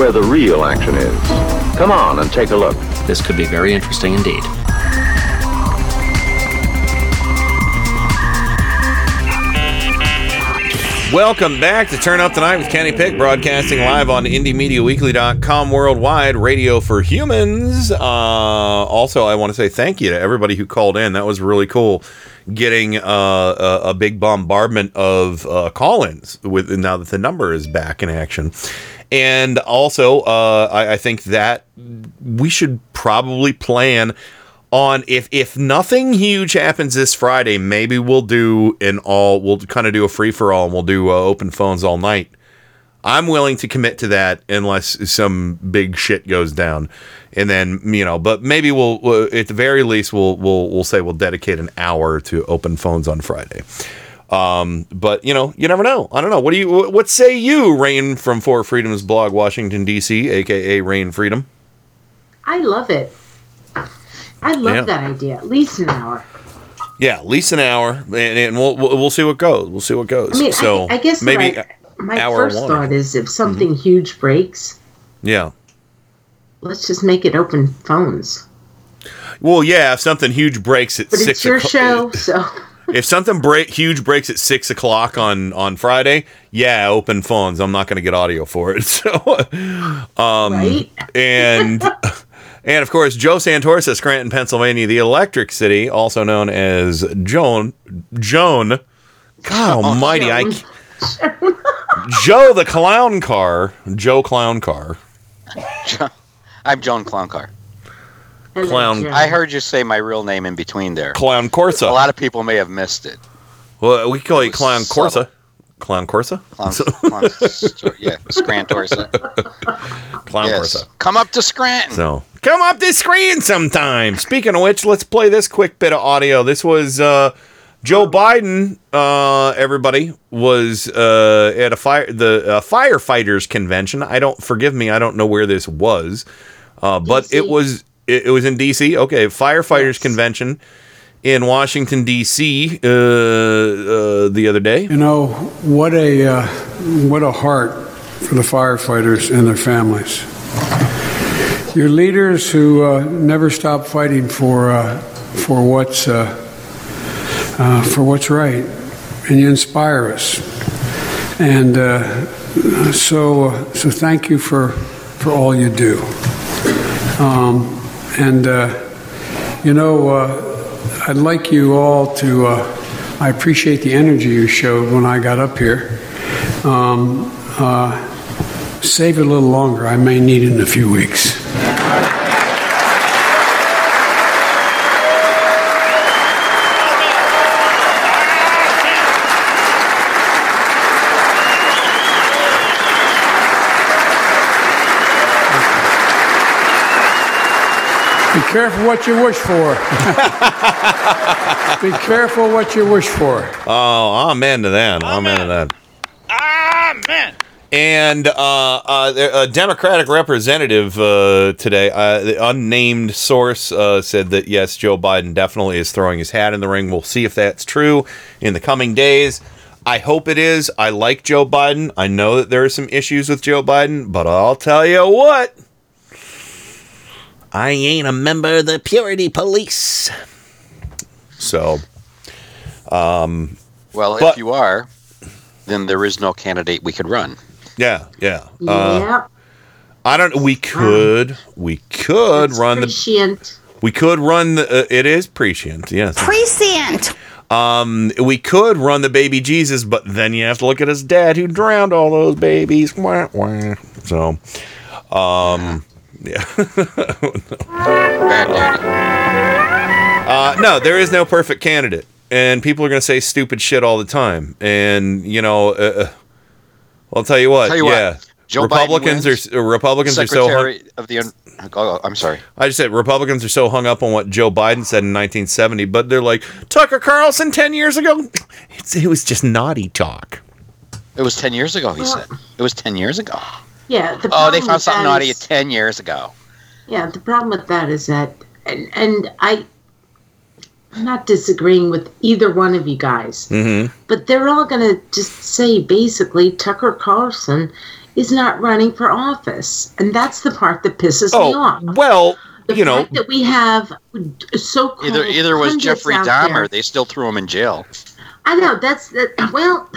where the real action is. Come on and take a look. This could be very interesting indeed. Welcome back to Turn Up Tonight with Kenny Pick, broadcasting live on IndieMediaWeekly.com worldwide, radio for humans. Uh, also, I want to say thank you to everybody who called in. That was really cool getting uh, a, a big bombardment of uh, call ins with now that the number is back in action. And also, uh, I, I think that we should probably plan on if if nothing huge happens this Friday, maybe we'll do an all we'll kind of do a free for all and we'll do uh, open phones all night. I'm willing to commit to that unless some big shit goes down, and then you know. But maybe we'll, we'll at the very least we'll we'll we'll say we'll dedicate an hour to open phones on Friday. Um, but you know, you never know. I don't know. What do you? What say you, Rain from Four Freedoms blog, Washington D.C., aka Rain Freedom? I love it. I love Yeah. that idea. At least an hour. Yeah, at least an hour, and, and we'll, we'll we'll see what goes. We'll see what goes. I mean, so I, I guess maybe my, my hour first one. thought is if something Mm-hmm. huge breaks, Yeah. let's just make it open phones. Well, yeah. If something huge breaks at But six it's your o'clock- show, so (laughs) if something break huge breaks at six o'clock on on Friday, yeah, open phones. I'm not going to get audio for it. (laughs) So, um, and (laughs) and of course, Joe Santorsa, Scranton, Pennsylvania, the Electric City, also known as Joan Joan. God Almighty, I. c- Joe the Clown Car, Joe Clown Car, (laughs) I'm Joan Clowncar. Clown. I heard you say my real name in between there. Clown Corsa. A lot of people may have missed it. Well, we call you Clown subtle. Corsa. Clown Corsa. Clown, (laughs) clown yeah, Scrantorsa. Clown Yes. Corsa. Come up to Scranton. So come up to screen sometime. Speaking of which, let's play this quick bit of audio. This was uh, Joe Biden. Uh, everybody was uh, at a fire the uh, firefighters convention. I don't forgive me. I don't know where this was, uh, but it was it, it was in D.C. Okay, firefighters convention in Washington D.C. Uh, uh, the other day. You know what a uh, what a heart for the firefighters and their families. Your leaders who uh, never stop fighting for uh, for what's uh, for what's right, and you inspire us. And uh, so uh, so thank you for for all you do. Um, and uh, you know. I'd like you all to. I appreciate the energy you showed when I got up here. Um, save it a little longer. I may need it in a few weeks. Careful what you wish for. (laughs) Be careful what you wish for. Oh, amen to that. Amen, to that. Amen. And uh, uh, a Democratic representative uh, today, uh, the unnamed source, uh, said that yes, Joe Biden definitely is throwing his hat in the ring. We'll see if that's true in the coming days. I hope it is. I like Joe Biden. I know that there are some issues with Joe Biden, but I'll tell you what. I ain't a member of the purity police. So, um, Well, But- if you are, then there is no candidate we could run. yeah, yeah. Uh, Yep. I don't. We could. We could run the. prescient. We could run the. Uh, it is prescient. Yes. Prescient. Um, we could run the baby Jesus, but then you have to look at his dad who drowned all those babies. Wah, wah. So, um, yeah. (laughs) uh, no, there is no perfect candidate, and people are going to say stupid shit all the time. And you know, uh, uh, I'll tell you what. Tell you what, yeah, Joe Biden Republicans wins. are Republicans are so. hung- of the. Oh, I'm sorry. I just said Republicans are so hung up on what Joe Biden said in 1970, but they're like Tucker Carlson 10 years ago. It's, it was just naughty talk. It was ten years ago. He said it was ten years ago. Yeah. The Oh, they found something that naughty is- ten years ago. Yeah, the problem with that is that, and, and I, I'm not disagreeing with either one of you guys, Mm-hmm. but they're all going to just say basically Tucker Carlson is not running for office, and that's the part that pisses me off. Oh, well, the you know, that we have so Either either was Jeffrey Dahmer. They still threw him in jail. I know that's that. Well,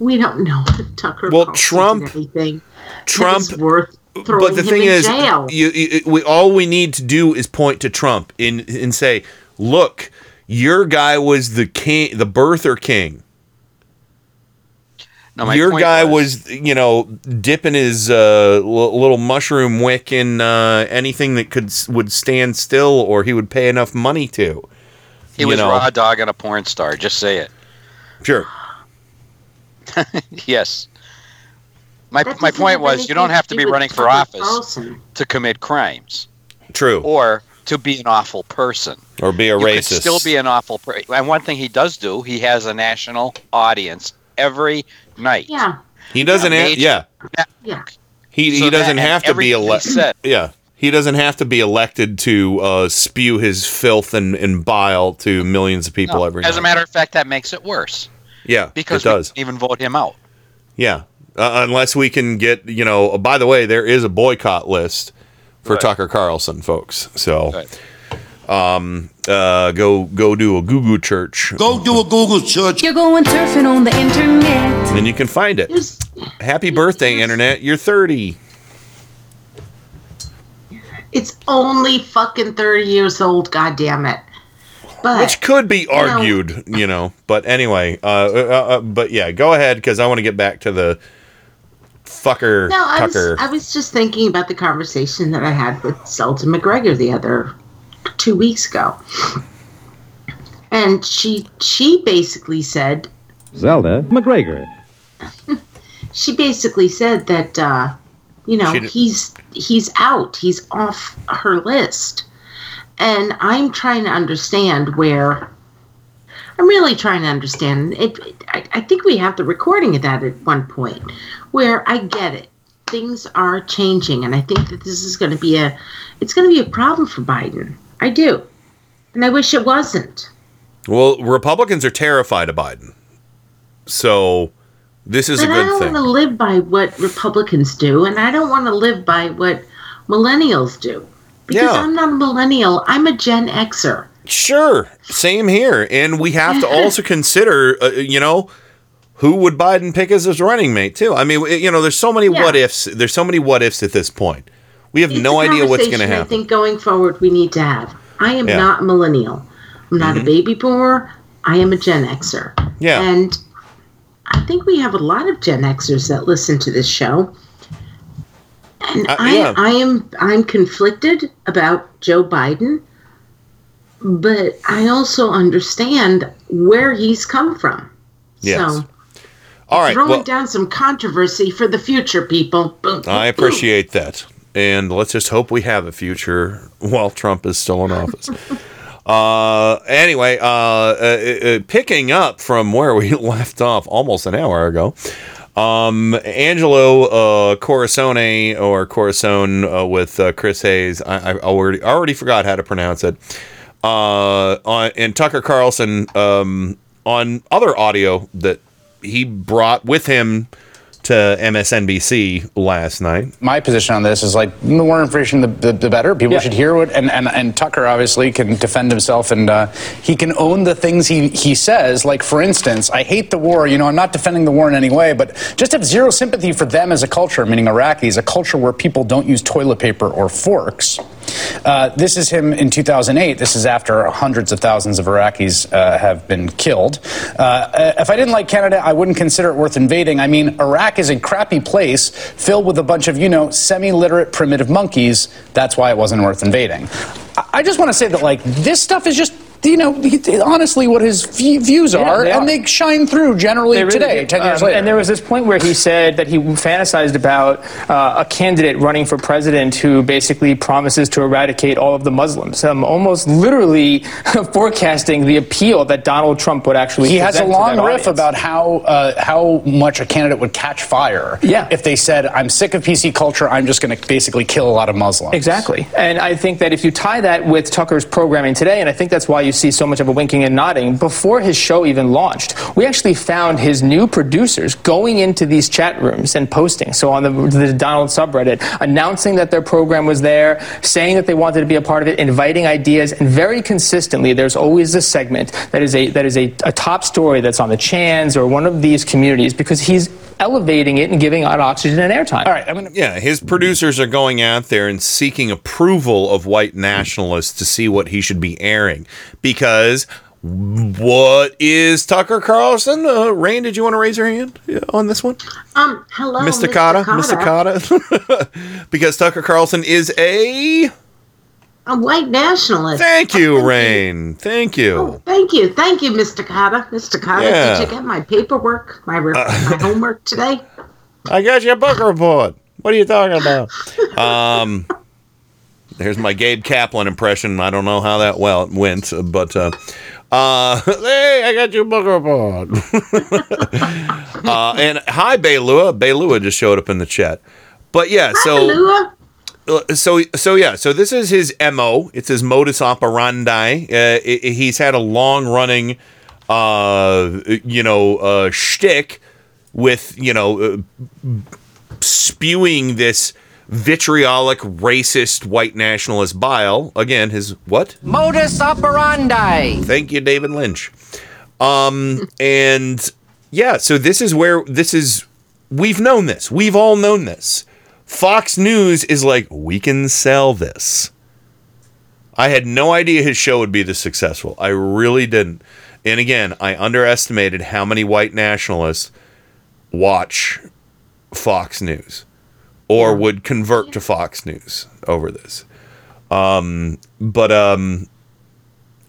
we don't know if Tucker. Well, Carlson did Trump- anything Trump- that is worth throwing but the him thing in is, jail. you, you, we all we need to do is point to Trump and and say, look, your guy was the king, the birther king. No, my Your point guy was, you know, dipping his uh, l- little mushroom wick in uh, anything that could would stand still, or he would pay enough money to. He you was know. raw dog and a porn star. Just say it. Sure. (laughs) yes. My That my point was you don't have to to be running for office Carlson. to commit crimes True. or to be an awful person. Or be a you racist. could still be an awful person. And one thing he does do, he has a national audience every night. Yeah. He doesn't. Yeah, have, yeah. Yeah. He So he doesn't that- have to be elected. Yeah. He doesn't have to be elected to uh, spew his filth and, and bile to millions of people No, every as a matter of fact, that makes it worse yeah, because it does. we didn't even vote him out. Yeah, uh, unless we can get you know. By the way, there is a boycott list for Right. Tucker Carlson, folks. So, um, uh, go go do a Google church. Go do a Google church, You're going surfing on the internet. and you can find it. Happy birthday, internet! You're thirty. It's only fucking 30 years old, God damn it. But Which could be argued, you know. But anyway, uh, uh, uh, but yeah, go ahead because I want to get back to the fucker No, I was, I was just thinking about the conversation that I had with Sultan McGregor the other two weeks ago. And she she basically said Zelda McGregor. (laughs) she basically said that uh, you know he's he's out he's off her list and i'm trying to understand where i'm really trying to understand it I, I think we have the recording of that at one point where i get it. Things are changing and i think that this is going to be a it's going to be a problem for biden. I do. And i wish it wasn't. Well, Republicans are terrified of Biden, so this is a but I good don't thing. want to live by what Republicans do, and I don't want to live by what millennials do. Because Yeah. I'm not a millennial. I'm a Gen Xer. Sure, same here, and we have to also consider, uh, you know, who would Biden pick as his running mate too. I mean, you know, there's so many Yeah. what ifs. There's so many what ifs at this point. We have It's no idea what's going to happen. I think going forward we need to have. I am Yeah. not a millennial. I'm not Mhm. a baby boomer. I am a Gen Xer. Yeah. And I think we have a lot of Gen Xers that listen to this show. And Uh, I, yeah. I am I'm conflicted about Joe Biden, but I also understand where he's come from. Yes. So All right. throwing Well, down some controversy for the future, people. Boom, I appreciate that. And let's just hope we have a future (laughs) while Trump is still in office. (laughs) uh, anyway, uh, uh, uh, picking up from where we (laughs) left off almost an hour ago, um, Angelo uh, Corazone or Corazone uh, with uh, Chris Hayes. I, I already already forgot how to pronounce it. Uh, on, and Tucker Carlson um, on other audio that he brought with him to MSNBC last night. my position on this is like the more information, the, the, the better. People should hear what, and, and, and Tucker obviously can defend himself and uh, he can own the things he, he says. Like, for instance, I hate the war. You know, I'm not defending the war in any way, but just have zero sympathy for them as a culture, meaning Iraqis, a culture where people don't use toilet paper or forks. Uh, this is him in 2008. This is after hundreds of thousands of Iraqis uh, have been killed. Uh, if I didn't like Canada, I wouldn't consider it worth invading. I mean, Iraq is a crappy place filled with a bunch of, you know, semi literate primitive monkeys. That's why it wasn't worth invading. I just want to say that, like, this stuff is just. You know, honestly, what his views Yeah, are, they and are. they shine through generally really today, do. 10 years Um, later. And there was this point where he said that he fantasized about uh, a candidate running for president who basically promises to eradicate all of the Muslims, um, almost literally (laughs) forecasting the appeal that Donald Trump would actually. He has a long riff audience. about how uh, how much a candidate would catch fire. Yeah. If they said, "I'm sick of PC culture. I'm just going to basically kill a lot of Muslims." Exactly. And I think that if you tie that with Tucker's programming today, and I think that's why you see so much of a winking and nodding, before his show even launched, we actually found his new producers going into these chat rooms and posting. So on the, the Donald subreddit, announcing that their program was there, saying that they wanted to be a part of it, inviting ideas, and very consistently, there's always a segment that is a that is a, a top story that's on the Chans or one of these communities because he's elevating it and giving out oxygen and airtime. All right, I'm gonna Yeah, his producers are going out there and seeking approval of white nationalists to see what he should be airing. Because what is Tucker Carlson? Uh, Rain, did you want to raise your hand uh, on this one? Um, hello, Mr. Kotter? Mr. Kotter? (laughs) because Tucker Carlson is a. A white nationalist. Thank you, Rain. Thank you. Thank you, thank you, Mr. Kotter. Mr. Kotter, Yeah. did you get my paperwork, my, re- my (laughs) homework today? I got your book report. What are you talking about? (laughs) um, there's my Gabe Kaplan impression. I don't know how that well it went, but uh, uh, (laughs) hey, I got your book report. (laughs) uh, and hi, Baylua. Baylua just showed up in the chat. But yeah, so Lua? uh, so so yeah. So this is his mo. It's his modus operandi. Uh, i- i- he's had a long running, uh, you know, uh, shtick with you know uh, spewing this vitriolic, racist, white nationalist bile. Again, his what? Modus operandi. Thank you, David Lynch. Um, (laughs) and yeah, so this is where this is. We've known this. We've all known this. Fox News is like, we can sell this. I had no idea his show would be this successful. I really didn't. And again, I underestimated how many white nationalists watch Fox News or would convert to Fox News over this. Um, but um,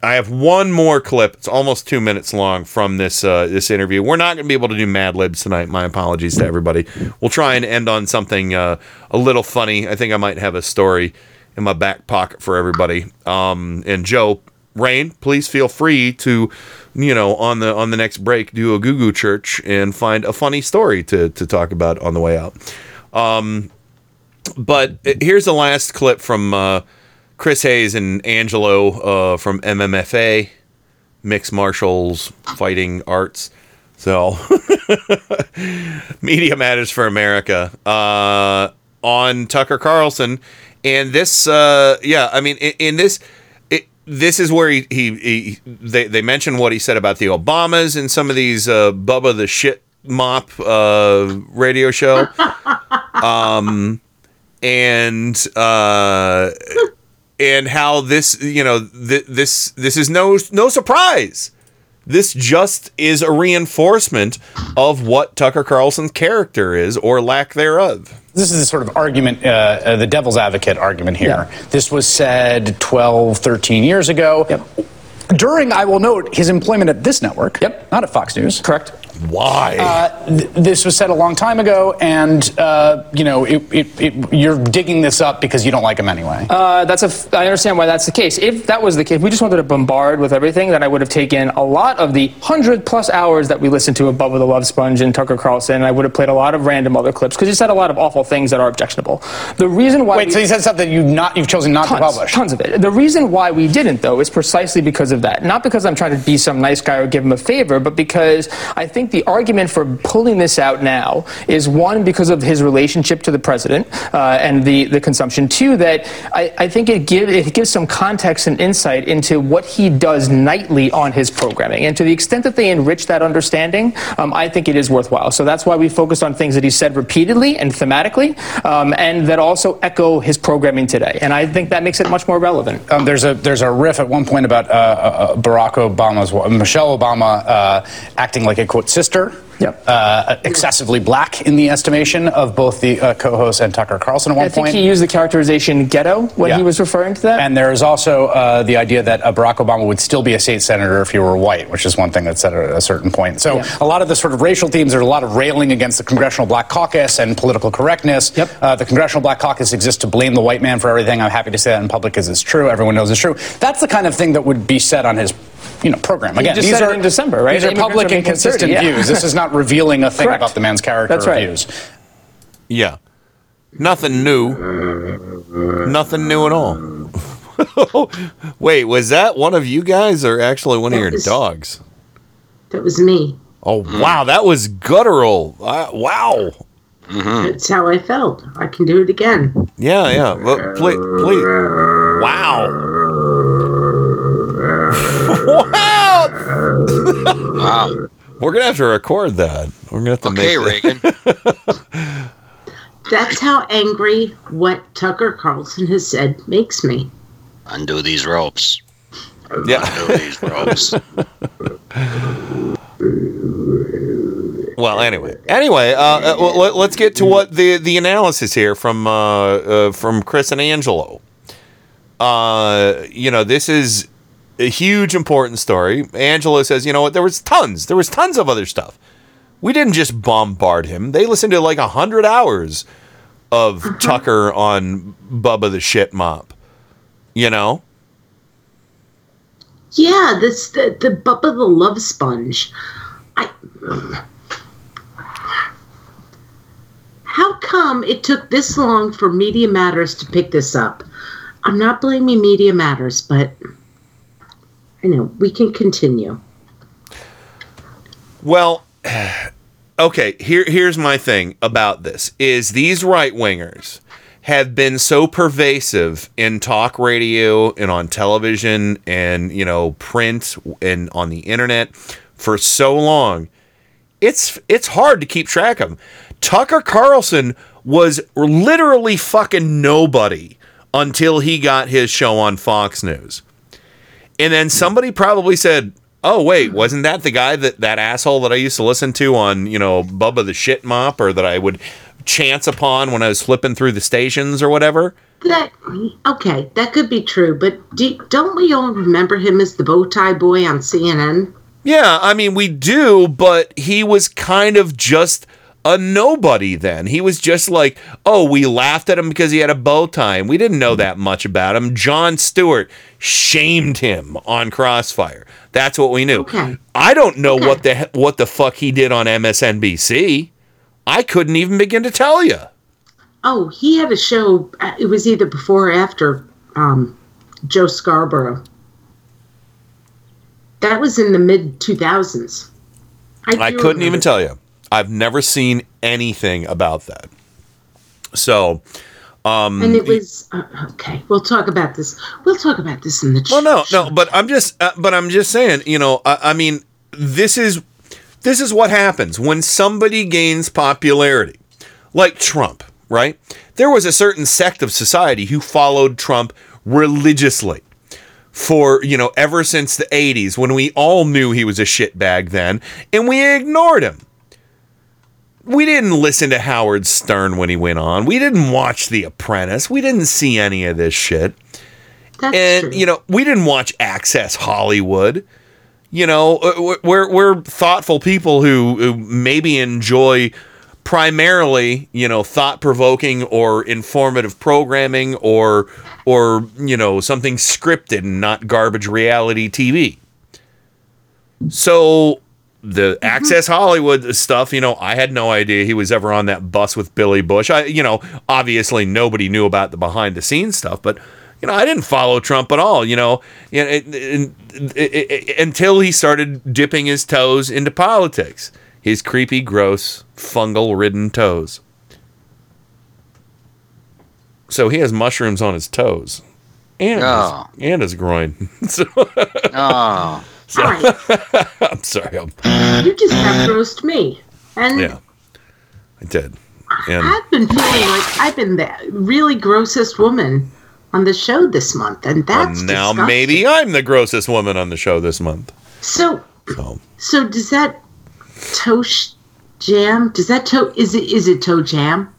I have one more clip. It's almost two minutes long from this uh, this interview. We're not going to be able to do Mad Libs tonight. My apologies to everybody. We'll try and end on something uh, a little funny. I think I might have a story in my back pocket for everybody. Um, and Joe Rain, please feel free to, you know, on the on the next break, do a Goo Goo Church and find a funny story to to talk about on the way out. Um, but here's the last clip from uh, Chris Hayes and Angelo uh, from MMFA, Mixed Martials Fighting Arts. So, (laughs) Media Matters for America uh, on Tucker Carlson. And this, uh, yeah, I mean, in, in this, this is where he, he, he they, they mention what he said about the Obamas and some of these uh, Bubba the Shit Mop uh, radio show. (laughs) um, and uh, and how this you know th- this this is no no surprise. This just is a reinforcement of what Tucker Carlson's character is or lack thereof. This is the sort of argument, uh, uh, the devil's advocate argument here. This was said 12, 13 years ago. During, I will note, his employment at this network. Yep. Not at Fox News. Correct. Why? Uh, th- this was said a long time ago, and uh, you know, it, it, it, you're digging this up because you don't like him anyway. Uh, that's a. F- I understand why that's the case. If that was the case, if we just wanted to bombard with everything, then I would have taken a lot of the hundred plus hours that we listened to above with the Love Sponge and Tucker Carlson, and I would have played a lot of random other clips because he said a lot of awful things that are objectionable. The reason why Wait, we- so he said something you not you've chosen not tons, to publish. Tons of it. The reason why we didn't, though, is precisely because of that. Not because I'm trying to be some nice guy or give him a favor, but because I think the argument for pulling this out now is one, because of his relationship to the president uh, and the, the consumption. Two, that I, I think it, give, it gives some context and insight into what he does nightly on his programming. And to the extent that they enrich that understanding, um, I think it is worthwhile. So that's why we focused on things that he said repeatedly and thematically, um, and that also echo his programming today. And I think that makes it much more relevant. Um, there's a there's a riff at one point about uh, uh, Barack Obama's Michelle Obama uh, acting like a quote sister. Yep. Uh, excessively black in the estimation of both the uh, co-host and Tucker Carlson at one I think point. he used the characterization ghetto when Yeah. he was referring to that. And there is also uh, the idea that uh, Barack Obama would still be a state senator if he were white, which is one thing that's said at a certain point. So Yeah. a lot of the sort of racial themes, there's a lot of railing against the Congressional Black Caucus and political correctness. Yep. Uh, the Congressional Black Caucus exists to blame the white man for everything. I'm happy to say that in public because it's true. Everyone knows it's true. That's the kind of thing that would be said on his you know, program. Again, just these are in December, right? These are public and consistent 30, yeah. views. This is not (laughs) revealing a thing Correct. about the man's character That's or right. views. Yeah. Nothing new. Nothing new at all. (laughs) Wait, was that one of you guys or actually one of your was- dogs? That was me. Oh, wow. That was guttural. Uh, wow. That's how I felt. I can do it again. Yeah, yeah. But please, please. Wow. (laughs) wow. Wow. We're going to have to record that. We're going to have to Okay, make Reagan. (laughs) That's how angry what Tucker Carlson has said makes me. Undo these ropes. Yeah. Undo these ropes. Well, anyway, anyway, uh, uh, let, let's get to what the the analysis here from uh, uh, from Chris and Angelo. Uh, you know, this is a huge important story. Angelo says, you know what? There was tons. There was tons of other stuff. We didn't just bombard him. They listened to like a hundred hours of (clears throat) Tucker on Bubba the Shit Mop. You know, Yeah, this the, the Bubba the Love Sponge. I how come it took this long for Media Matters to pick this up? I'm not blaming Media Matters, but I know we can continue. Well, (sighs) okay, here here's my thing about this is these right wingers have been so pervasive in talk radio and on television and you know print and on the internet for so long. It's it's hard to keep track of. 'em. Tucker Carlson was literally fucking nobody until he got his show on Fox News. And then somebody probably said, "Oh wait, wasn't that the guy that that asshole that I used to listen to on you know Bubba the Shit Mop, or that I would chance upon when I was flipping through the stations or whatever?" That okay, that could be true, but do, don't we all remember him as the bow tie boy on CNN? Yeah, I mean we do, but he was kind of just a nobody then. He was just like, oh, we laughed at him because he had a bow tie. And we didn't know that much about him. Jon Stewart shamed him on Crossfire. That's what we knew. I don't know what the what the fuck he did on MSNBC. I couldn't even begin to tell you. Oh, he had a show. uh, It was either before or after um, Joe Scarborough. That was in the mid 2000s. I, do couldn't even tell you. I've never seen anything about that. So, um, And it was uh, okay. We'll talk about this. We'll talk about this in the. Well, no, no, but I'm just, uh, but I'm just saying, you know, I, I mean, this is, this is what happens when somebody gains popularity, like Trump, right? There was a certain sect of society who followed Trump religiously for, you know, ever since the 80s when we all knew he was a shitbag then, and we ignored him. We didn't listen to Howard Stern when he went on. We didn't watch The Apprentice. We didn't see any of this shit and you know we didn't watch access hollywood you know uh, we're, we're thoughtful people who, who maybe enjoy primarily you know thought-provoking or informative programming or or you know something scripted and not garbage reality tv so the mm-hmm. access hollywood stuff you know i had no idea he was ever on that bus with billy bush i you know obviously nobody knew about the behind the scenes stuff but you know i didn't follow trump at all you know it- it- it- until he started dipping his toes into politics his creepy gross fungal ridden toes so he has mushrooms on his toes and Oh. his, and his groin (laughs) so, Oh. So- All right. (laughs) i'm sorry I'm, You just have roast me, and yeah i did and I've been feeling like I've been the really grossest woman on the show this month, and that's and now disgusting. maybe i'm the grossest woman on the show this month So, so so does that toe sh- jam? Does that toe is it is it toe jam?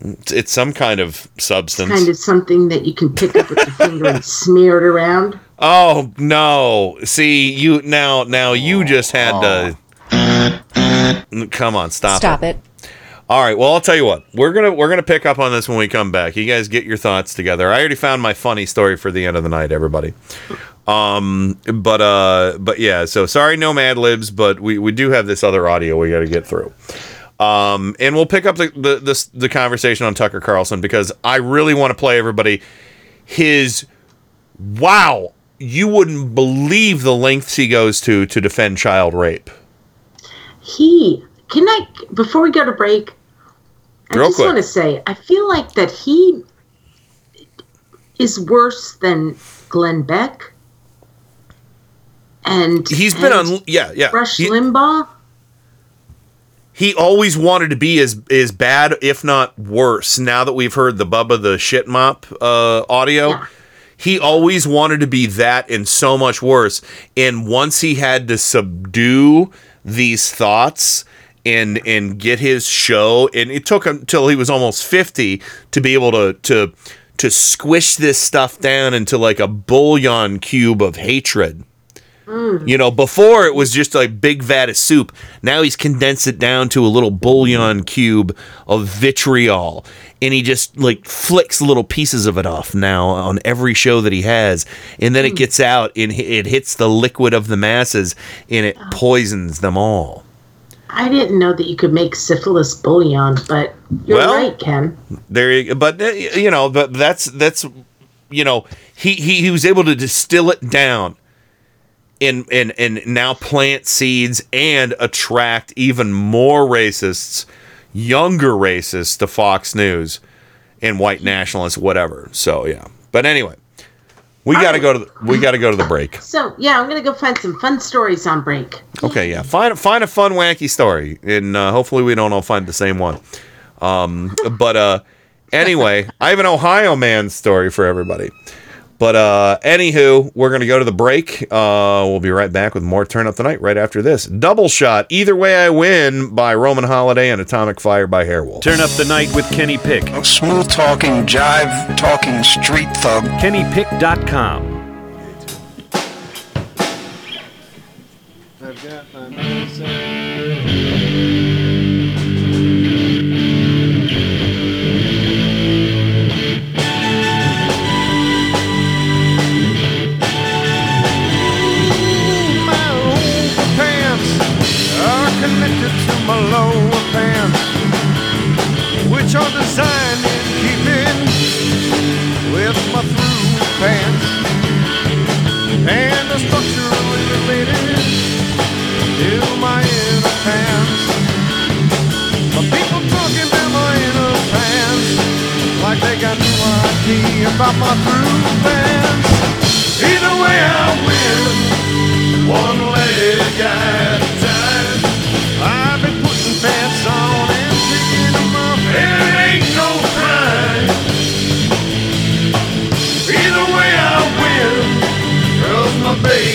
it's, it's some kind of substance Kind of something that you can pick up with your finger and smear it around. Oh no! See you now. Now you just had to. Come on, stop. Stop it. All right. Well, I'll tell you what. We're gonna we're gonna pick up on this when we come back. You guys get your thoughts together. I already found my funny story for the end of the night, everybody. Um, but uh, but yeah. So sorry, no Mad Libs, but we we do have this other audio we got to get through. Um, and we'll pick up the the, the the conversation on Tucker Carlson because I really want to play everybody his wow. You wouldn't believe the lengths he goes to to defend child rape. He can I before we go to break. I Real just quick. want to say I feel like that he is worse than Glenn Beck. And He's been on yeah yeah. Rush He- Limbaugh. he always wanted to be as as bad, if not worse. Now that we've heard the Bubba the shit mop uh, audio, he always wanted to be that and so much worse. And once he had to subdue these thoughts and and get his show, and it took him till he was almost fifty to be able to to to squish this stuff down into like a bouillon cube of hatred. Mm. You know, before it was just a big vat of soup. Now he's condensed it down to a little bouillon cube of vitriol. And he just like flicks little pieces of it off now on every show that he has. And then it gets out and it hits the liquid of the masses and it poisons them all. I didn't know that you could make syphilis bouillon, but you're Well- right, Ken. There, you, but uh, you know, but that's that's you know, he he, he was able to distill it down, and and and now plant seeds and attract even more racists, younger racists to Fox News, and white nationalists, whatever. So yeah, but anyway, we got to go to the, we got to go to the break. So yeah, I'm gonna go find some fun stories on break. Okay, yeah. Find find a fun, wacky story, and uh, hopefully we don't all find the same one. Um, but uh, anyway, I have an Ohio man story for everybody. But uh, anywho, we're gonna go to the break. Uh, we'll be right back with more Turn Up the Night right after this. Double shot, either way I win by Roman Holiday and Atomic Fire by Hairwolf. Turn up the night with Kenny Pick. Smooth talking, jive talking, street thug. KennyPick.com. I've got My structurally related to my inner pants. My people talking about my inner pants like they got no idea about my through pants. Either way, I win. One leg at a time. I've been putting pants on and picking them up. Girls,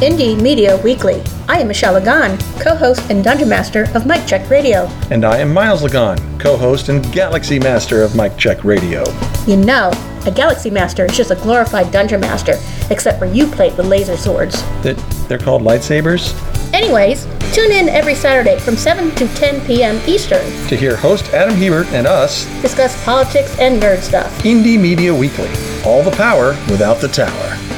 Indie Media Weekly. I am Michelle Lagan, co-host and dungeon master of Mike Check Radio. And I am Miles Lagan, co host and Galaxy Master of Mike Check Radio. You know, a Galaxy Master is just a glorified dungeon master, except for you plate with laser swords. That they're called lightsabers? Anyways, tune in every Saturday from 7 to 10 p.m. Eastern. To hear host Adam Hebert and us, Discuss politics and nerd stuff. Indie Media Weekly. All the power without the tower.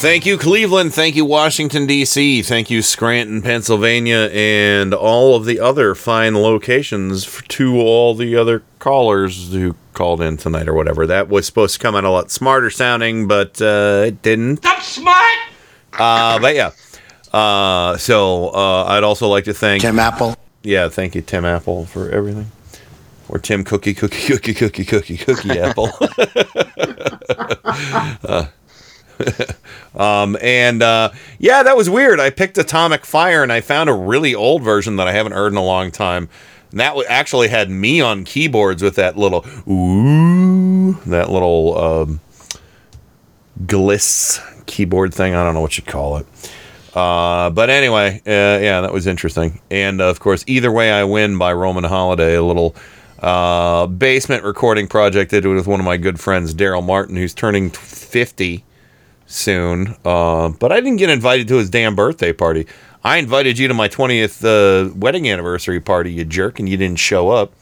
Thank you, Cleveland. Thank you, Washington, D.C. Thank you, Scranton, Pennsylvania, and all of the other fine locations to all the other callers who called in tonight or whatever. That was supposed to come out a lot smarter sounding, but uh, it didn't. I'm smart. Uh, but yeah. Uh, so uh, I'd also like to thank Tim Apple. Yeah, thank you, Tim Apple, for everything. Or Tim Cookie, Cookie, Cookie, Cookie, Cookie, Cookie Apple. (laughs) (laughs) um, and uh, yeah, that was weird. I picked Atomic Fire and I found a really old version that I haven't heard in a long time. And that actually had me on keyboards with that little ooh, that little um, gliss keyboard thing. I don't know what you call it. Uh, but anyway, uh, yeah, that was interesting. And uh, of course, Either Way I Win by Roman Holiday, a little uh, basement recording project I did with one of my good friends, Daryl Martin, who's turning 50 soon. Uh, but I didn't get invited to his damn birthday party. I invited you to my 20th uh, wedding anniversary party, you jerk, and you didn't show up.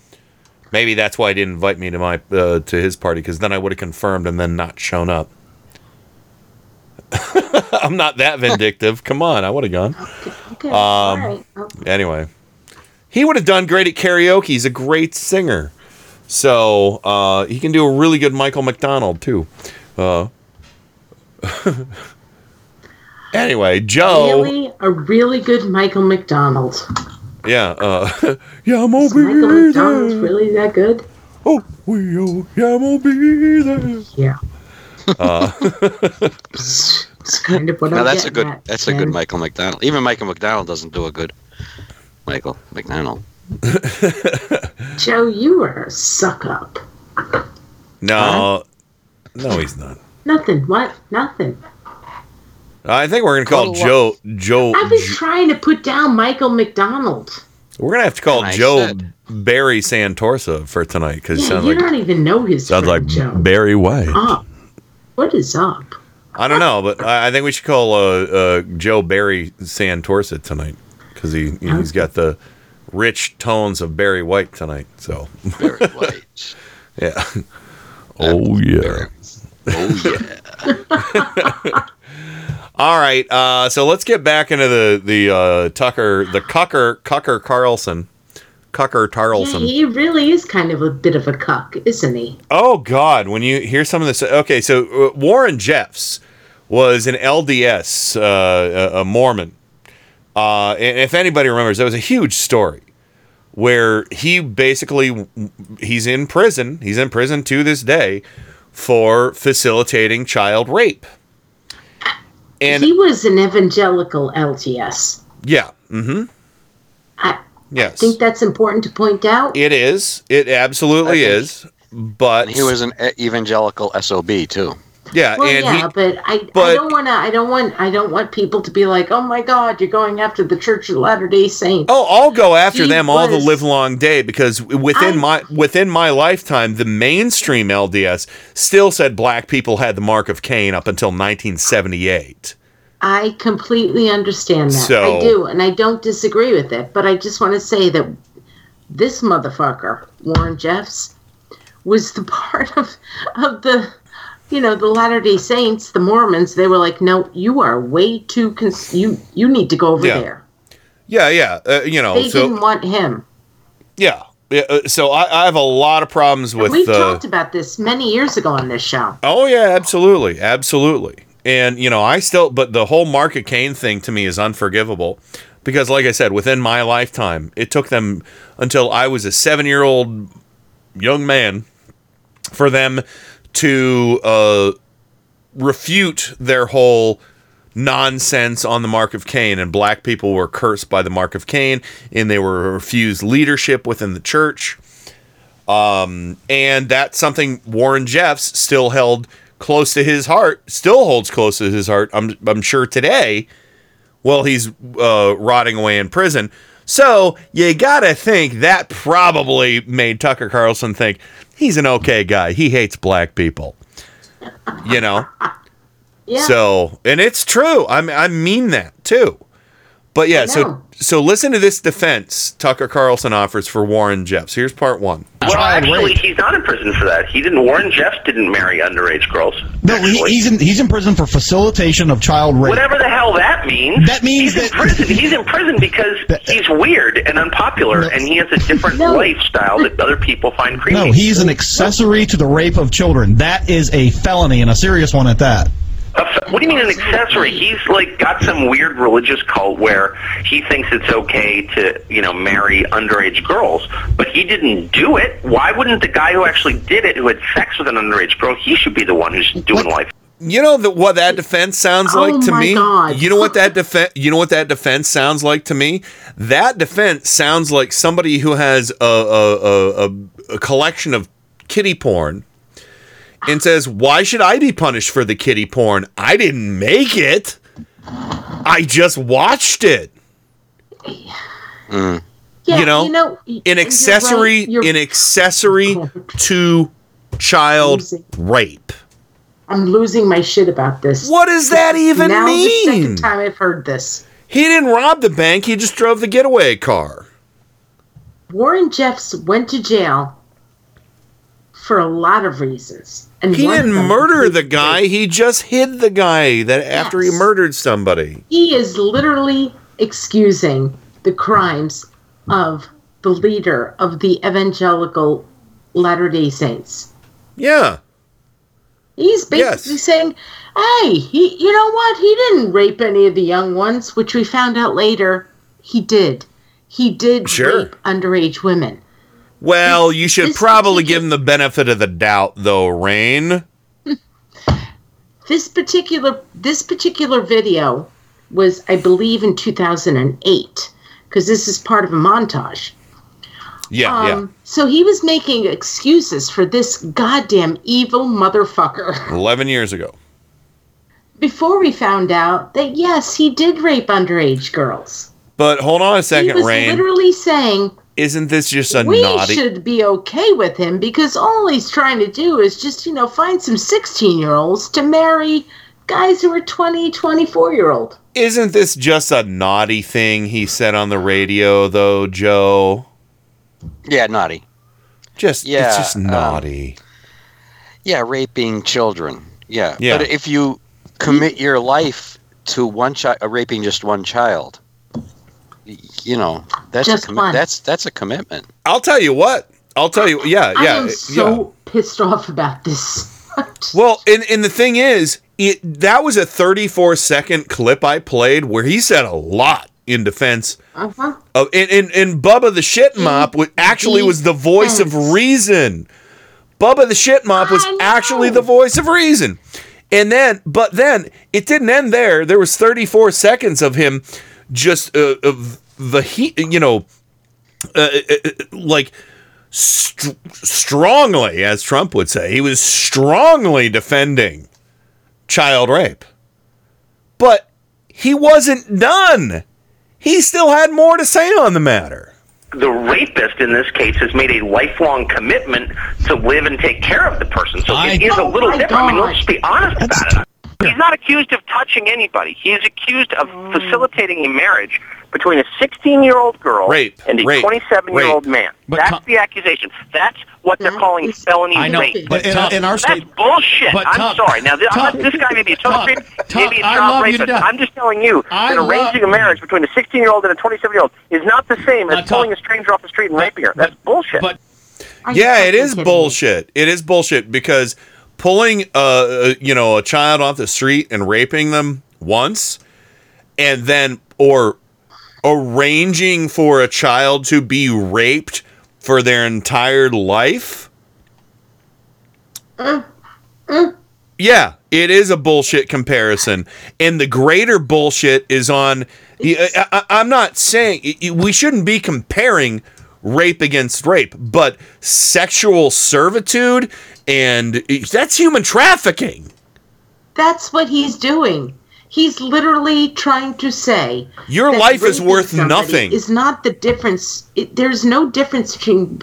Maybe that's why he didn't invite me to my uh, to his party because then I would have confirmed and then not shown up. (laughs) I'm not that vindictive. Come on, I would have gone. Okay. Um, right. Anyway, he would have done great at karaoke. He's a great singer, so uh, he can do a really good Michael McDonald too. Uh, (laughs) anyway, Joe. Really, a really good Michael McDonald. Yeah, uh, (laughs) yeah, I'm gonna Is Michael be McDonald's really that good? Oh, we oh, yeah, I'm gonna be there. Yeah. Uh, It's kind of what now I'm that's a good at, that's a good Michael McDonald. Even Michael McDonald doesn't do a good Michael McDonald. Joe, you are a suck up. (laughs) no, no, he's not. Nothing. What? Nothing. I think we're gonna call Joe. Joe. I've been trying to put down Michael McDonald. We're gonna have to call I Joe said- Barry Santorsa for tonight because Yeah, you like don't even know his sounds friend, like Joe. Barry White. Up. What is up? I don't know, but I, I think we should call uh, uh, Joe Barry Santorsa tonight because he you know, he's got the rich tones of Barry White tonight. So Barry White. (laughs) yeah. Oh yeah. Oh yeah. (laughs) All right. Uh, so let's get back into the the uh, Tucker the Cucker Cucker Carlson Cucker Tarlson. Yeah, he really is kind of a bit of a cuck, isn't he? Oh God! When you hear some of this, okay, so uh, Warren Jeffs was an LDS, uh, a, a Mormon, uh, and if anybody remembers, that was a huge story where he basically he's in prison. He's in prison to this day for facilitating child rape. And he was an evangelical LDS. yeah, mm-hmm. I Yes. think that's important to point out. It is. It absolutely is. But And he was an e- evangelical sob too. Yeah, well, and yeah, he, but I, I don't want to. I don't want. I don't want people to be like, "Oh my God, you're going after the Church of Latter Day Saints." Oh, I'll go after He them all the was- live long day because within my within my lifetime, the mainstream LDS still said black people had the mark of Cain up until 1978. I completely understand that. So- I do, and I don't disagree with it. But I just want to say that this motherfucker, Warren Jeffs, was the (laughs) part of of the, you know, the Latter Day Saints, the Mormons. They were like, "No, you are way too. Cons- you you need to go over Yeah. there." Yeah, yeah, uh, you know, They so didn't want him. yeah, yeah. uh, So I, I have a lot of problems with We've uh, talked about this many years ago on this show. Oh yeah, absolutely, absolutely. And you know, I still, but the whole Mark of Cain thing to me is unforgivable because, like I said, within my lifetime, it took them until I was a seven-year-old young man for them to uh, refute their whole nonsense on the mark of Cain and black people were cursed by the mark of Cain and they were refused leadership within the church um, and that's something Warren Jeffs still held close to his heart, still holds close to his heart. I'm, I'm sure today, while he's uh, rotting away in prison. So you gotta think that probably made Tucker Carlson think he's an okay guy. He hates black people, you know. (laughs) Yeah. So, and it's true. I mean, I mean that too. But yeah, so so listen to this defense Tucker Carlson offers for Warren Jeffs. Here's part one. Well, actually, he's not in prison for that. He didn't. Warren Jeffs didn't marry underage girls. No, he, he's in he's in prison for facilitation of child rape. Whatever the hell that means. That means he's that- in prison. He's in prison because he's weird and unpopular, and he has a different lifestyle that other people find creepy. No, he's an accessory to the rape of children. That is a felony and a serious one at that. What do you mean an accessory? He's like got some weird religious cult where he thinks it's okay to, you know, marry underage girls, but he didn't do it. Why wouldn't the guy who actually did it, who had sex with an underage girl, he should be the one who's doing life? You know the, what that defense sounds Oh like to my me. God. You know what that defense. You know what that defense sounds like to me. That defense sounds like somebody who has a a, a, a, a collection of kitty porn, and says, "Why should I be punished for the kitty porn? I didn't make it. I just watched it." Yeah, you know, you know, an accessory, right, an accessory to child rape. I'm losing my shit about this. What does that even now mean? The second time I've heard this. He didn't rob the bank. He just drove the getaway car. Warren Jeffs went to jail for a lot of reasons. And He didn't murder the guy. He just hid the guy that after he murdered somebody. He is literally excusing the crimes of the leader of the evangelical Latter day Saints. Yeah. He's basically saying, hey, he, you know what? He didn't rape any of the young ones, which we found out later he did. He did Sure. rape underage women. Well, you should probably give him the benefit of the doubt, though, Rain. This particular this particular video was, I believe, in 2008, because this is part of a montage. Yeah, Um, So he was making excuses for this goddamn evil motherfucker. (laughs) 11 years ago. Before we found out that yes, he did rape underage girls. But hold on a he second, was Rain. literally saying Isn't this just a naughty we naughty. should be okay with him because all he's trying to do is just you know find some 16 year olds to marry guys who are 20 24 year old Isn't this just a naughty thing he said on the radio, though, Joe? Yeah, naughty. Just, Yeah, it's just um, naughty. Yeah, raping children. Yeah. Yeah. But if you commit your life to one child, uh, raping just one child, y- you know, that's Just a commi- that's that's a commitment. I'll tell you what. I'll tell you. Yeah, yeah. i yeah. am yeah. so pissed off about this Well, and and the thing is, it that was a 34 second clip I played where he said a lot in defense uh-huh. of and and, and Bubba the shit mop wa- actually was the voice of reason. Bubba the shit mop was actually the voice of reason. And then, but then it didn't end there. There was 34 seconds of him just uh, of the heat, you know, uh, uh, uh, like str- strongly, as Trump would say, he was strongly defending child rape. But he wasn't done. He still had more to say on the matter. the rapist in this case has made a lifelong commitment to live and take care of the person. So it is a little my different. I mean, let's be honest about it. He's not accused of touching anybody. He's accused of mm. facilitating a marriage between a 16-year-old girl Rape. and a Rape. 27-year-old man. But That's Tom- the accusation. That's what they're calling felony I know, rape. but in- in our That's bullshit. but I'm Tom- sorry. Now, this, Tom- this guy may be a total Tom- creep, Tom, maybe a I child love you to rapist. I'm just telling you I that love- arranging a marriage between a 16-year-old and a 27-year-old is not the same as Now, pulling a stranger off the street and raping her. That's bullshit. But yeah, it is bullshit. It is bullshit because pulling uh, uh you know a child off the street and raping them once and then or arranging for a child to be raped for their entire life? Yeah it is a bullshit comparison. And the greater bullshit is on I, I, i'm not saying we shouldn't be comparing rape against rape but sexual servitude and that's human trafficking That's what he's doing. He's literally trying to say Your life is worth nothing. Is not the difference. It, there's no difference between.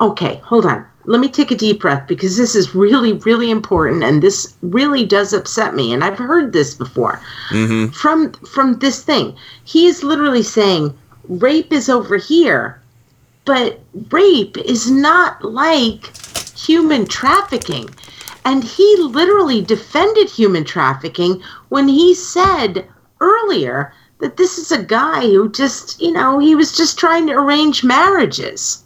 Okay, hold on. Let me take a deep breath because this is really, really important, and this really does upset me. And I've heard this before mm-hmm. from from this thing. He is literally saying rape is over here, but rape is not like human trafficking. And he literally defended human trafficking when he said earlier that this is a guy who just, you know, he was just trying to arrange marriages.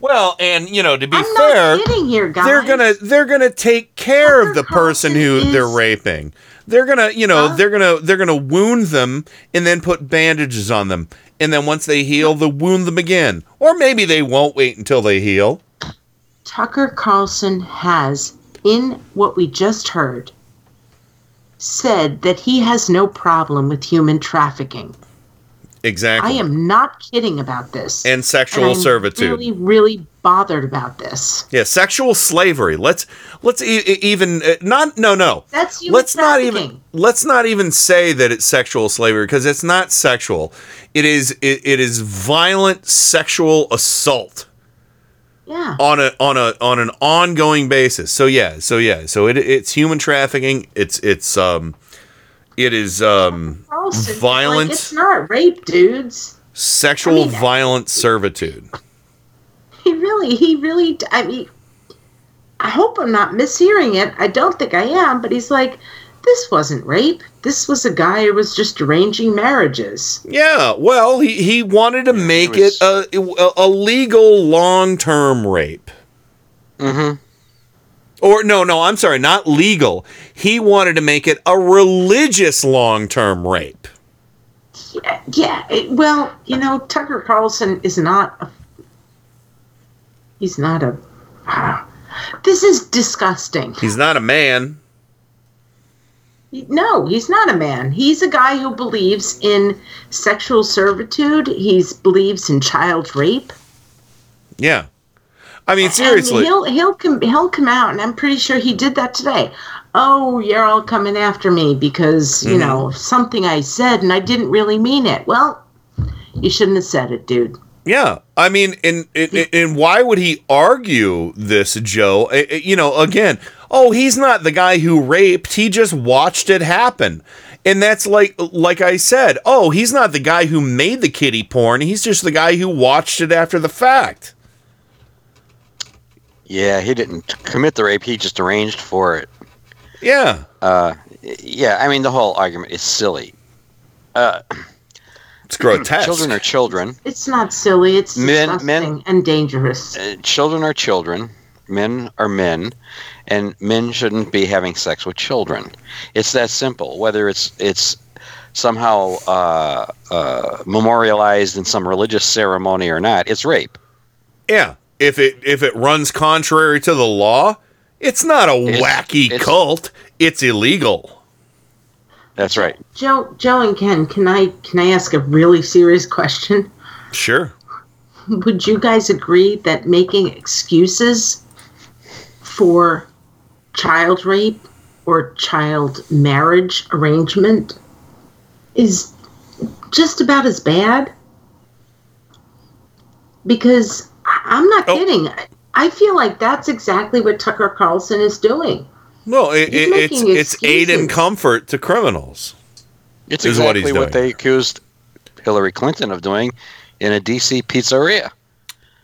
Well, and you know, to be I'm fair, here, guys. they're gonna they're gonna take care of the person who they're raping. They're gonna, you know, they're gonna they're gonna wound them and then put bandages on them, and then once they heal, they'll wound them again. Or maybe they won't wait until they heal. Tucker Carlson has, in what we just heard, said that he has no problem with human trafficking. Exactly. I am not kidding about this. And sexual And I'm servitude. Really, really bothered about this. Yeah, sexual slavery. Let's let's e- even uh, not no no. That's human let's not even let's not even say that it's sexual slavery because it's not sexual. It is it, it is violent sexual assault Yeah. on a on a on an ongoing basis. So yeah, so yeah, so it it's human trafficking. It's it's um it is um Carlson, violent Like, it's not rape, dudes. sexual I mean, violent servitude. (laughs) He really, he really. I mean, I hope I'm not mishearing it. I don't think I am, but he's like, this wasn't rape. This was a guy who was just arranging marriages. Yeah, well, he, he wanted to make it, a, a, a legal long term rape. Mm-hmm. Or, no, no, I'm sorry, not legal. He wanted to make it a religious long term rape. Yeah, yeah. It, well, you know, Tucker Carlson is not. A, he's not a. ah. this is disgusting. He's not a man. No, he's not a man. He's a guy who believes in sexual servitude. He believes in child rape. Yeah. I mean, seriously. And he'll he'll come he'll come out, and I'm pretty sure he did that today. Oh, you're all coming after me because you Mhm. know something I said, and I didn't really mean it. Well, you shouldn't have said it, dude. Yeah, I mean, and, and and why would he argue this, Joe? You know, again, oh, he's not the guy who raped. He just watched it happen, and that's like, like I said, oh, he's not the guy who made the kitty porn. He's just the guy who watched it after the fact. Yeah, he didn't commit the rape. He just arranged for it. Yeah. Uh, yeah. I mean, the whole argument is silly. Uh, it's grotesque. Children are children. It's not silly. It's Men- disgusting men- and dangerous. Uh, children are children. Men are men, and men shouldn't be having sex with children. It's that simple. Whether it's it's somehow uh, uh, memorialized in some religious ceremony or not, it's rape. Yeah, if it if it runs contrary to the law, it's not a It's- wacky it's- cult. it's illegal. That's right. Joe, Joe and Ken, can I can I ask a really serious question? Sure. Would you guys agree that making excuses for child rape or child marriage arrangement is just about as bad? Because I- I'm not Oh. kidding. I- I feel like that's exactly what Tucker Carlson is doing. No, it, it, it's making it's aid and comfort to criminals. It's is what he's exactly what they accused Hillary Clinton of doing in a DC pizzeria.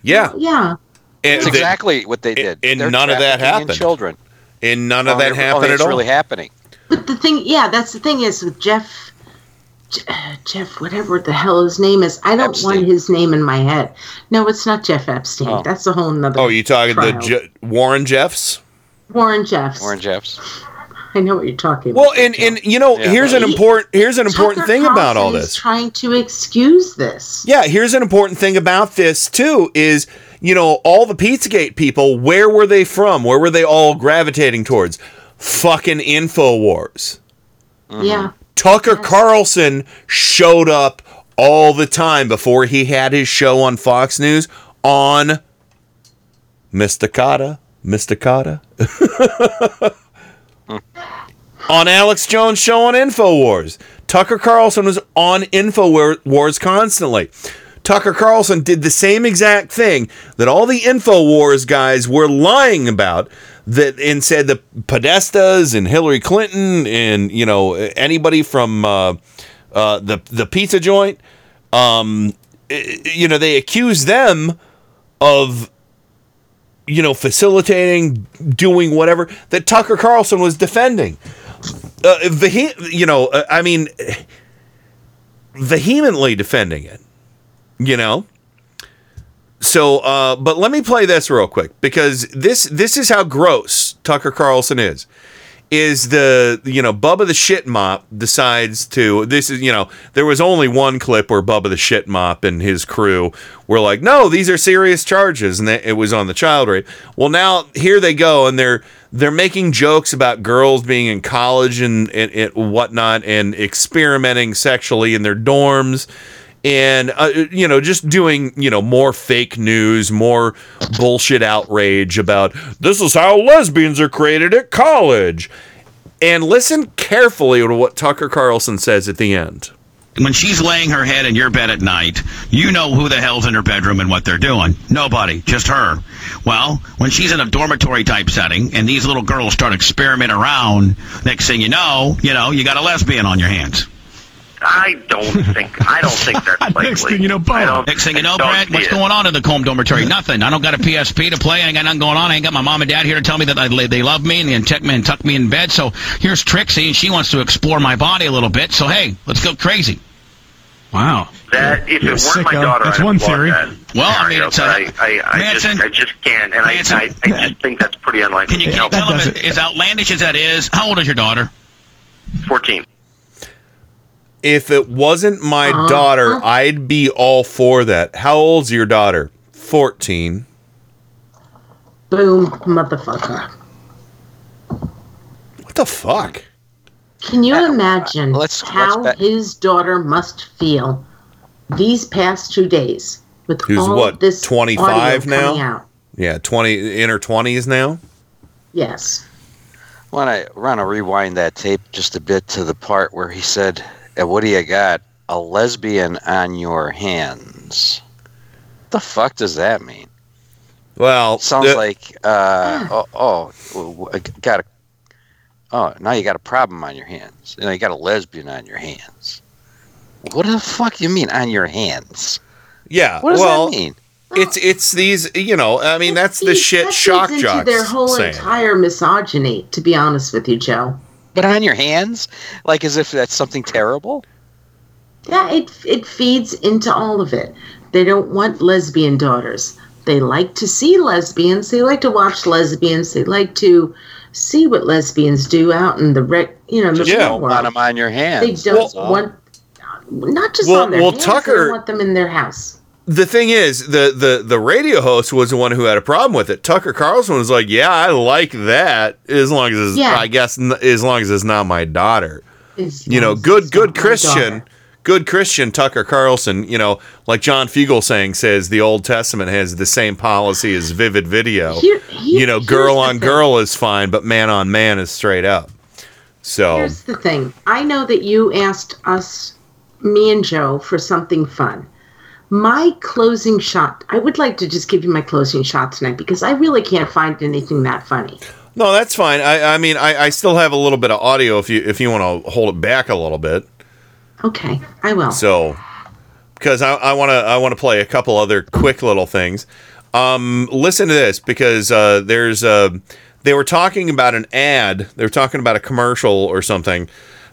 Yeah, Yeah. and It's the- exactly what they did. and They're none of that trafficking in happened. Children. And none of that they're- happened at it's all. really happening. But the thing, yeah, that's the thing is with Jeff, uh, Jeff, whatever the hell his name is, I don't want his name in my head. No, it's not Jeff Epstein. Oh. That's a whole nother. Oh, you talking the. Je- Warren Jeffs? Warren Jeffs. Warren Jeffs. I know what you're talking about. Well, and and you know, Yeah. here's an important here's an important Tucker thing about all Carlson is this. trying to excuse this. Yeah, here's an important thing about this too is you know all the Pizzagate people. Where were they from? Where were they all gravitating towards? Fucking Infowars. Yeah. Tucker Carlson showed up all the time before he had his show on Fox News on Mysticata. Mysticata. (laughs) on Alex Jones' show on InfoWars. Tucker Carlson was on InfoWars constantly. Tucker Carlson did the same exact thing that all the InfoWars guys were lying about that and said the Podestas and Hillary Clinton and you know anybody from uh, uh, the the pizza joint um, you know they accused them of you know facilitating doing whatever that Tucker Carlson was defending. Uh, vehe- you know uh, I mean vehemently defending it you know? So uh but let me play this real quick because this this is how gross Tucker Carlson is. Is the you know Bubba the shit mop decides to this is you know there was only one clip where Bubba the shit mop and his crew were like no these are serious charges and it was on the child rape. Well now here they go and they're they're making jokes about girls being in college and, and, and whatnot and experimenting sexually in their dorms and uh, you know just doing you know more fake news more bullshit outrage about this is how lesbians are created at college and listen carefully to what tucker carlson says at the end When she's laying her head in your bed at night, you know who the hell's in her bedroom and what they're doing. Nobody, just her. Well, when she's in a dormitory type setting and these little girls start experimenting around, next thing you know, you know, you got a lesbian on your hands. I don't think. I don't think that's (laughs) likely. Next thing you know, I Next thing you know, Brad, what's it. going on in the Comb dormitory? Nothing. I don't got a PSP to play. I ain't got nothing going on. I ain't got my mom and dad here to tell me that I, they love me and, and tuck me and tuck me in bed. So here's Trixie, and she wants to explore my body a little bit. So hey, let's go crazy. Wow. That if You're it weren't my daughter, That's I'd one theory. that Well, I mean, it's, but uh, I, I, I Manson- just, I just can't, and Manson- I, I, I just think that's pretty unlikely. Can you, can you tell them, as, as outlandish as that is, how old is your daughter? Fourteen. If it wasn't my Uh-huh. daughter uh-huh. i'd be all for that how old's your daughter 14 Boom, motherfucker. what the fuck Can you uh, uh, imagine let's how bet- his daughter must feel these past two days with who's all what this 25 audio now out? yeah 20 in her 20s now Yes. Want to want to rewind that tape just a bit to the part where he said, "And what do you got? A lesbian on your hands." What the fuck does that mean? well Sounds the- like uh, oh, oh, w- w- got a oh now you got a problem on your hands. You know you got a lesbian on your hands. What the fuck you mean on your hands? yeah What does well that mean? it's it's these you know i mean that's the shit shock feeds into jocks their whole saying entire misogyny, to be honest with you, Joe. But on your hands, like as if that's something terrible. Yeah, it it feeds into all of it. They don't want lesbian daughters. They like to see lesbians. They like to watch lesbians. They like to see what lesbians do out in the rec, you know, the Just real don't world. want them on your hands. They don't that's all. want, not just Well- on their well, hands. Tucker- They want them in their house. The thing is, the, the the radio host was the one who had a problem with it. Tucker Carlson was like, "Yeah, I like that as long as it's, Yeah. I guess n- as long as it's not my daughter." You know, good good Christian, good Christian Tucker Carlson. You know, like John Fugelsang says the Old Testament has the same policy as vivid video. Here- here- you know, girl on girl is fine, but man on man is straight up. So Here's the thing. I know that you asked us, me and Joe, for something fun. My closing shot. I would like to just give you my closing shot tonight because I really can't find anything that funny. no, that's fine. I I mean, I, I still have a little bit of audio if you if you want to hold it back a little bit. Okay, I will. So, because I, want to I want to play a couple other quick little things. Um, listen to this because uh, there's uh, they were talking about an ad. They were talking about a commercial or something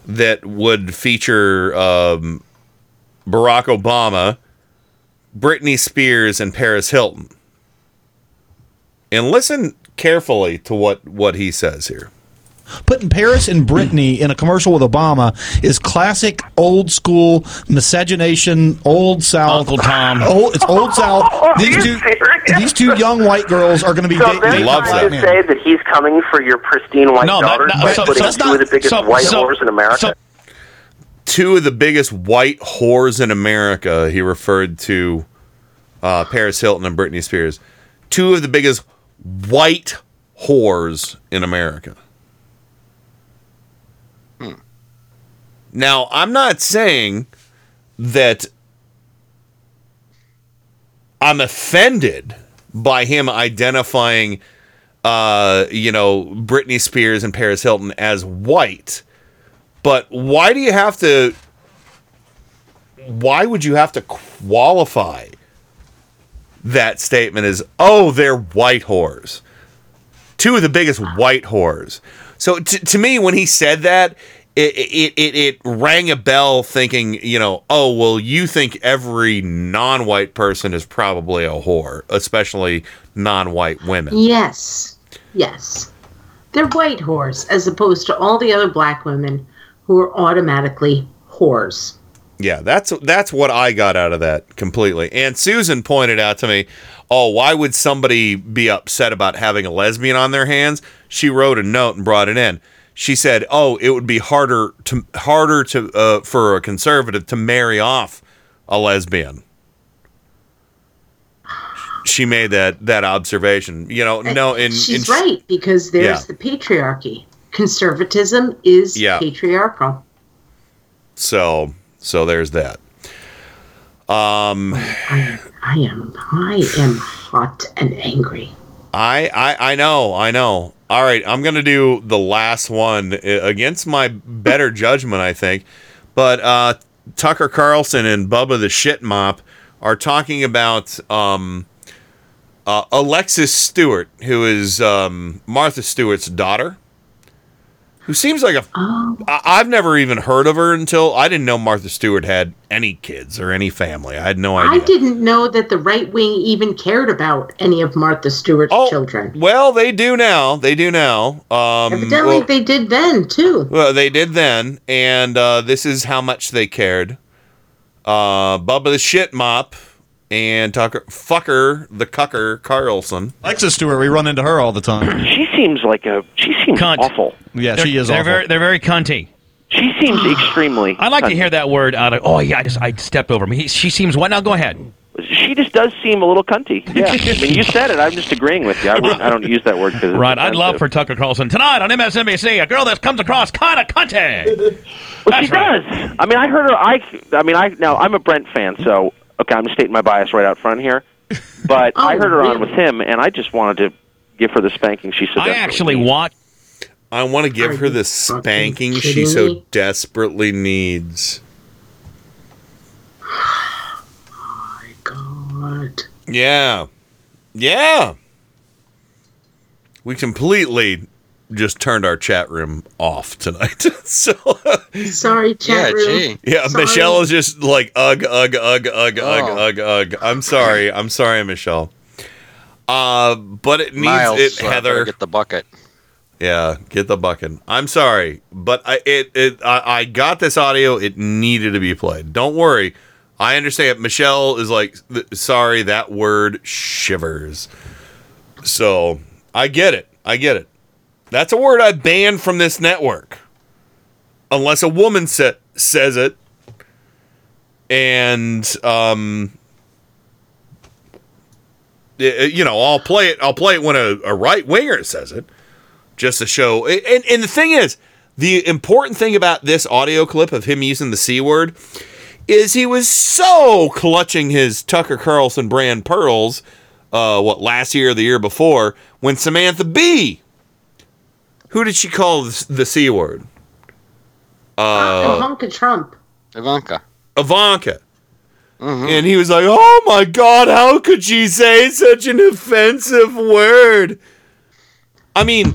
that would feature um, Barack Obama, Britney Spears, and Paris Hilton. And listen carefully to what what he says here. Putting Paris and Brittany in a commercial with Obama is classic old school miscegenation, old South. Uncle Tom. (laughs) Old, it's old South. (laughs) These two, these two young white girls are going to be So dating. they're dating trying to say that he's coming for your pristine white No, that- daughters no, by so- putting so it's two not- of the biggest so- white so- whores in America. Two of the biggest white whores in America. He referred to uh, Paris Hilton and Britney Spears. Two of the biggest white whores in America. Now, I'm not saying that I'm offended by him identifying, uh, you know, Britney Spears and Paris Hilton as white. But why do you have to? Why would you have to qualify that statement as, oh, they're white whores? Two of the biggest white whores. So t- to me, when he said that, it, it, it, it rang a bell thinking, you know, oh, well, you think every non white person is probably a whore, especially non white women. Yes, yes. They're white whores as opposed to all the other black women who are automatically whores. Yeah, that's that's what I got out of that completely. And Susan pointed out to me, "Oh, why would somebody be upset about having a lesbian on their hands?" She wrote a note and brought it in. She said, "Oh, it would be harder to harder to uh, for a conservative to marry off a lesbian." She made that that observation. You know, no, in She's in, right because there's Yeah. the patriarchy. Conservatism is Yeah. patriarchal. So so there's that. Um, I am I am hot and angry. I, I I know, I know. All right, I'm gonna do the last one uh, against my better judgment, I think. But uh, Tucker Carlson and Bubba the Shit Mop are talking about um, uh, Alexis Stewart, who is um, Martha Stewart's daughter, who seems like a. I- I've never even heard of her until I didn't know Martha Stewart had any kids or any family. I had no idea. I didn't know that the right wing even cared about any of Martha Stewart's Oh, children. Well, they do now. They do now. Um, Evidently, well- they did then too. Well, they did then, and uh, this is how much they cared. Uh, Bubba the Shit Mop and Tucker Fucker the Cucker Carlson. Alexis Stewart, we run into her all the time. (clears throat) She seems like a. She seems awful. Yeah, They're- she is They're awful. very, they're very cunty. She seems extremely. I like to hear that word out of. Oh yeah, I just I stepped over me. He, she seems what? Now go ahead. She just does seem a little cunty. (laughs) Yeah, I mean, you said it. I'm just agreeing with you. I, I don't use that word because Right, I'd love for Tucker Carlson tonight on MSNBC. A girl that comes across kind of cunty. Well, she does. I mean, I heard her. I. I mean, I now I'm a Brent fan, so okay, I'm stating my bias right out front here. (laughs) But I heard her on with him, and I just wanted to give her the spanking she so I actually needs. watched. I want to give her the spanking she so me? desperately needs. (sighs) God. Yeah. Yeah. We completely just turned our chat room off tonight. (laughs) so Sorry, chat room. Yeah, Sorry. Michelle is just like ugh ugh ugh ugh ugh Oh. ugh ugh. I'm sorry. I'm sorry, Michelle. Uh, but it needs Miles, it, uh, better Heather. get the bucket. Yeah, get the bucket. I'm sorry, but I it, it I, I got this audio. It needed to be played. Don't worry, I understand. Michelle is like, sorry, that word shivers. So I get it. I get it. That's a word I banned from this network, unless a woman sa- says it. And um, you know, I'll play it. I'll play it when a, a right winger says it, just to show. And, and the thing is, the important thing about this audio clip of him using the c word is he was so clutching his Tucker Carlson brand pearls. Uh, what last year or the year before when Samantha Bee, who did she call the, the c word? Uh, Ivanka Trump. Ivanka. Ivanka. And he was like, "Oh my God, how could she say such an offensive word?" I mean,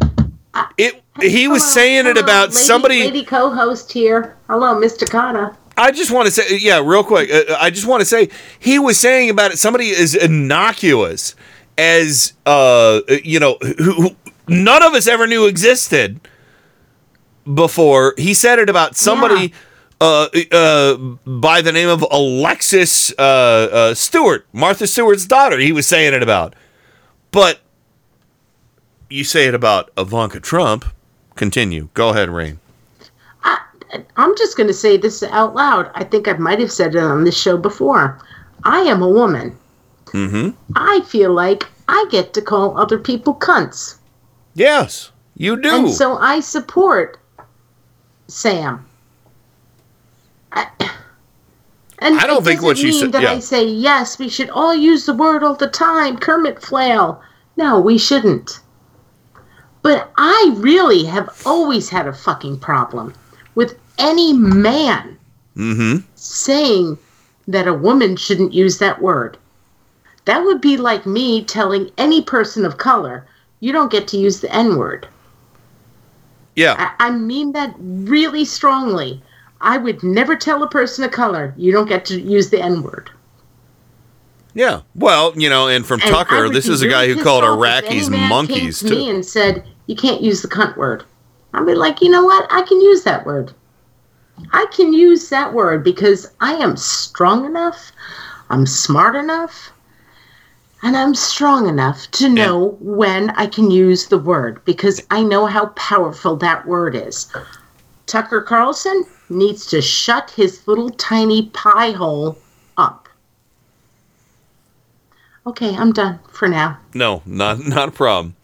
it. He was saying it about Lady, somebody. Lady co-host here. Hello, Mr. Kana. I just want to say, yeah, real quick. Uh, I just want to say he was saying about it. Somebody as innocuous as uh, you know, who, who none of us ever knew existed before. He said it about somebody uh, uh, by the name of Alexis uh, uh, Stewart, Martha Stewart's daughter. He was saying it about, but you say it about Ivanka Trump. Continue. Go ahead, Rain. I'm just going to say this out loud. I think I might have said it on this show before. I am a woman. Mm-hmm. I feel like I get to call other people cunts. Yes, you do. And so I support Sam. I, (clears throat) and I don't think what she said- That yeah. I say yes, we should all use the word all the time. Kermit flail. No, we shouldn't. But I really have always had a fucking problem with any man Mm-hmm. saying that a woman shouldn't use that word. That would be like me telling any person of color, you don't get to use the N word. Yeah. I, I mean that really strongly. I would never tell a person of color, you don't get to use the N word. Yeah. Well, you know, and from And Tucker, this is a guy who called Iraqis monkeys to me too. and said, you can't use the cunt word. I'd be like, you know what? I can use that word. I can use that word because I am strong enough, I'm smart enough, and I'm strong enough to know when I can use the word because I know how powerful that word is. Tucker Carlson needs to shut his little tiny pie hole up. Okay, I'm done for now. No, not (laughs) not a problem.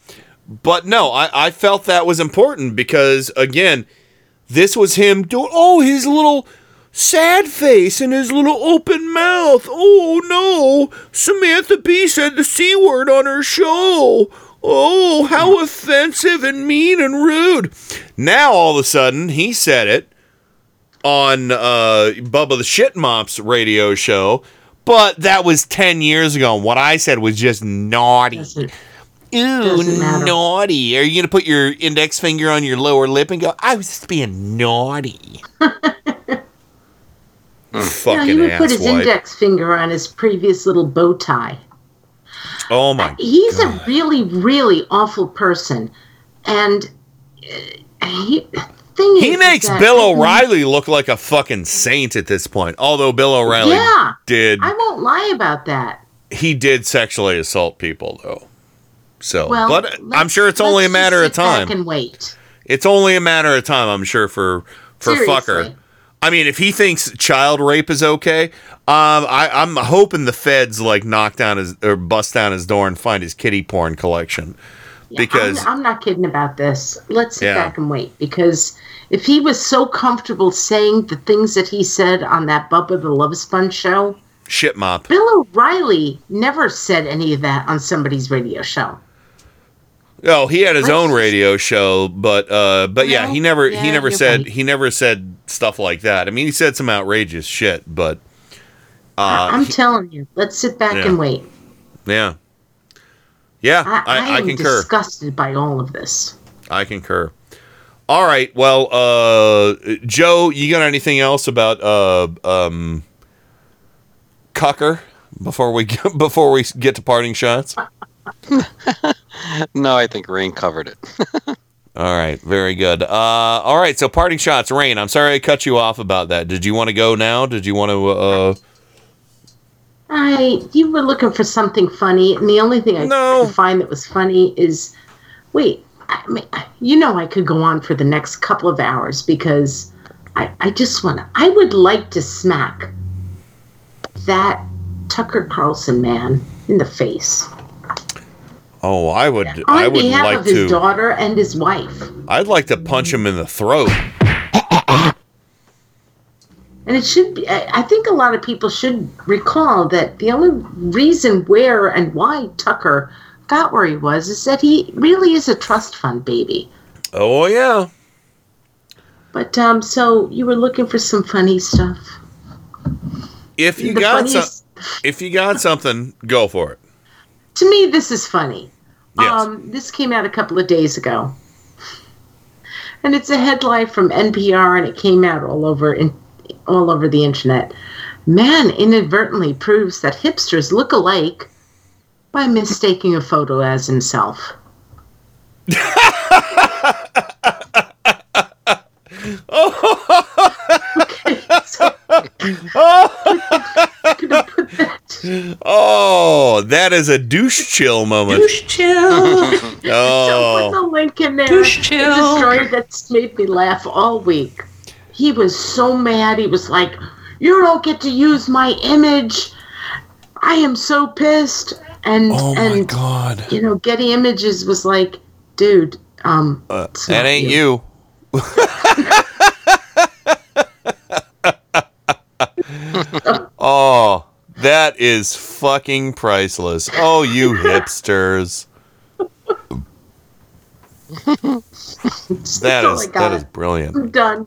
But no, I, I felt that was important because again, this was him doing oh his little sad face and his little open mouth. Oh no, Samantha Bee said the c word on her show. Oh, how offensive and mean and rude. Now all of a sudden he said it on uh, Bubba the Shit Mops radio show, but that was 10 years ago. And what I said was just naughty. Ooh, naughty. Are you going to put your index finger on your lower lip and go, I was just being naughty? (laughs) You know, Fucking he would put his asswipe. index finger on his previous little bow tie. Oh my. He's a really, really awful person, and uh, he. Thing is He is, makes is Bill I can- O'Reilly look like a fucking saint at this point. Although Bill O'Reilly Yeah, did I won't lie about that. he did sexually assault people though. So, Well, but I'm sure it's only a matter of just sit back time. and wait. It's only a matter of time, I'm sure, for for Seriously. fucker. I mean, if he thinks child rape is okay, um, I, I'm hoping the feds like knock down his or bust down his door and find his kitty porn collection. because I'm, I'm not kidding about this. Let's sit Yeah. back and wait because if he was so comfortable saying the things that he said on that Bubba the Love Sponge show, shit mop. Bill O'Reilly never said any of that on somebody's radio show. Oh, he had his own radio show, but uh, but yeah, he never he never said right. he never said stuff like that. I mean, he said some outrageous shit, but uh, I'm telling you, let's sit back yeah. and wait. yeah, yeah, I, I, I, am concur. disgusted by all of this. I concur. All right, well, uh, Joe, you got anything else about uh, um, Cucker before we (laughs) before we get to parting shots? (laughs) no, I think Rain covered it. (laughs) All right, very good. Uh, all right, so parting shots, Rain. I'm sorry I cut you off about that. Did you want to go now? Did you want to? Uh, I you were looking for something funny, and the only thing I could find that was funny is, wait, I mean, you know, I could go on for the next couple of hours because I, I just want to. I would like to smack that Tucker Carlson man in the face Oh, I would. on I would behalf like of his to. daughter and his wife. I'd like to punch him in the throat. (laughs) And it should be, I I think a lot of people should recall that the only reason where and why Tucker got where he was is that he really is a trust fund baby. Oh yeah. But, um, so you were looking for some funny stuff. If you The got some, if you got something, go for it. To me, this is funny. Yes. Um, this came out a couple of days ago. And it's a headline from NPR and it came out all over in, all over the internet. Man inadvertently proves that hipsters look alike by mistaking a photo as himself. (laughs) Oh, that is a douche chill moment. Douche chill. Don't (laughs) put oh, the link in there. Douche It's a story that's made me laugh all week. He was so mad. He was like, "You don't get to use my image. I am so pissed." And Oh my and God. you know, Getty Images was like, "Dude, um, uh, that not ain't you. (laughs) (laughs) oh, that is fucking priceless. Oh, you (laughs) hipsters. That all is I got. that is brilliant. I'm done."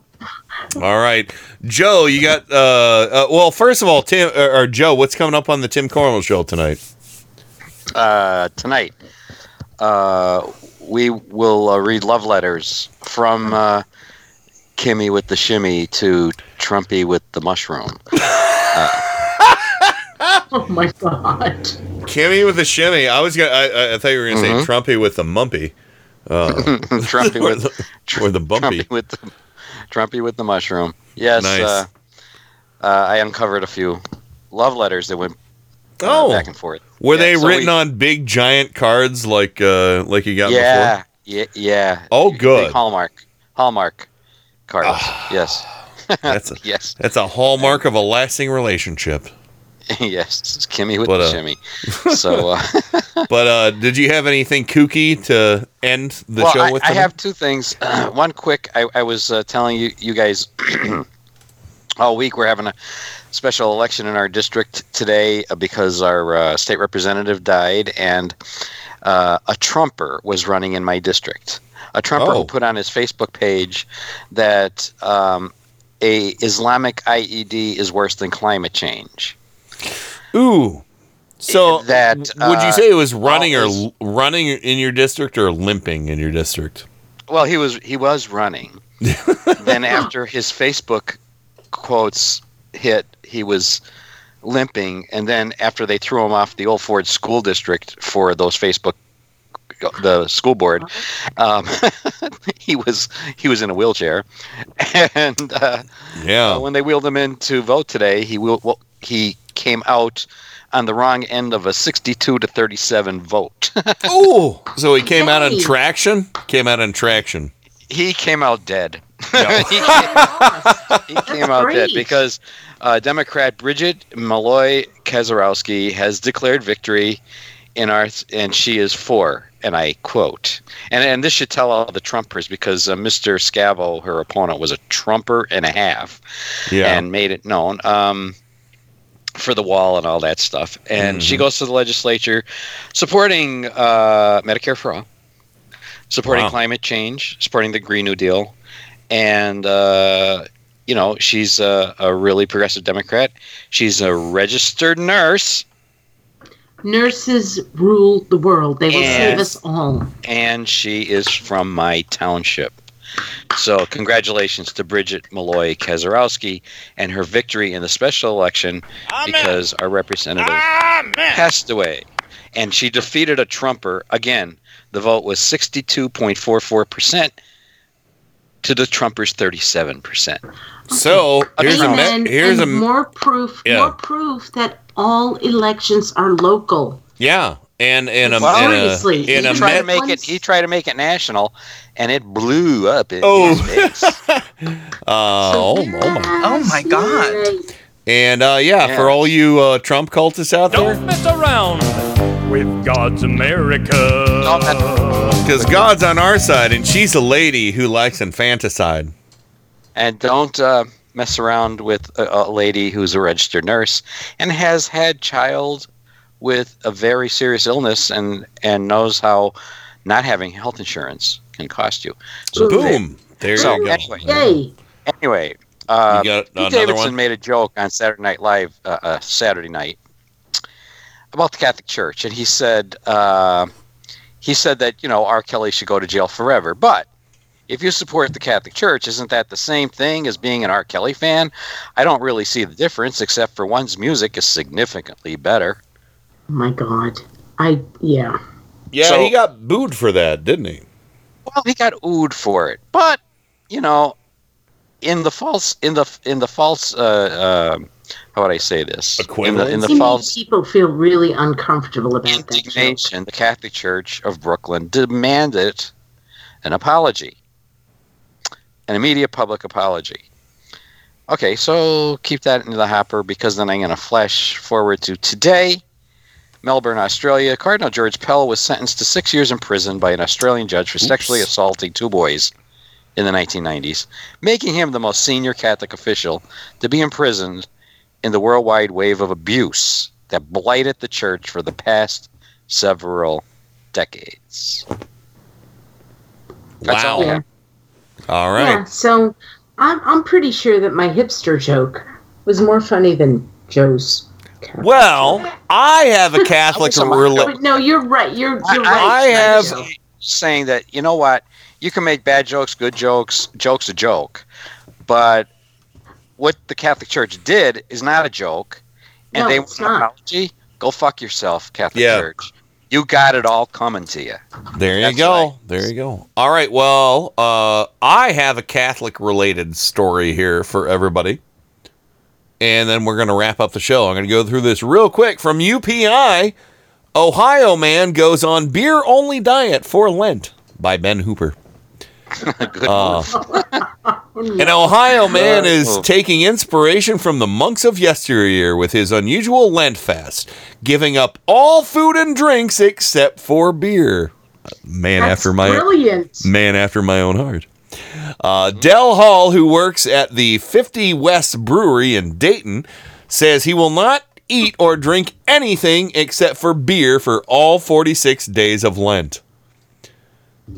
All right, Joe, you got. Uh, uh, well, first of all, Tim or, or Joe, what's coming up on the Tim Cornwell show tonight? uh, tonight. Uh, we will uh, read love letters from uh, Kimmy with the shimmy to Trumpy with the mushroom. (laughs) (laughs) Oh my god! Kimmy with the shimmy. I was gonna. I, I- I thought you were gonna Mhm. say Trumpy with the mumpy. Uh, (laughs) Trumpy or with the, (laughs) or the bumpy. Trumpy with the Trumpy with the mushroom. Yes. Nice. Uh, uh, I uncovered a few love letters that went uh, Oh. back and forth. Were Yeah, they so written we- on big giant cards like uh like you got Yeah, before? yeah, yeah. Oh, Big good. Hallmark, Hallmark cards. yes, That's a, yes, That's a hallmark of a lasting relationship. (laughs) yes. It's Kimmy with But, the uh, shimmy. (laughs) So, uh, (laughs) But uh did you have anything kooky to end the well, show I, with? I tonight? have two things. (clears throat) One quick. I, I was uh, telling you, you guys, (clears throat) all week we're having a special election in our district today uh, because our uh, state representative died, and uh, a Trumper was running in my district. A Trumper Oh. who put on his Facebook page that um, a Islamic IED is worse than climate change. Ooh. So that would you uh, say it was running or all l- running in your district or limping in your district? Well, he was he was running. (laughs) then after his Facebook quotes hit, he was limping, and then after they threw him off the Old Forge School District for those Facebook the school board, um, (laughs) he was he was in a wheelchair, (laughs) and uh, Yeah. uh, when they wheeled him in to vote today, he will well, he came out on the wrong end of a 62 to 37 vote. (laughs) oh, So he came out on Yay. traction? Came out on traction. he came out dead. (laughs) he came, he came out dead because uh, Democrat Bridget Malloy Kosierowski has declared victory in our, and she is for, and I quote, and and this should tell all the Trumpers because uh, Mr. Scavo, her opponent, was a Trumper and a half, Yeah. and made it known. Um, for the wall and all that stuff, and she Mhm. goes to the legislature supporting uh, Medicare for all, supporting Wow. climate change, supporting the Green New Deal, and uh, you know she's a, a really progressive Democrat. She's a registered nurse, Nurses rule the world. They will save us all. and she is from my township. So congratulations to Bridget Malloy Kosierowski and her victory in the special election because our representative passed away. And she defeated a Trumper. Again, the vote was 62.44% to the Trumpers 37%. So here's a and, me- here's and a more proof. Yeah. More proof that all elections are local. Yeah, and and a, Well, and seriously, a, in he a tried to make it. He tried to make it national, and it blew up. In Oh. his face. Uh, (laughs) oh, oh my! Oh my God. And uh, yeah, Yeah. for all you uh, Trump cultists out there, Don't mess around with God's America. because God's on our side, and she's a lady who likes infanticide. and don't uh, mess around with a, a lady who's a registered nurse and has had child with a very serious illness and and knows how not having health insurance can cost you. So Boom! There so you go. anyway, Yay! anyway, uh, You Pete Davidson one? made a joke on Saturday Night Live uh, uh, Saturday night about the Catholic Church, and he said uh, he said that you know R. Kelly should go to jail forever, but if you support the Catholic Church, isn't that the same thing as being an R. Kelly fan? I don't really see the difference, except for one's music is significantly better. Oh my God. I yeah. Yeah, So- he got booed for that, didn't he? Well, he got oohed for it, but you know, in the false, in the in the false, uh, uh, how would I say this? In the, in the false people feel really uncomfortable about that. joke. indignation, the Catholic Church of Brooklyn demanded an apology, an immediate public apology. Okay, so keep that in the hopper because then I'm going to flash forward to today. Melbourne, Australia. Cardinal George Pell was sentenced to six years in prison by an Australian judge for sexually assaulting two boys in the 1990s, making him the most senior Catholic official to be imprisoned in the worldwide wave of abuse that blighted the church for the past several decades. That's all I Wow. have. All Yeah, right. so I'm I'm pretty sure that my hipster joke was more funny than Joe's. Well, I have a (laughs) Catholic Some- rela- No, you're right. You're you're I, right. I have- saying- saying that you know what you can make bad jokes, good jokes. Jokes a joke, but what the Catholic Church did is not a joke, and No, they it's want an not. apology. Go fuck yourself, Catholic Yeah. Church. You got it all coming to you. There you That's go. right. There you go. All right. Well, uh, I have a Catholic related story here for everybody. And then we're going to wrap up the show. I'm going to go through this real quick from UPI. Ohio man goes on beer only diet for Lent by Ben Hooper. (laughs) Uh, (laughs) An Ohio man is taking inspiration from the monks of yesteryear with his unusual Lent fast, giving up all food and drinks except for beer. Man That's after my brilliant. man after my own heart. Uh, Del Hall, who works at the 50 West Brewery in Dayton, says he will not eat or drink anything except for beer for all 46 days of Lent.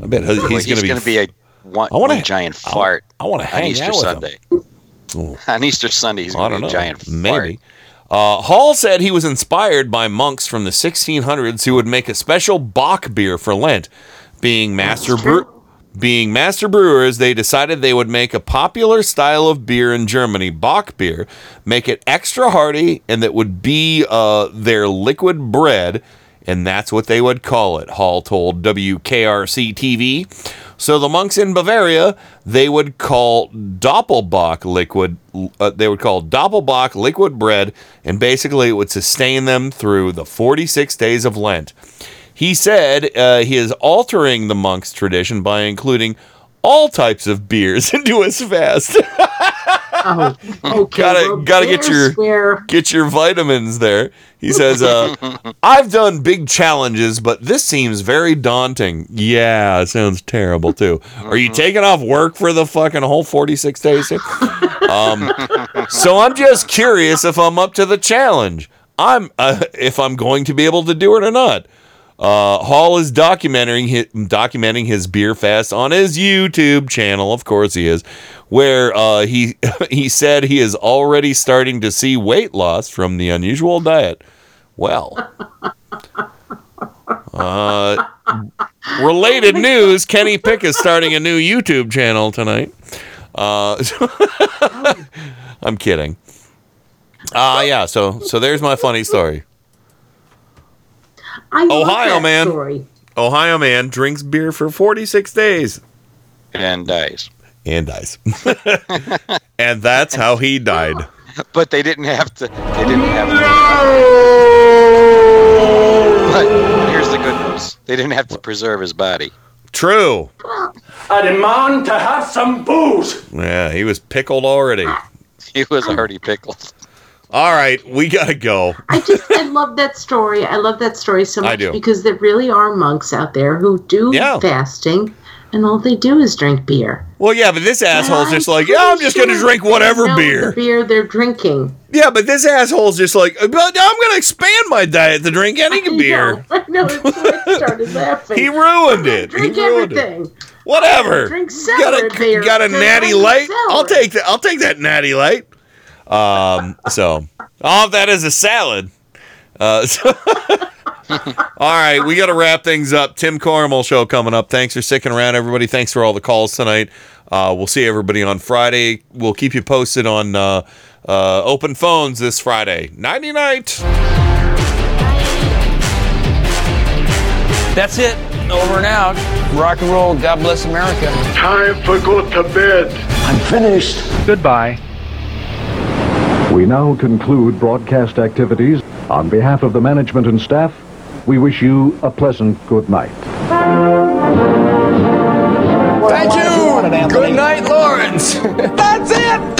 I bet he's, Well, going to be. be a one, I wanna- giant fart. I wanna on hang Easter out with him. Sunday. Oh. (laughs) On Easter Sunday, he's I going to know. be a giant fart. Maybe. Uh, Hall said he was inspired by monks from the 1600s who would make a special Bock beer for Lent. Being master brew- being master brewers, they decided they would make a popular style of beer in Germany, Bock beer, make it extra hearty, and that would be uh, their liquid bread, and that's what they would call it. Hall told WKRC TV. So the monks in Bavaria, they would call Doppelbock liquid. Uh, they would call Doppelbock liquid bread, and basically it would sustain them through the 46 days of Lent. He said uh, he is altering the monks' tradition by including all types of beers (laughs) into his fast. Oh, (laughs) okay. gotta well, gotta get your get your vitamins there. He says, uh, (laughs) "I've done big challenges, but this seems very daunting." Yeah, it sounds terrible too. Are you taking off work for the fucking whole forty six days? um, so I'm just curious if I'm up to the challenge. I'm uh, if I'm going to be able to do it or not. Uh, Hall is documenting his, documenting his beer fast on his YouTube channel. Of course, he is, where uh, he (laughs) he said he is already starting to see weight loss from the unusual diet. Well, (laughs) uh, related news: Kenny Pick is starting a new YouTube channel tonight. Uh, (laughs) I'm kidding. Uh yeah. So so there's my funny story. I Ohio that man. Story. Ohio man drinks beer for 46 days And dies. and dies. (laughs) and that's how he died. but they didn't have to. They didn't have to. No! But here's the good news: they didn't have to preserve his body. True. I demand to have some booze. Yeah, he was pickled already. He was already pickled. All right, we gotta go. I just I love that story. I love that story so I much because there really are monks out there who do Yeah. fasting, and all they do is drink beer. Well, yeah, but this asshole's I'm just like, yeah, I'm just gonna drink whatever know beer. The beer they're drinking. Yeah, but this asshole's just like, but I'm gonna expand my diet to drink any beer. I know. It's like I started (laughs) laughing. He ruined it. He Drink ruined it. Whatever. Drink got a, beer. got a natty light. I'll take that. I'll take that natty light. Um. So I'll have that as a salad. Uh. so- (laughs) all right, we got to wrap things up. Tim Carmel show coming up. Thanks for sticking around, everybody. Thanks for all the calls tonight. Uh, we'll see everybody on Friday. We'll keep you posted on uh, uh, open phones this Friday. Nighty night. That's it. Over and out. Rock and roll. God bless America. Time for go to bed. I'm finished. Goodbye. We now conclude broadcast activities. On behalf of the management and staff, we wish you a pleasant good night. Thank you. Good night, Lawrence. (laughs) That's it.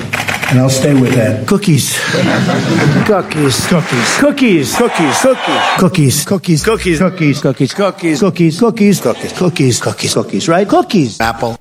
And I'll stay with that. Cookies. Cookies. Cookies. Cookies. Cookies. Cookies. Cookies. Cookies. Cookies. Cookies. Cookies. Cookies. Cookies. Cookies. Cookies. Cookies. Cookies. Cookies. Cookies. Right? Cookies. Apple.